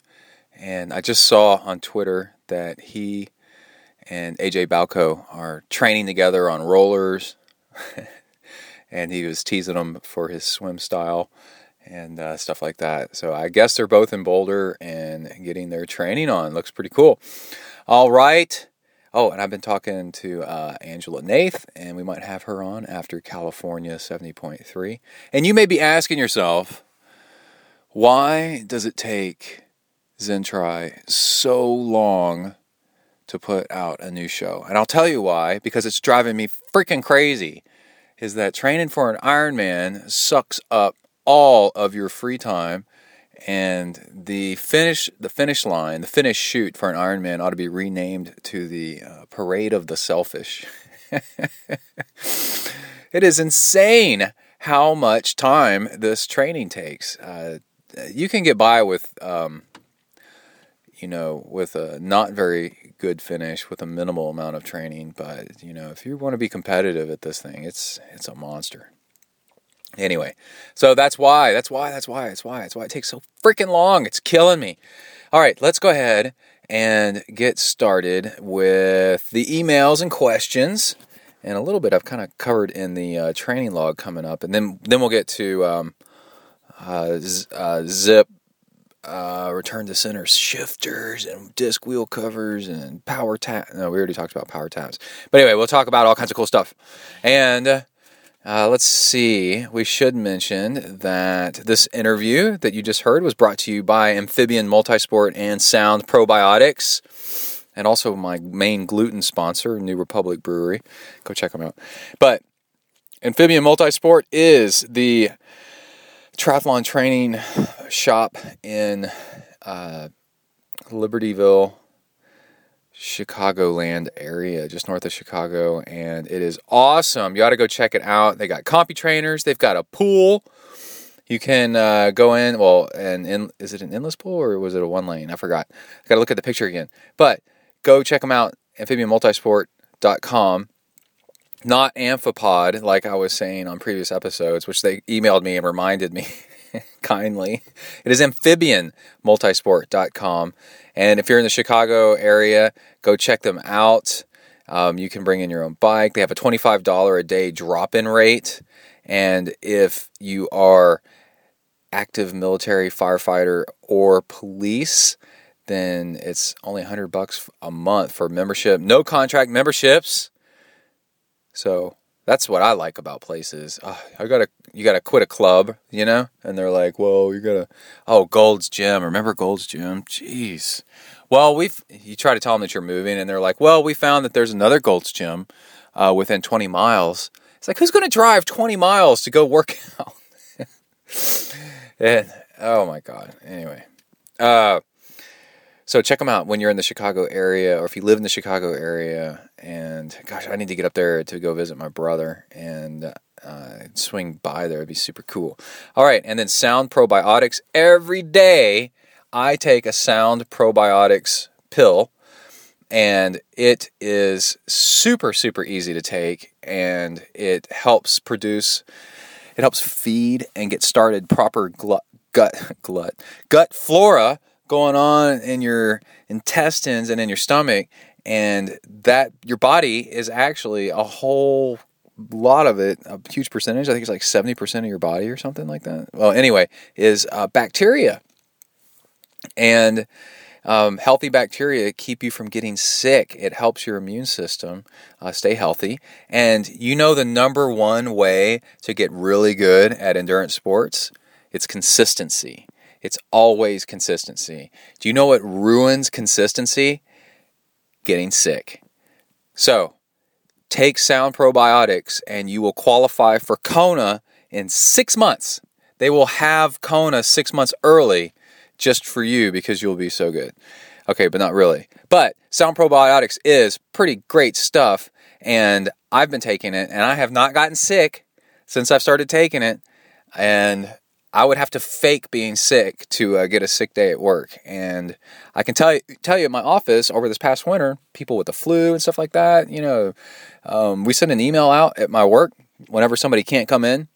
And I just saw on Twitter that he and AJ Baucco are training together on rollers. and he was teasing him for his swim style and uh, stuff like that. So I guess they're both in Boulder and getting their training on. Looks pretty cool. All right. Oh, and I've been talking to uh, Angela Naeth, and we might have her on after California 70.3. And you may be asking yourself, why does it take ZenTri so long to put out a new show? And I'll tell you why, because it's driving me freaking crazy. Is that training for an Ironman sucks up all of your free time and the finish the finish line the finish chute for an ironman ought to be renamed to the uh, parade of the selfish it is insane how much time this training takes uh, you can get by with um, you know with a not very good finish with a minimal amount of training but you know if you want to be competitive at this thing it's it's a monster Anyway, so that's why, that's why, that's why, that's why, that's why it takes so freaking long. It's killing me. All right, let's go ahead and get started with the emails and questions. And a little bit I've kind of covered in the uh, training log coming up. And then, then we'll get to um, uh, z- uh, zip, uh, return to center shifters and disc wheel covers and power tap. No, we already talked about power taps. But anyway, we'll talk about all kinds of cool stuff. And. Uh, let's see. We should mention that this interview that you just heard was brought to you by Amphibian Multisport and Sound Probiotics, and also my main gluten sponsor, New Republic Brewery. Go check them out. But Amphibian Multisport is the triathlon training shop in uh, Libertyville, Chicagoland area, just north of Chicago, and it is awesome. You ought to go check it out. They got CompuTrainers. They've got a pool. You can uh, go in. Well, and in, is it an endless pool or was it a one lane? I forgot. I got to look at the picture again. But go check them out. Amphibianmultisport.com. Not amphipod, like I was saying on previous episodes, which they emailed me and reminded me kindly. It is amphibianmultisport.com. And if you're in the Chicago area, go check them out. Um, you can bring in your own bike. They have a $25 a day drop in rate. And if you are active military, firefighter, or police, then it's only 100 bucks a month for membership. No contract memberships. So that's what I like about places. Uh, I gotta, you gotta quit a club, you know, and they're like, "Well, you gotta." Oh, Gold's Gym. Remember Gold's Gym? Jeez. Well, we've you try to tell them that you're moving, and they're like, "Well, we found that there's another Gold's Gym uh, within 20 miles." It's like, who's to drive 20 miles to go work out? and oh my god. Anyway, uh, so check them out when you're in the Chicago area, or if you live in the Chicago area. And gosh, I need to get up there to go visit my brother and uh, swing by there. It'd be super cool. All right, and then Sound Probiotics. Every day, I take a Sound Probiotics pill, and it is super super easy to take, and it helps produce. It helps feed and get started proper glut, gut glut gut flora going on in your intestines and in your stomach and that your body is actually a whole lot of it a huge percentage i think it's like 70% of your body or something like that. Well anyway is uh, bacteria. And um, healthy bacteria keep you from getting sick. It helps your immune system uh, stay healthy. And you know the number one way to get really good at endurance sports? It's consistency it's always consistency. Do you know what ruins consistency? Getting sick. So, take Sound Probiotics and you will qualify for Kona in six months. They will have Kona six months early just for you because you'll be so good. Okay, but not really. But Sound Probiotics is pretty great stuff, and I've been taking it, and I have not gotten sick since I've started taking it. And I would have to fake being sick to uh, get a sick day at work. And I can tell you, tell you, at my office over this past winter, people with the flu and stuff like that, you know, um, we send an email out at my work whenever somebody can't come in,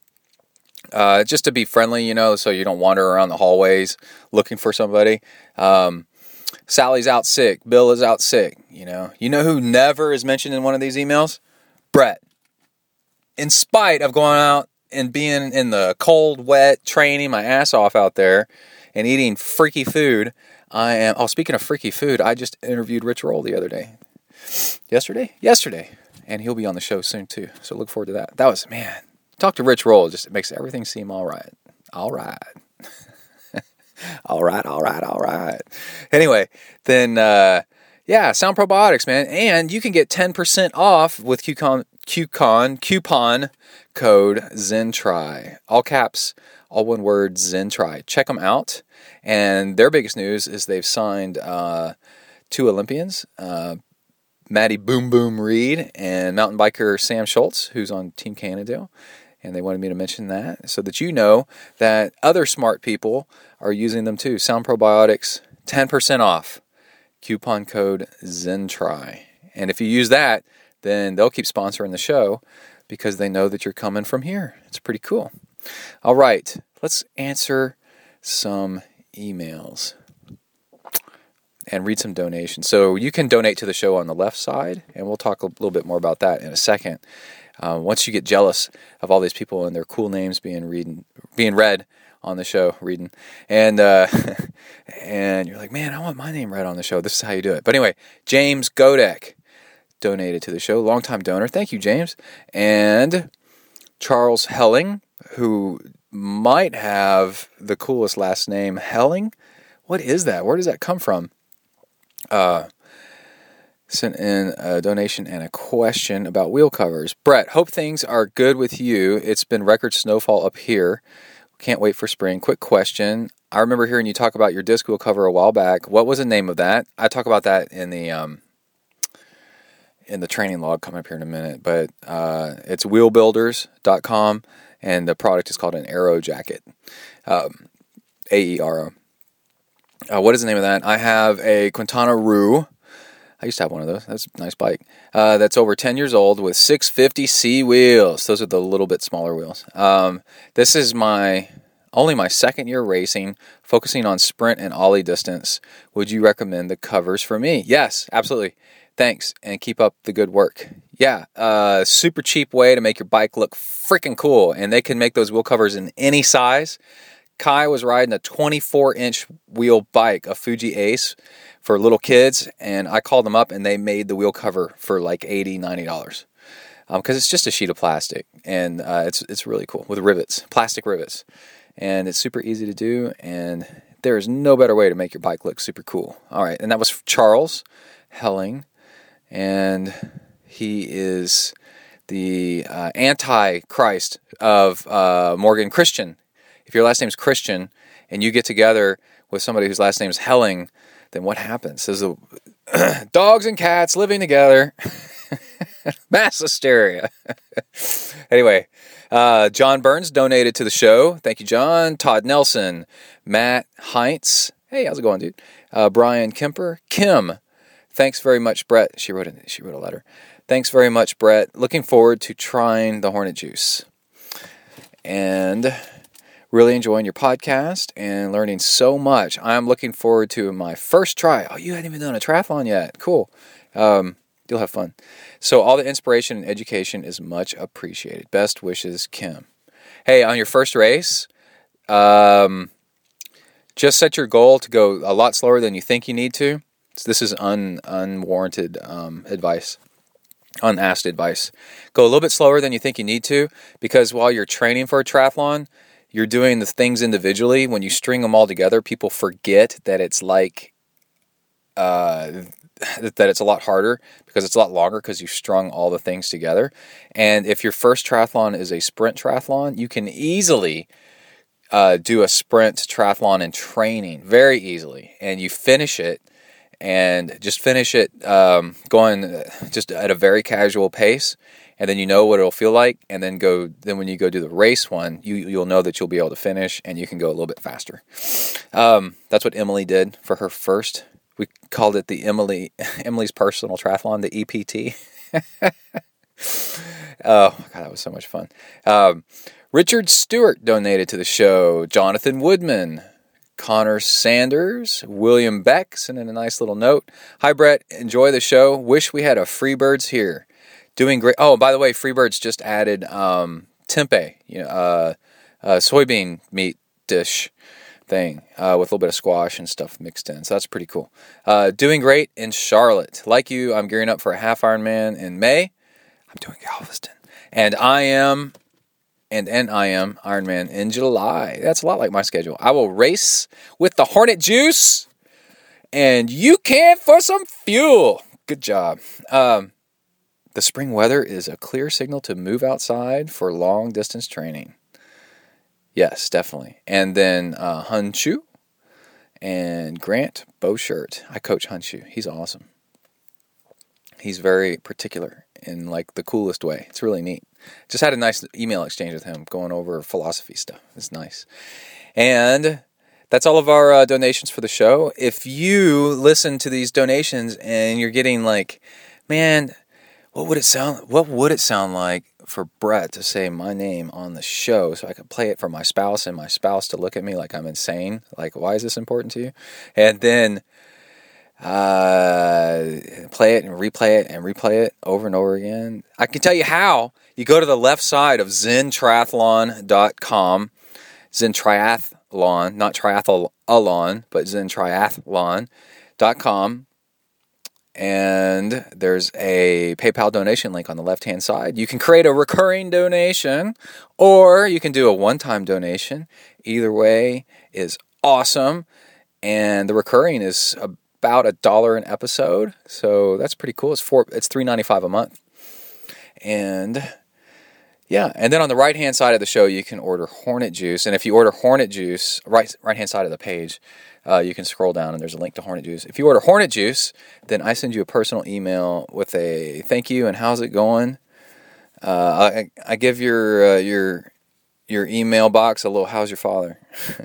uh, just to be friendly, you know, so you don't wander around the hallways looking for somebody. Um, Sally's out sick. Bill is out sick. You know, you know who never is mentioned in one of these emails? Brett. In spite of going out and being in the cold, wet, training my ass off out there and eating freaky food, I am. Oh, speaking of freaky food, I just interviewed Rich Roll the other day. Yesterday? Yesterday. And he'll be on the show soon too. So look forward to that. That was, man, talk to Rich Roll. Just makes everything seem all right. All right. all right, all right, all right. Anyway, then, uh, yeah, Sound Probiotics, man. And you can get 10% off with QCon, QCon, coupon code ZenTri. All caps, all one word, ZenTri. Check them out. And their biggest news is they've signed uh, two Olympians, uh, Matty Boom Boom Reed and mountain biker Sam Schultz, who's on Team Cannondale. And they wanted me to mention that so that you know that other smart people are using them too. Sound Probiotics, 10% off. Coupon code ZenTri. And if you use that, then they'll keep sponsoring the show because they know that you're coming from here. It's pretty cool. All right, let's answer some emails and read some donations. So you can donate to the show on the left side, and we'll talk a little bit more about that in a second. Uh, once you get jealous of all these people and their cool names being reading, being read on the show, reading, and uh, and you're like, man, I want my name read on the show. This is how you do it. But anyway, James Godek donated to the show, longtime donor. Thank you, James. And Charles Helling, who might have the coolest last name, Helling. What is that? Where does that come from? Uh, sent in a donation and a question about wheel covers. Brett, hope things are good with you. It's been record snowfall up here. Can't wait for spring. Quick question. I remember hearing you talk about your disc wheel cover a while back. What was the name of that? I talk about that in the um, in the training log coming up here in a minute, but uh, it's wheelbuilders.com and the product is called an Aero Jacket. Um, a E R O. Uh, what is the name of that? I have a Quintana Roo. I used to have one of those. That's a nice bike. Uh, that's over 10 years old with 650C wheels. Those are the little bit smaller wheels. Um, this is my only my second year racing, focusing on sprint and ollie distance. Would you recommend the covers for me? Yes, absolutely. Thanks and keep up the good work. Yeah, uh, super cheap way to make your bike look freaking cool. And they can make those wheel covers in any size. Kai was riding a 24 inch wheel bike, a Fuji Ace for little kids, and I called them up and they made the wheel cover for like 80 $90 because um, it's just a sheet of plastic and uh, it's, it's really cool with rivets, plastic rivets. And it's super easy to do, and there is no better way to make your bike look super cool. All right, and that was Charles Helling, and he is the uh, anti-Christ of uh, Morgan Christian. If your last name is Christian and you get together with somebody whose last name is Helling, then what happens? There's a, dogs and cats living together. Mass hysteria. anyway, uh, John Burns donated to the show. Thank you, John. Todd Nelson, Matt Heinz. Hey, how's it going, dude? Uh, Brian Kemper, Kim. Thanks very much, Brett. She wrote a, she wrote a letter. Thanks very much, Brett. Looking forward to trying the Hornet Juice. And really enjoying your podcast and learning so much. I'm looking forward to my first try. Oh, you hadn't even done a triathlon yet. Cool. Um, you'll have fun. So, all the inspiration and education is much appreciated. Best wishes, Kim. Hey, on your first race, um, just set your goal to go a lot slower than you think you need to. So this is un, unwarranted um, advice unasked advice. Go a little bit slower than you think you need to because while you're training for a triathlon, you're doing the things individually. When you string them all together, people forget that it's like uh, that it's a lot harder because it's a lot longer because you've strung all the things together. And if your first triathlon is a sprint triathlon, you can easily uh, do a sprint triathlon in training very easily, and you finish it and just finish it um, going uh, just at a very casual pace and then you know what it'll feel like and then go then when you go do the race one you you'll know that you'll be able to finish and you can go a little bit faster. Um, that's what emily did for her first we called it the emily emily's personal triathlon the ept oh god that was so much fun. Um, richard stewart donated to the show. Jonathan woodman Connor Sanders, William Beck, sending a nice little note. Hi, Brett. Enjoy the show. Wish we had a Freebirds here. Doing great. Oh, by the way, Freebirds just added um, tempeh, you know, uh, uh, soybean meat dish thing uh, with a little bit of squash and stuff mixed in. So that's pretty cool. Uh, doing great in Charlotte. Like you, I'm gearing up for a half Ironman in May. I'm doing Galveston. And I am and NIM Ironman in July. That's a lot like my schedule. I will race with the Hornet Juice, and you can for some fuel. Good job. Um, the spring weather is a clear signal to move outside for long distance training. Yes, definitely. And then uh, Hunshu and Grant Bowshirt. I coach Hunshu. He's awesome. He's very particular in like the coolest way. It's really neat. Just had a nice email exchange with him going over philosophy stuff. It's nice. And that's all of our uh, donations for the show. If you listen to these donations and you're getting like, man, what would it sound what would it sound like for Brett to say my name on the show so I could play it for my spouse and my spouse to look at me like I'm insane? Like, why is this important to you? And then uh, play it and replay it and replay it over and over again. I can tell you how. You go to the left side of zentriathlon.com, Zen Triathlon, not triathlon, but zentriathlon.com. And there's a PayPal donation link on the left hand side. You can create a recurring donation or you can do a one time donation. Either way is awesome. And the recurring is about a dollar an episode, so that's pretty cool. It's four, it's three ninety five a month, and yeah, and then on the right hand side of the show, you can order Hornet Juice, and if you order Hornet Juice, right right hand side of the page, uh, you can scroll down and there's a link to Hornet Juice. If you order Hornet Juice, then I send you a personal email with a thank you and how's it going. Uh, I, I give your uh, your your email box a little how's your father.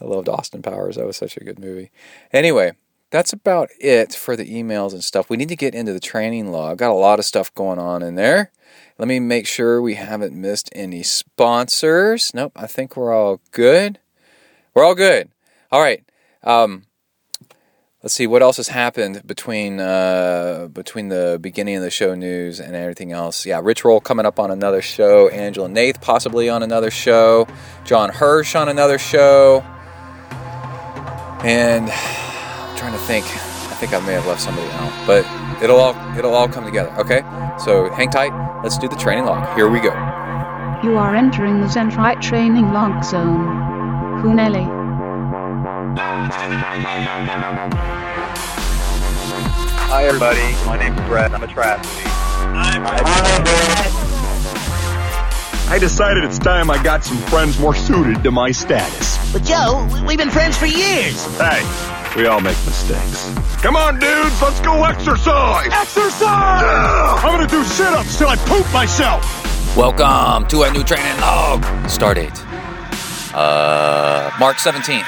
I loved Austin Powers. That was such a good movie. Anyway, that's about it for the emails and stuff. We need to get into the training log. Got a lot of stuff going on in there. Let me make sure we haven't missed any sponsors. Nope, I think we're all good. We're all good. All right. Um, let's see what else has happened between uh, between the beginning of the show news and everything else. Yeah, Rich Roll coming up on another show. Angela Naeth possibly on another show. John Hirsch on another show. And trying to think. I think I may have left somebody out, but it'll all it'll all come together. Okay, so hang tight. Let's do the training log. Here we go. You are entering the Zentrite training log zone. Huneli. Hi, everybody. My name's Brett. I'm a triathlete. I decided it's time I got some friends more suited to my status. But Joe, we've been friends for years. Hey, we all make mistakes. Come on, dudes, let's go exercise! Exercise! Yeah! I'm gonna do sit-ups till I poop myself! Welcome to a new training log. Start date. Uh, March 17th,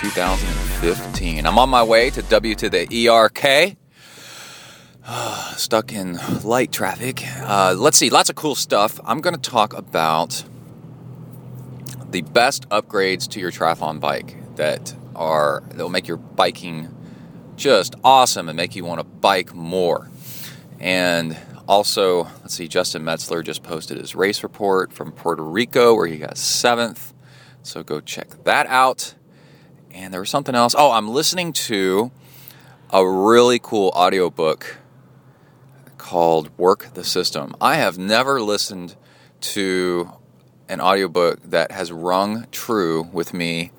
2015. I'm on my way to W to the ERK. Stuck in light traffic. Uh, let's see, lots of cool stuff. I'm going to talk about the best upgrades to your triathlon bike that are that will make your biking just awesome and make you want to bike more. And also, let's see, Justin Metzler just posted his race report from Puerto Rico where he got seventh. So go check that out. And there was something else. Oh, I'm listening to a really cool audiobook called Work the System. I have never listened to an audiobook that has rung true with me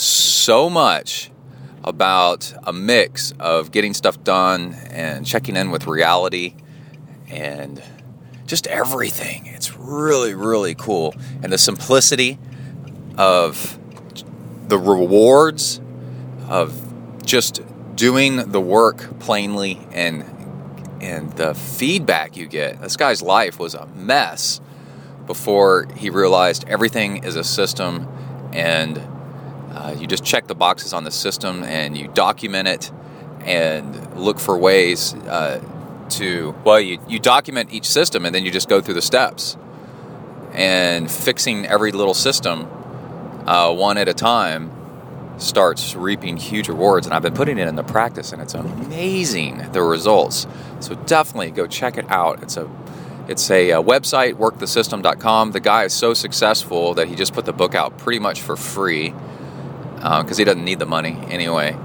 so much about a mix of getting stuff done and checking in with reality and just everything. It's really, really cool. And the simplicity of the rewards of just doing the work plainly and and the feedback you get. This guy's life was a mess before he realized everything is a system and uh, you just check the boxes on the system and you document it and look for ways uh, to well you, you document each system and then you just go through the steps. And fixing every little system uh, one at a time starts reaping huge rewards. And i've been putting it into practice and it's amazing the results. So definitely go check it out. It's a it's a, uh website workthesystem.com the guy is so successful that he just put the book out pretty much for free because he doesn't need the money anyway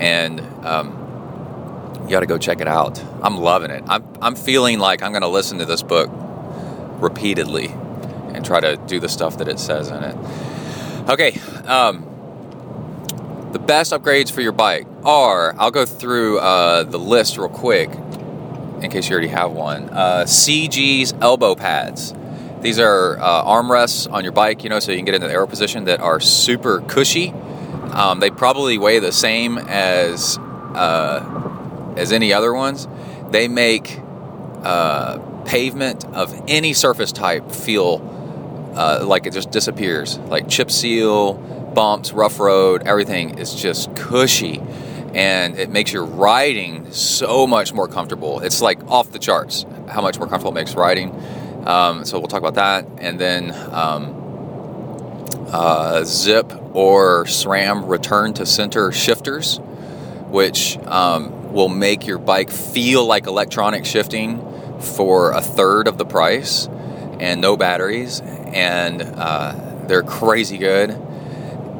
and um, you got to go check it out. I'm loving it. I'm, I'm feeling like I'm going to listen to this book repeatedly and try to do the stuff that it says in it. Okay, um, the best upgrades for your bike are I'll go through uh, the list real quick in case you already have one. Uh, CG's elbow pads. These are uh, armrests on your bike, you know, so you can get into the aero position that are super cushy. Um, they probably weigh the same as uh, as any other ones. They make uh, pavement of any surface type feel uh, like it just disappears. Like chip seal, bumps, rough road, everything is just cushy. And it makes your riding so much more comfortable. It's like off the charts how much more comfortable it makes riding. Um, so we'll talk about that. And then um, uh, Zipp or SRAM return to center shifters, which um, will make your bike feel like electronic shifting for a third of the price and no batteries. And uh, they're crazy good.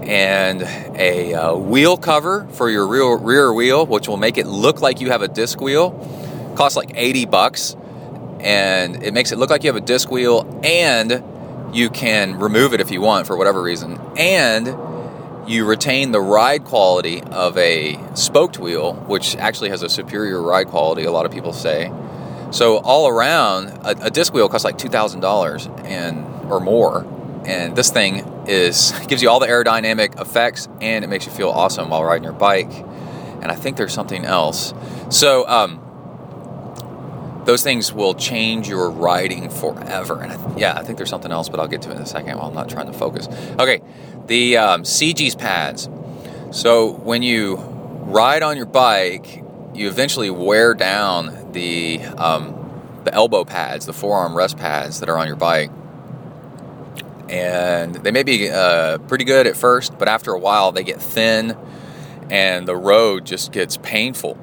And a uh, wheel cover for your rear, rear wheel, which will make it look like you have a disc wheel. Costs like 80 bucks. And it makes it look like you have a disc wheel and you can remove it if you want for whatever reason, and you retain the ride quality of a spoked wheel, which actually has a superior ride quality. A lot of people say. So all around, a, a disc wheel costs like two thousand dollars and or more, and this thing is gives you all the aerodynamic effects and it makes you feel awesome while riding your bike. And I think there's something else. So. Um, those things will change your riding forever. And I, yeah, I think there's something else, but I'll get to it in a second while I'm not trying to focus. Okay, the um, CG's pads. So when you ride on your bike, you eventually wear down the um, the elbow pads, the forearm rest pads that are on your bike. And they may be uh, pretty good at first, but after a while they get thin and the road just gets painful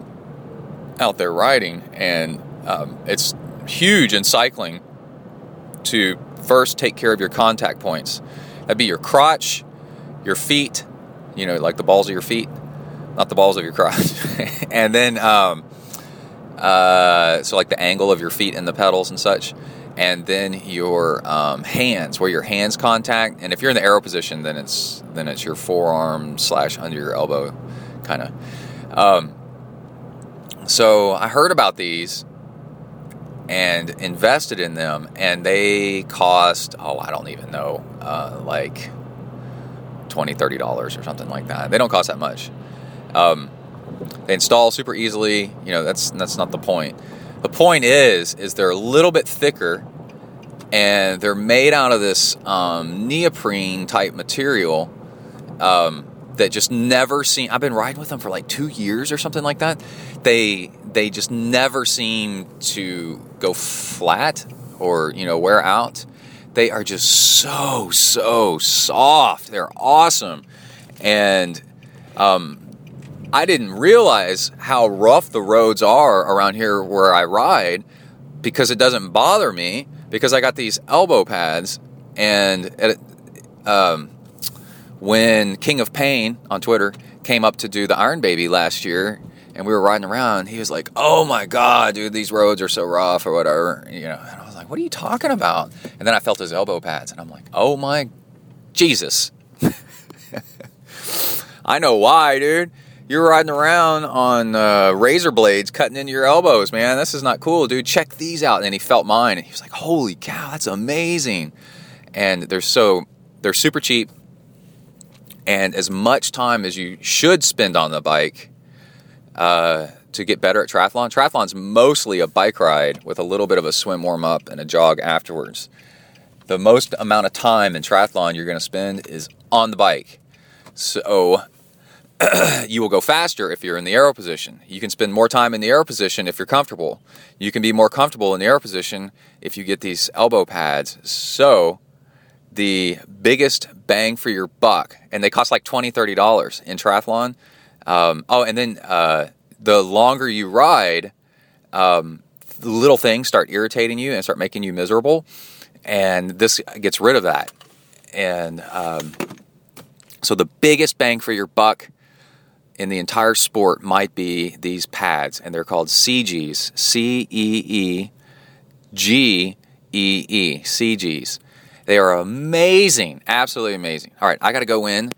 out there riding, and um, it's huge in cycling to first take care of your contact points. That'd be your crotch, your feet, you know, like the balls of your feet, not the balls of your crotch, and then um, uh, so like the angle of your feet and the pedals and such, and then your um, hands, where your hands contact. And if you're in the aero position, then it's then it's your forearm slash under your elbow, kind of. Um, so I heard about these and invested in them, and they cost oh I don't even know uh, like 20 30 dollars or something like that. They don't cost that much. Um, they install super easily. You know that's that's not the point. The point is is they're a little bit thicker, and they're made out of this um, neoprene type material. Um, that just never seem I've been riding with them for like 2 years or something like that. They they just never seem to go flat or, you know, wear out. They are just so so soft. They're awesome. And um I didn't realize how rough the roads are around here where I ride because it doesn't bother me because I got these elbow pads and it, um, when King of Pain on Twitter came up to do the Iron Baby last year, and we were riding around, he was like, "Oh my god, dude, these roads are so rough or whatever," you know. And I was like, "What are you talking about?" And then I felt his elbow pads, and I'm like, "Oh my Jesus!" I know why, dude. You're riding around on uh, razor blades cutting into your elbows, man. This is not cool, dude. Check these out. And he felt mine, and he was like, "Holy cow, that's amazing!" And they're so they're super cheap and as much time as you should spend on the bike uh, to get better at triathlon. Triathlon's mostly a bike ride with a little bit of a swim warm up and a jog afterwards. The most amount of time in triathlon you're going to spend is on the bike. So you will go faster if you're in the aero position. You can spend more time in the aero position if you're comfortable. You can be more comfortable in the aero position if you get these elbow pads. So the biggest bang for your buck, and they cost like $20, $30 in triathlon. Um, oh, and then uh, the longer you ride, um, little things start irritating you and start making you miserable. And this gets rid of that. And um, so the biggest bang for your buck in the entire sport might be these pads, and they're called CeeGees, C E E G E E, CeeGees. They are amazing, absolutely amazing. All right, I got to go in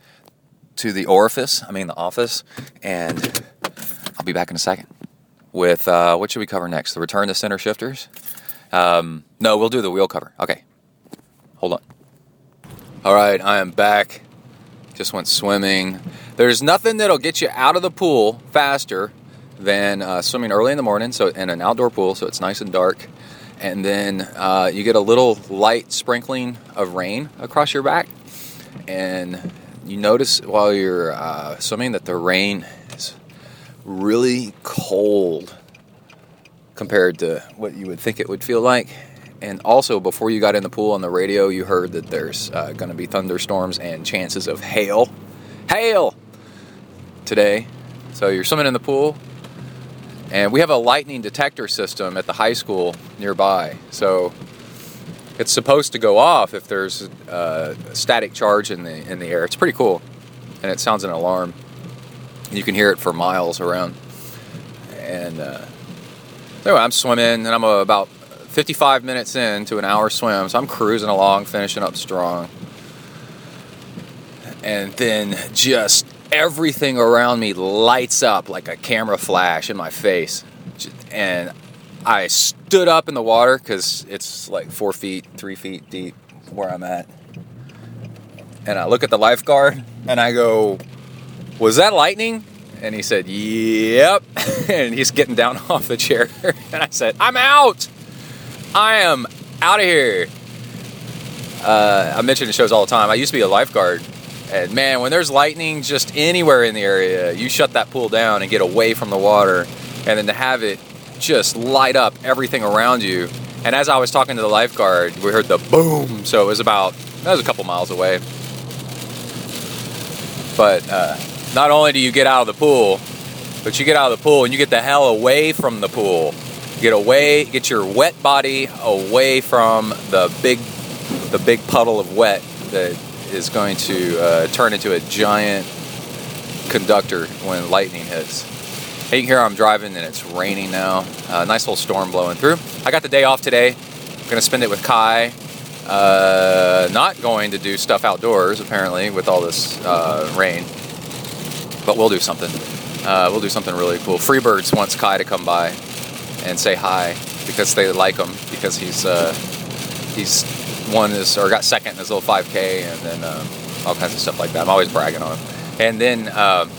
to the orifice, I mean the office, and I'll be back in a second. With uh, what should we cover next? The return to center shifters? Um, no, we'll do the wheel cover. Okay, hold on. All right, I am back. Just went swimming. There's nothing that'll get you out of the pool faster than uh, swimming early in the morning, so in an outdoor pool, so it's nice and dark and then uh, you get a little light sprinkling of rain across your back, and you notice while you're uh, swimming that the rain is really cold compared to what you would think it would feel like. And also, before you got in the pool on the radio, you heard that there's uh, going to be thunderstorms and chances of hail. Hail! Today. So you're swimming in the pool, and we have a lightning detector system at the high school nearby. So it's supposed to go off if there's a static charge in the in the air. It's pretty cool, and it sounds an alarm. You can hear it for miles around. And uh, anyway, I'm swimming, and I'm about 55 minutes into an hour swim, so I'm cruising along, finishing up strong. And then just everything around me lights up like a camera flash in my face. And I stood up in the water because it's like four feet, three feet deep where I'm at. And I look at the lifeguard and I go, Was that lightning? And he said, Yep. and he's getting down off the chair. and I said, I'm out. I am out of here. Uh, I mention it shows all the time. I used to be a lifeguard and man, when there's lightning just anywhere in the area, you shut that pool down and get away from the water. And then to have it just light up everything around you. And as I was talking to the lifeguard, we heard the boom. So it was about, that was a couple miles away. But uh, not only do you get out of the pool, but you get out of the pool and you get the hell away from the pool. Get away, get your wet body away from the big, the big puddle of wet that is going to uh, turn into a giant conductor when lightning hits. Hey, hear I'm driving and it's raining now. Uh, nice little storm blowing through. I got the day off today. I'm gonna spend it with Kai. Uh, not going to do stuff outdoors apparently with all this uh, rain, but we'll do something. Uh, we'll do something really cool. Freebirds wants Kai to come by and say hi because they like him because he's uh, he's won his or got second in his little 5K and then um, all kinds of stuff like that. I'm always bragging on. And then um,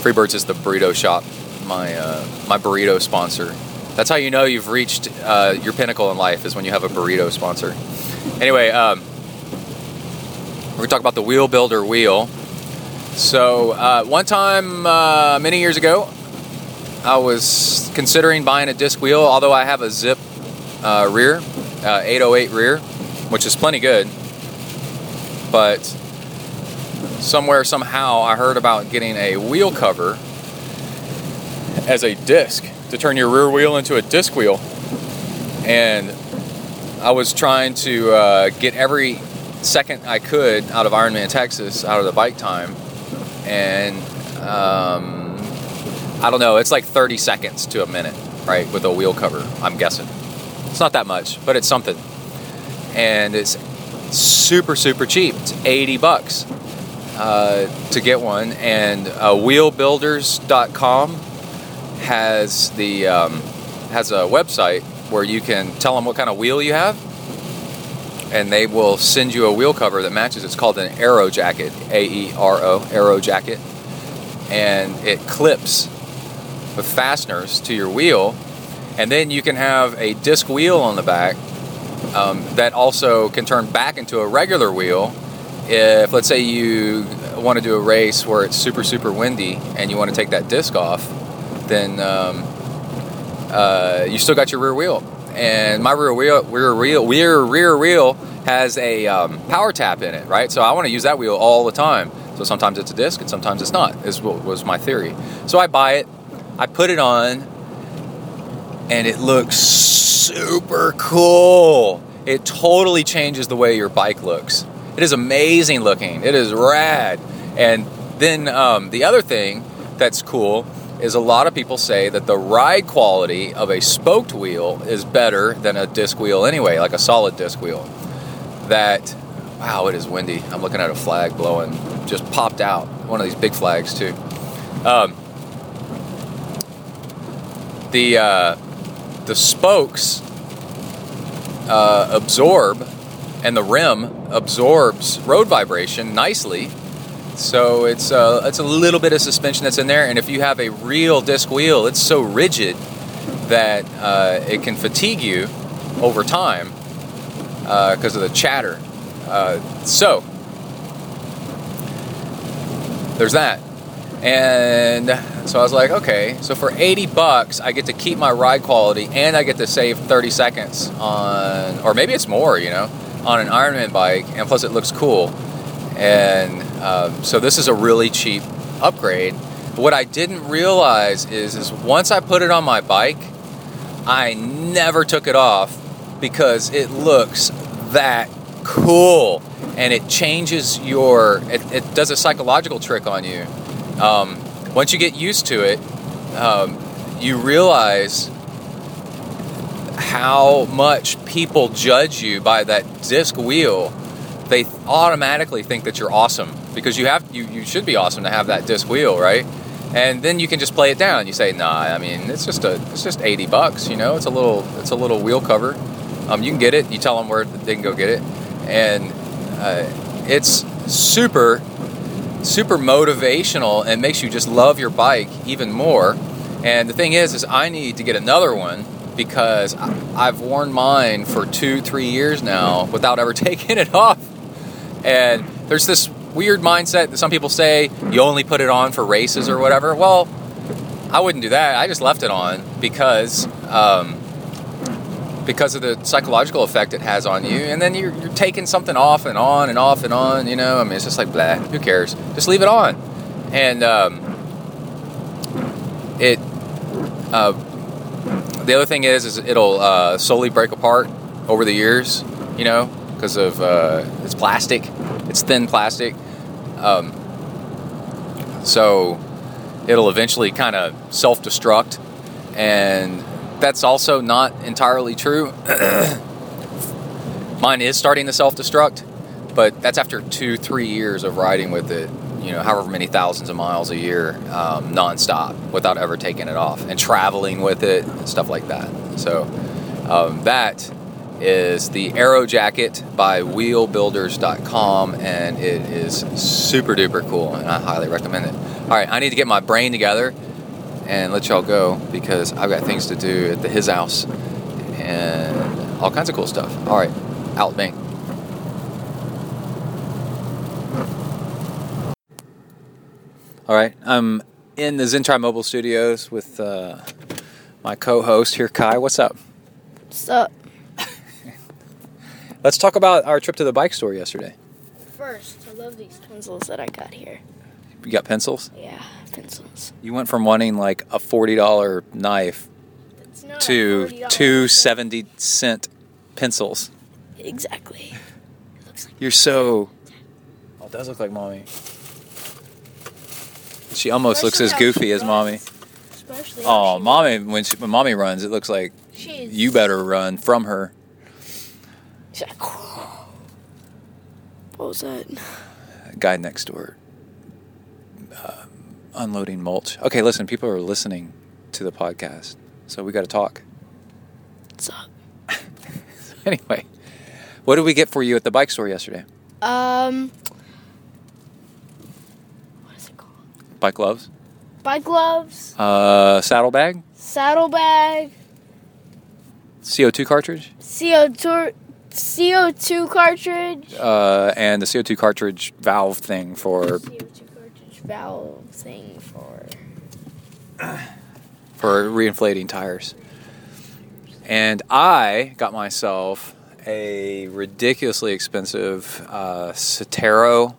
Freebirds is the burrito shop, my uh, my burrito sponsor. That's how you know you've reached uh, your pinnacle in life is when you have a burrito sponsor. Anyway, um, we're gonna talk about the Wheel Builder wheel. So uh, one time, uh, many years ago, I was considering buying a disc wheel, although I have a Zipp uh, rear, uh, 808 rear, which is plenty good. But somewhere, somehow, I heard about getting a wheel cover as a disc to turn your rear wheel into a disc wheel. And I was trying to uh, get every second I could out of Ironman Texas, out of the bike time. And um, I don't know, it's like 30 seconds to a minute, right, with a wheel cover, I'm guessing. It's not that much, but it's something. And it's super, super cheap. It's 80 bucks uh, to get one. And uh, wheelbuilders.com has the um, has a website where you can tell them what kind of wheel you have, and they will send you a wheel cover that matches. It's called an Aero Jacket, A E R O, Aero Jacket, and it clips with fasteners to your wheel, and then you can have a disc wheel on the back um, that also can turn back into a regular wheel. If let's say you want to do a race where it's super super windy and you want to take that disc off, then um, uh, you still got your rear wheel. And my rear wheel, rear wheel, rear rear wheel has a um, power tap in it, right? So I want to use that wheel all the time. So sometimes it's a disc and sometimes it's not. Is what was my theory. So I buy it, I put it on, and it looks super cool. It totally changes the way your bike looks. It is amazing looking. It is rad. And then um, the other thing that's cool is a lot of people say that the ride quality of a spoked wheel is better than a disc wheel anyway, like a solid disc wheel. That, wow, it is windy. I'm looking at a flag blowing, just popped out. One of these big flags, too. Um, the, uh, the spokes uh, absorb and the rim absorbs road vibration nicely so it's uh, it's a little bit of suspension that's in there, and if you have a real disc wheel, it's so rigid that uh, it can fatigue you over time because of the chatter. Uh, so there's that, and so I was like, okay, so for 80 bucks, I get to keep my ride quality, and I get to save 30 seconds on, or maybe it's more, you know, on an Ironman bike, and plus it looks cool and um, so this is a really cheap upgrade. But what I didn't realize is, is once I put it on my bike, I never took it off because it looks that cool and it changes your it, it does a psychological trick on you um, once you get used to it um, you realize how much people judge you by that disc wheel they automatically think that you're awesome because you have you, you should be awesome to have that disc wheel, right? And then you can just play it down. You say, "Nah, I mean, it's just a it's just 80 bucks, you know. It's a little it's a little wheel cover. Um, you can get it. You tell them where they can go get it, and uh, it's super super motivational and makes you just love your bike even more. And the thing is, is I need to get another one because I've worn mine for two, three years now without ever taking it off. And there's this weird mindset that some people say you only put it on for races or whatever. Well, I wouldn't do that. I just left it on because um, because of the psychological effect it has on you. And then you're, you're taking something off and on and off and on. You know, I mean, it's just like blah. Who cares? Just leave it on. and um, it. Uh, the other thing is, is it'll uh, slowly break apart over the years. You know, because of uh, it's plastic. It's thin plastic. Um, so it'll eventually kind of self-destruct, and that's also not entirely true. Mine is starting to self-destruct, but that's after two, three years of riding with it. You know, however many thousands of miles a year, um, nonstop, without ever taking it off, and traveling with it, stuff like that. So um, that is the Aero Jacket by WheelBuilders.com, and it is super duper cool, and I highly recommend it. All right, I need to get my brain together and let y'all go because I've got things to do at the his house and all kinds of cool stuff. All right, out Bing. All right, I'm in the ZenTri Mobile Studios with uh, my co-host here, Kai. What's up? What's up? Let's talk about our trip to the bike store yesterday. first, I love these pencils that I got here. You got pencils. Yeah, pencils. You went from wanting like a forty dollar knife to $40 two seventy cent pencils. Exactly. It looks like You're so. Oh, it does look like mommy. She almost looks as goofy as mommy. Especially Oh, mommy! When she, when mommy runs, it looks like She's, you better run from her. She's like, what was that? Guy next door, uh, unloading mulch. Okay, listen. People are listening to the podcast, so we got to talk. What's up? Anyway, what did we get for you at the bike store yesterday? Um, what is it called? Bike gloves, Bike gloves, uh, saddlebag, saddlebag, CO2 cartridge, CO2 CO2 cartridge, uh, and the CO2 cartridge valve thing for CO2 cartridge valve thing for for reinflating tires. And I got myself a ridiculously expensive uh, Sitero,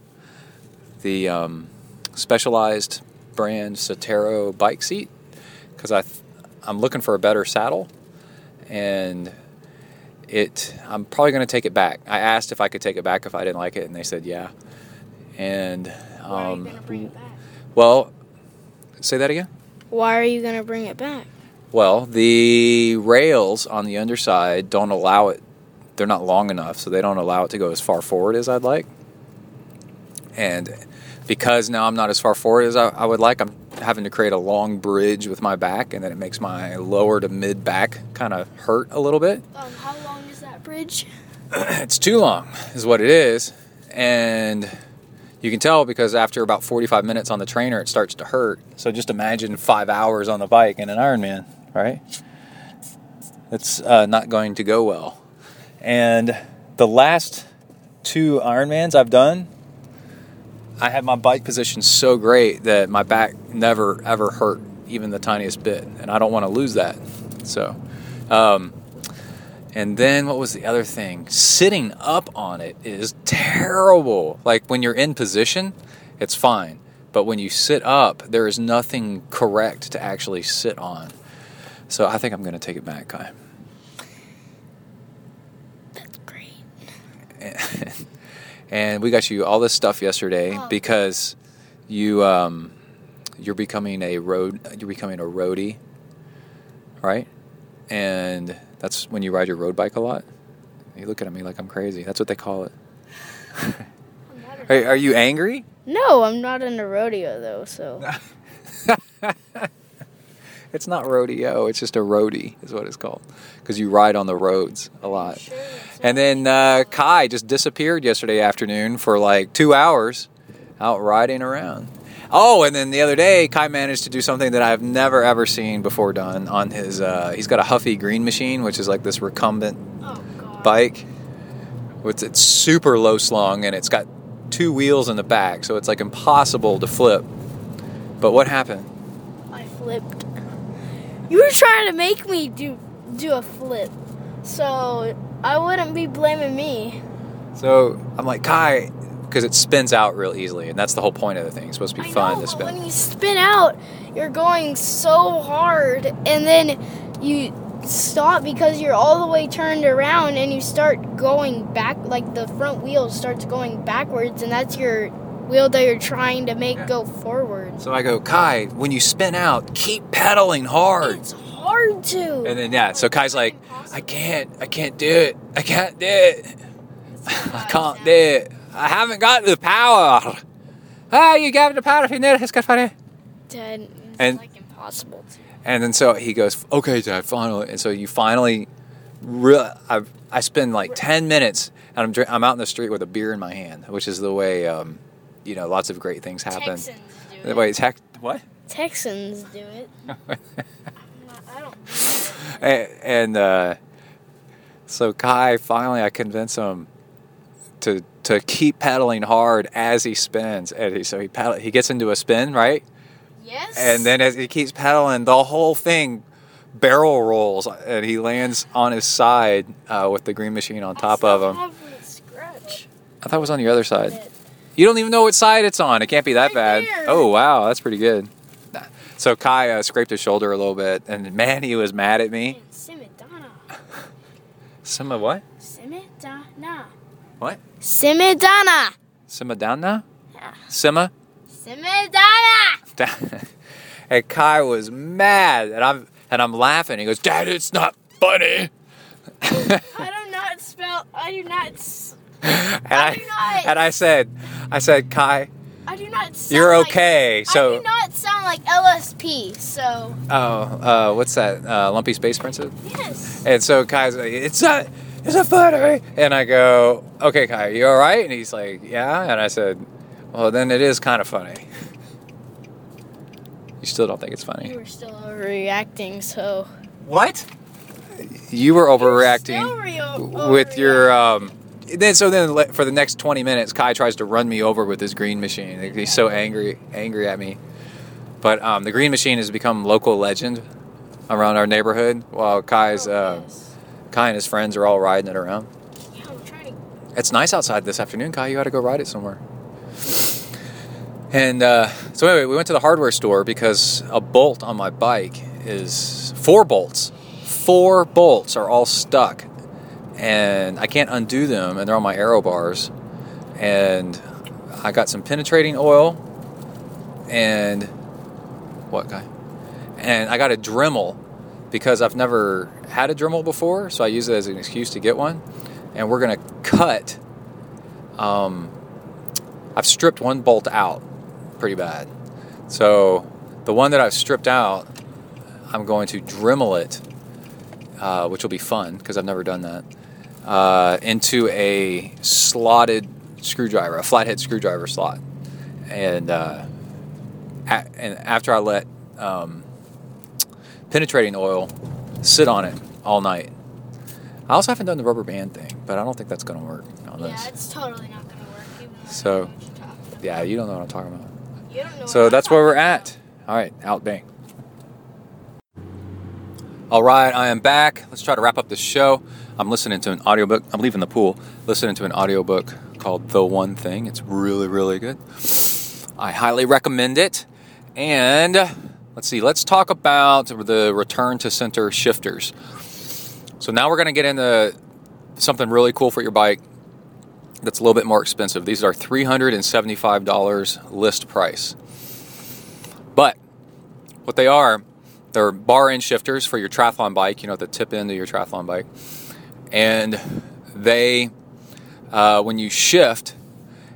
the um, specialized brand Sitero bike seat, because I th- I'm looking for a better saddle, and it I'm probably going to take it back. I asked if I could take it back if I didn't like it, and they said yeah. And Why are you um, gonna bring it back? well, say that again. Why are you gonna bring it back? Well, the rails on the underside don't allow it. They're not long enough, so they don't allow it to go as far forward as I'd like. And because now I'm not as far forward as I, I would like, I'm having to create a long bridge with my back, and then it makes my lower to mid back kind of hurt a little bit. Um, how long is that bridge? it's too long, is what it is. And you can tell because after about 45 minutes on the trainer, it starts to hurt. So just imagine five hours on the bike in an Ironman, right? It's uh, not going to go well. And the last two Ironmans I've done, I had my bike position so great that my back never ever hurt even the tiniest bit, and I don't want to lose that. So, um, and then what was the other thing? Sitting up on it is terrible. Like when you're in position, it's fine. But when you sit up, there is nothing correct to actually sit on. So I think I'm going to take it back, Kai. That's great. and we got you all this stuff yesterday Oh. because you um, you're becoming a road you're becoming a roadie, right? And that's when you ride your road bike a lot. You looking at me like I'm crazy. That's what they call it. Are, are you angry? No, I'm not in a rodeo though, so It's not rodeo. It's just a roadie, is what it's called, because you ride on the roads a lot. And then uh, Kai just disappeared yesterday afternoon for like two hours, out riding around. Oh, and then the other day, Kai managed to do something that I've never ever seen before done on his. Uh, he's got a Huffy Green machine, which is like this recumbent oh bike. With it's super low slung and it's got two wheels in the back, so it's like impossible to flip. But what happened? I flipped. You were trying to make me do do a flip, so I wouldn't be blaming me. So I'm like, Kai, because it spins out real easily, and that's the whole point of the thing. It's supposed to be I fun know, to but when you spin out, you're going so hard, and then you stop because you're all the way turned around, and you start going back. Like the front wheel starts going backwards, and that's your wheel that you're trying to make go forward. So I go, Kai, when you spin out, keep pedaling hard. It's hard to. And then yeah, so Kai's like, I can't, I can't do it, I can't do it, I can't do it. I haven't got the power. Ah, you got the power if you need it. It's good for you. Dad, it's And- like impossible to. And then so he goes, okay, Dad, finally. And so you finally, re- I, I spend like 10 minutes and I'm, dr- I'm out in the street with a beer in my hand, which is the way, um, you know, lots of great things happen. Texans do it. way tech, what? Texans do it. I don't. and, and uh, so Kai finally, I convince him to to keep pedaling hard as he spins, and he, so he pedal, he gets into a spin, right? Yes. And then as he keeps pedaling, the whole thing barrel rolls, and he lands on his side uh, with the green machine on top of him. Scratch. I thought it was on the other side. You don't even know what side it's on. It can't be that Right bad. there. Oh wow, that's pretty good. So Kai uh, scraped his shoulder a little bit, and man, he was mad at me. Simidana. Of what? Simidana. What? Simidana. Simadana? Yeah. Sima? Simidana. and Kai was mad, and I'm and I'm laughing. He goes, "Dad, it's not funny." I do not spell. I do not. And I do not. and I said, I said, Kai, I do not. You're like- okay. I So, do not sound like LSP. So oh, uh, what's that? Uh, Lumpy Space Princess. yes. And so Kai's like, "It's not, it's not funny." And I go, "Okay, Kai, you all right?" And he's like, "Yeah." And I said, "Well, then it is kind of funny." You still don't think it's funny? You were still overreacting. So. What? You were overreacting. Still re- with your um then so then for the next 20 minutes kai tries to run me over with his green machine he's so angry angry at me but um, the green machine has become local legend around our neighborhood while kai's Oh, uh, yes. Kai and his friends are all riding it around Yeah, I'm trying to. it's nice outside this afternoon kai you got to go ride it somewhere and uh, so anyway we went to the hardware store because a bolt on my bike is four bolts four bolts are all stuck and I can't undo them, and they're on my aero bars. And I got some penetrating oil, and what guy? And I got a Dremel because I've never had a Dremel before, so I use it as an excuse to get one. And we're gonna cut. Um, I've stripped one bolt out, pretty bad. So the one that I've stripped out, I'm going to Dremel it, uh, which will be fun because I've never done that uh, into a slotted screwdriver, a flathead screwdriver slot, and uh, a- and after I let um, penetrating oil sit on it all night. I also haven't done the rubber band thing, but I don't think that's going to work on Yeah, this. it's totally not gonna work. Even So, you're talking about. Yeah, you don't know what I'm talking about. You don't know So that's where we're at. All right, out bang. All right, I am back. Let's try to wrap up the show. I'm listening to an audiobook. I'm leaving the pool, listening to an audiobook called The One Thing. It's really, really good. I highly recommend it. And let's see, let's talk about the return to center shifters. So now we're going to get into something really cool for your bike that's a little bit more expensive. These are $375 list price. But what they are, they're bar end shifters for your triathlon bike, you know, the tip end of your triathlon bike. And they, uh, when you shift,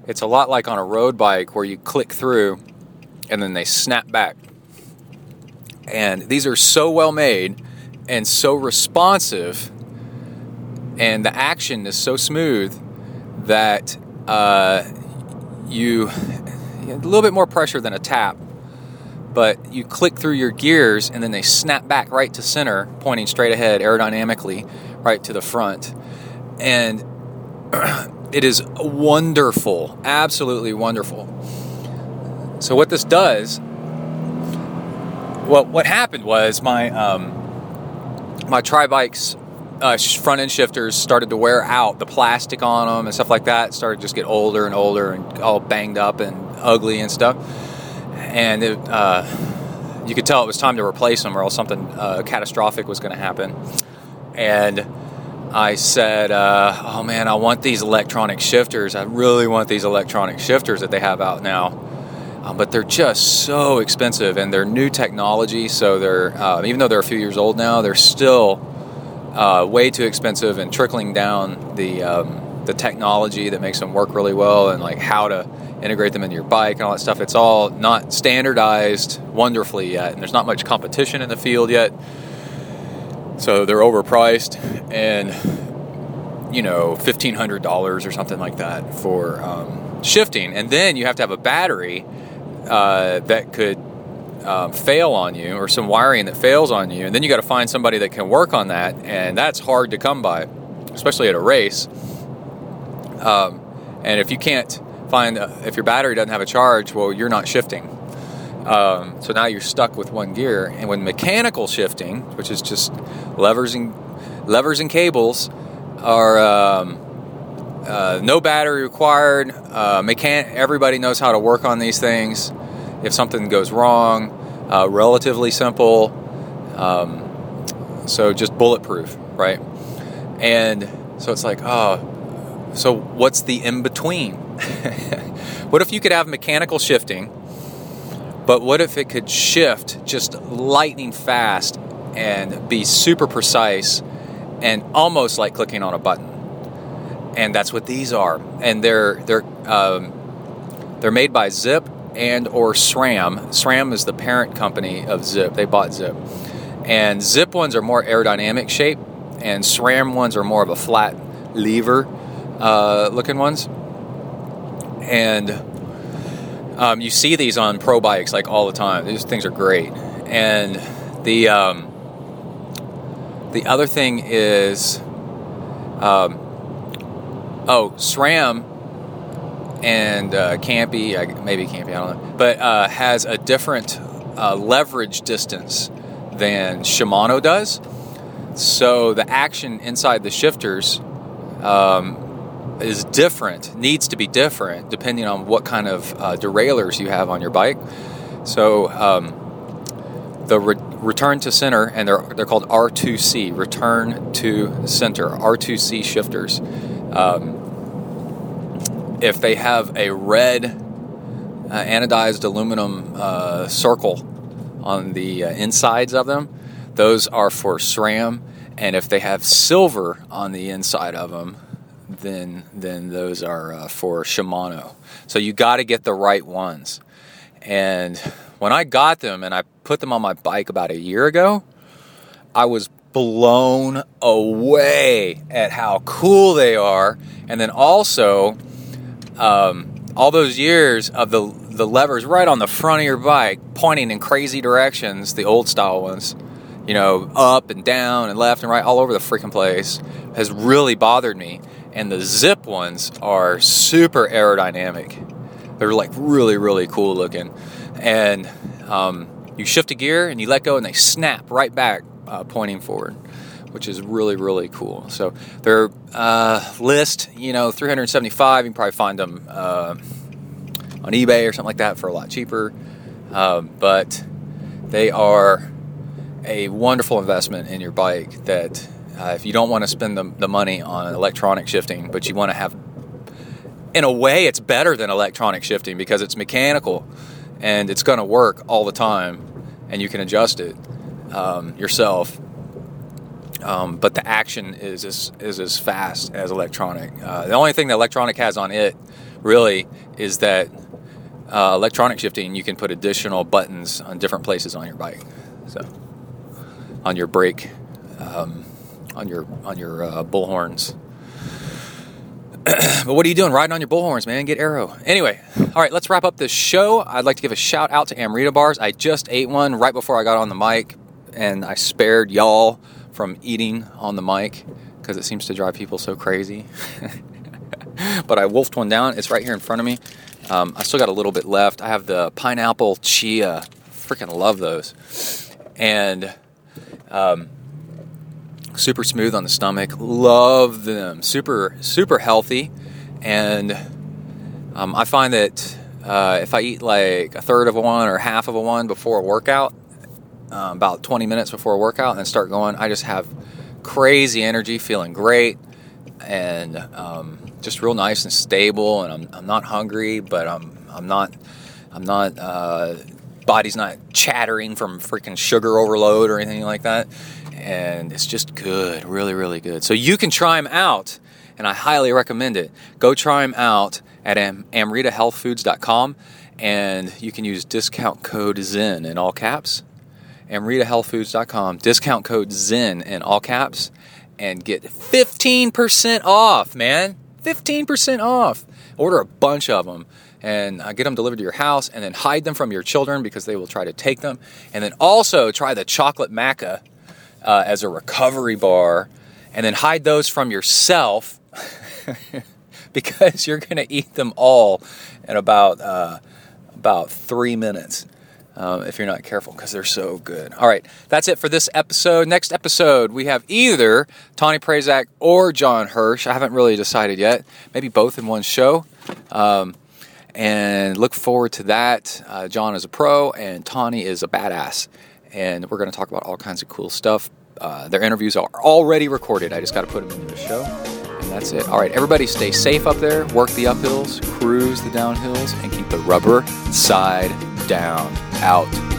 it's a lot like on a road bike where you click through and then they snap back. And these are so well made and so responsive, and the action is so smooth that uh, you a little bit more pressure than a tap, but you click through your gears and then they snap back right to center, pointing straight ahead aerodynamically, right to the front, and it is wonderful, absolutely wonderful. So what this does, well, what happened was my um, my tri bikes uh, front end shifters started to wear out. The plastic on them and stuff like that started to just get older and older and all banged up and ugly and stuff. And it, uh, you could tell it was time to replace them, or else something uh, catastrophic was going to happen. And I said, uh, "Oh man, I want these electronic shifters. I really want these electronic shifters that they have out now." Um, but they're just so expensive, and they're new technology. So they're uh, even though they're a few years old now, they're still uh, way too expensive and trickling down the um, the technology that makes them work really well and like how to integrate them into your bike and all that stuff. It's all not standardized wonderfully yet, and there's not much competition in the field yet. So they're overpriced, and you know, fifteen hundred dollars or something like that for um, shifting, and then you have to have a battery uh, that could um, fail on you, or some wiring that fails on you, and then you got to find somebody that can work on that, and that's hard to come by, especially at a race. Um, and if you can't find uh, if your battery doesn't have a charge, well, you're not shifting. Um, so now you're stuck with one gear. And when mechanical shifting, which is just levers and levers and cables, are um, uh, no battery required. Uh, mechan- everybody knows how to work on these things. If something goes wrong, uh, relatively simple. Um, so just bulletproof, right? And so it's like, oh, so what's the in between? what if you could have mechanical shifting, but what if it could shift just lightning fast and be super precise and almost like clicking on a button? And that's what these are. And they're they're um, they're made by Zipp and or SRAM. SRAM is the parent company of Zipp. They bought Zipp, And Zipp ones are more aerodynamic shape, and SRAM ones are more of a flat lever uh, looking ones. And um, you see these on pro bikes like all the time. These things are great. And the um, the other thing is, um, oh, SRAM and uh, Campy, maybe Campy, I don't know, but uh, has a different uh, leverage distance than Shimano does. So the action inside the shifters um, is different, needs to be different depending on what kind of uh, derailleurs you have on your bike. So um, the re- return to center, and they're, they're called R2C, return to center, R2C shifters. Um, if they have a red uh, anodized aluminum uh, circle on the uh, insides of them, those are for SRAM. And if they have silver on the inside of them, then then those are uh, for Shimano. So you got to get the right ones. And when I got them and I put them on my bike about a year ago, I was blown away at how cool they are. And then also, um, all those years of the the levers right on the front of your bike pointing in crazy directions, the old style ones, you know, up and down and left and right, all over the freaking place, has really bothered me. And the Zipp ones are super aerodynamic. They're like really, really cool looking. And um, you shift a gear and you let go and they snap right back, uh, pointing forward, which is really, really cool. So their uh, list, you know, 375. You can probably find them uh, on eBay or something like that for a lot cheaper. Um, but they are a wonderful investment in your bike that uh, if you don't want to spend the, the money on electronic shifting, but you want to have, in a way, it's better than electronic shifting because it's mechanical and it's going to work all the time and you can adjust it um, yourself. Um, but the action is as, is as fast as electronic. Uh, the only thing that electronic has on it really is that uh, electronic shifting, you can put additional buttons on different places on your bike. So on your brake, um, on your on your uh, bullhorns. but what are you doing riding on your bullhorns, man? Get aero. Anyway, all right, let's wrap up this show. I'd like to give a shout out to Amrita bars. I just ate one right before I got on the mic, and I spared y'all from eating on the mic because it seems to drive people so crazy. but I wolfed one down. It's right here in front of me. Um, I still got a little bit left. I have the pineapple chia. Freaking love those. And um, super smooth on the stomach. Love them. Super super healthy, and um, I find that uh, if I eat like a third of a one or half of a one before a workout, uh, about 20 minutes before a workout, and start going, I just have crazy energy, feeling great, and um, just real nice and stable. And I'm, I'm not hungry, but I'm I'm not I'm not uh, body's not chattering from freaking sugar overload or anything like that. And it's just good, really, really good. So you can try them out, and I highly recommend it. Go try them out at am- amritahealthfoods.com, and you can use discount code ZEN in all caps. amritahealthfoods.com, discount code ZEN in all caps, and get 15% off, man. 15% off. Order a bunch of them and uh, get them delivered to your house and then hide them from your children because they will try to take them. And then also try the chocolate maca uh, as a recovery bar and then hide those from yourself because you're going to eat them all in about, uh, about three minutes. Um, if you're not careful, because they're so good. All right, that's it for this episode. Next episode, we have either Tawnee Prazak or John Hirsch. I haven't really decided yet. Maybe both in one show. Um, and look forward to that. Uh, John is a pro, and Tawnee is a badass. And we're going to talk about all kinds of cool stuff. Uh, their interviews are already recorded. I just got to put them into the show. And that's it. All right, everybody stay safe up there, work the uphills, cruise the downhills, and keep the rubber side down. Out.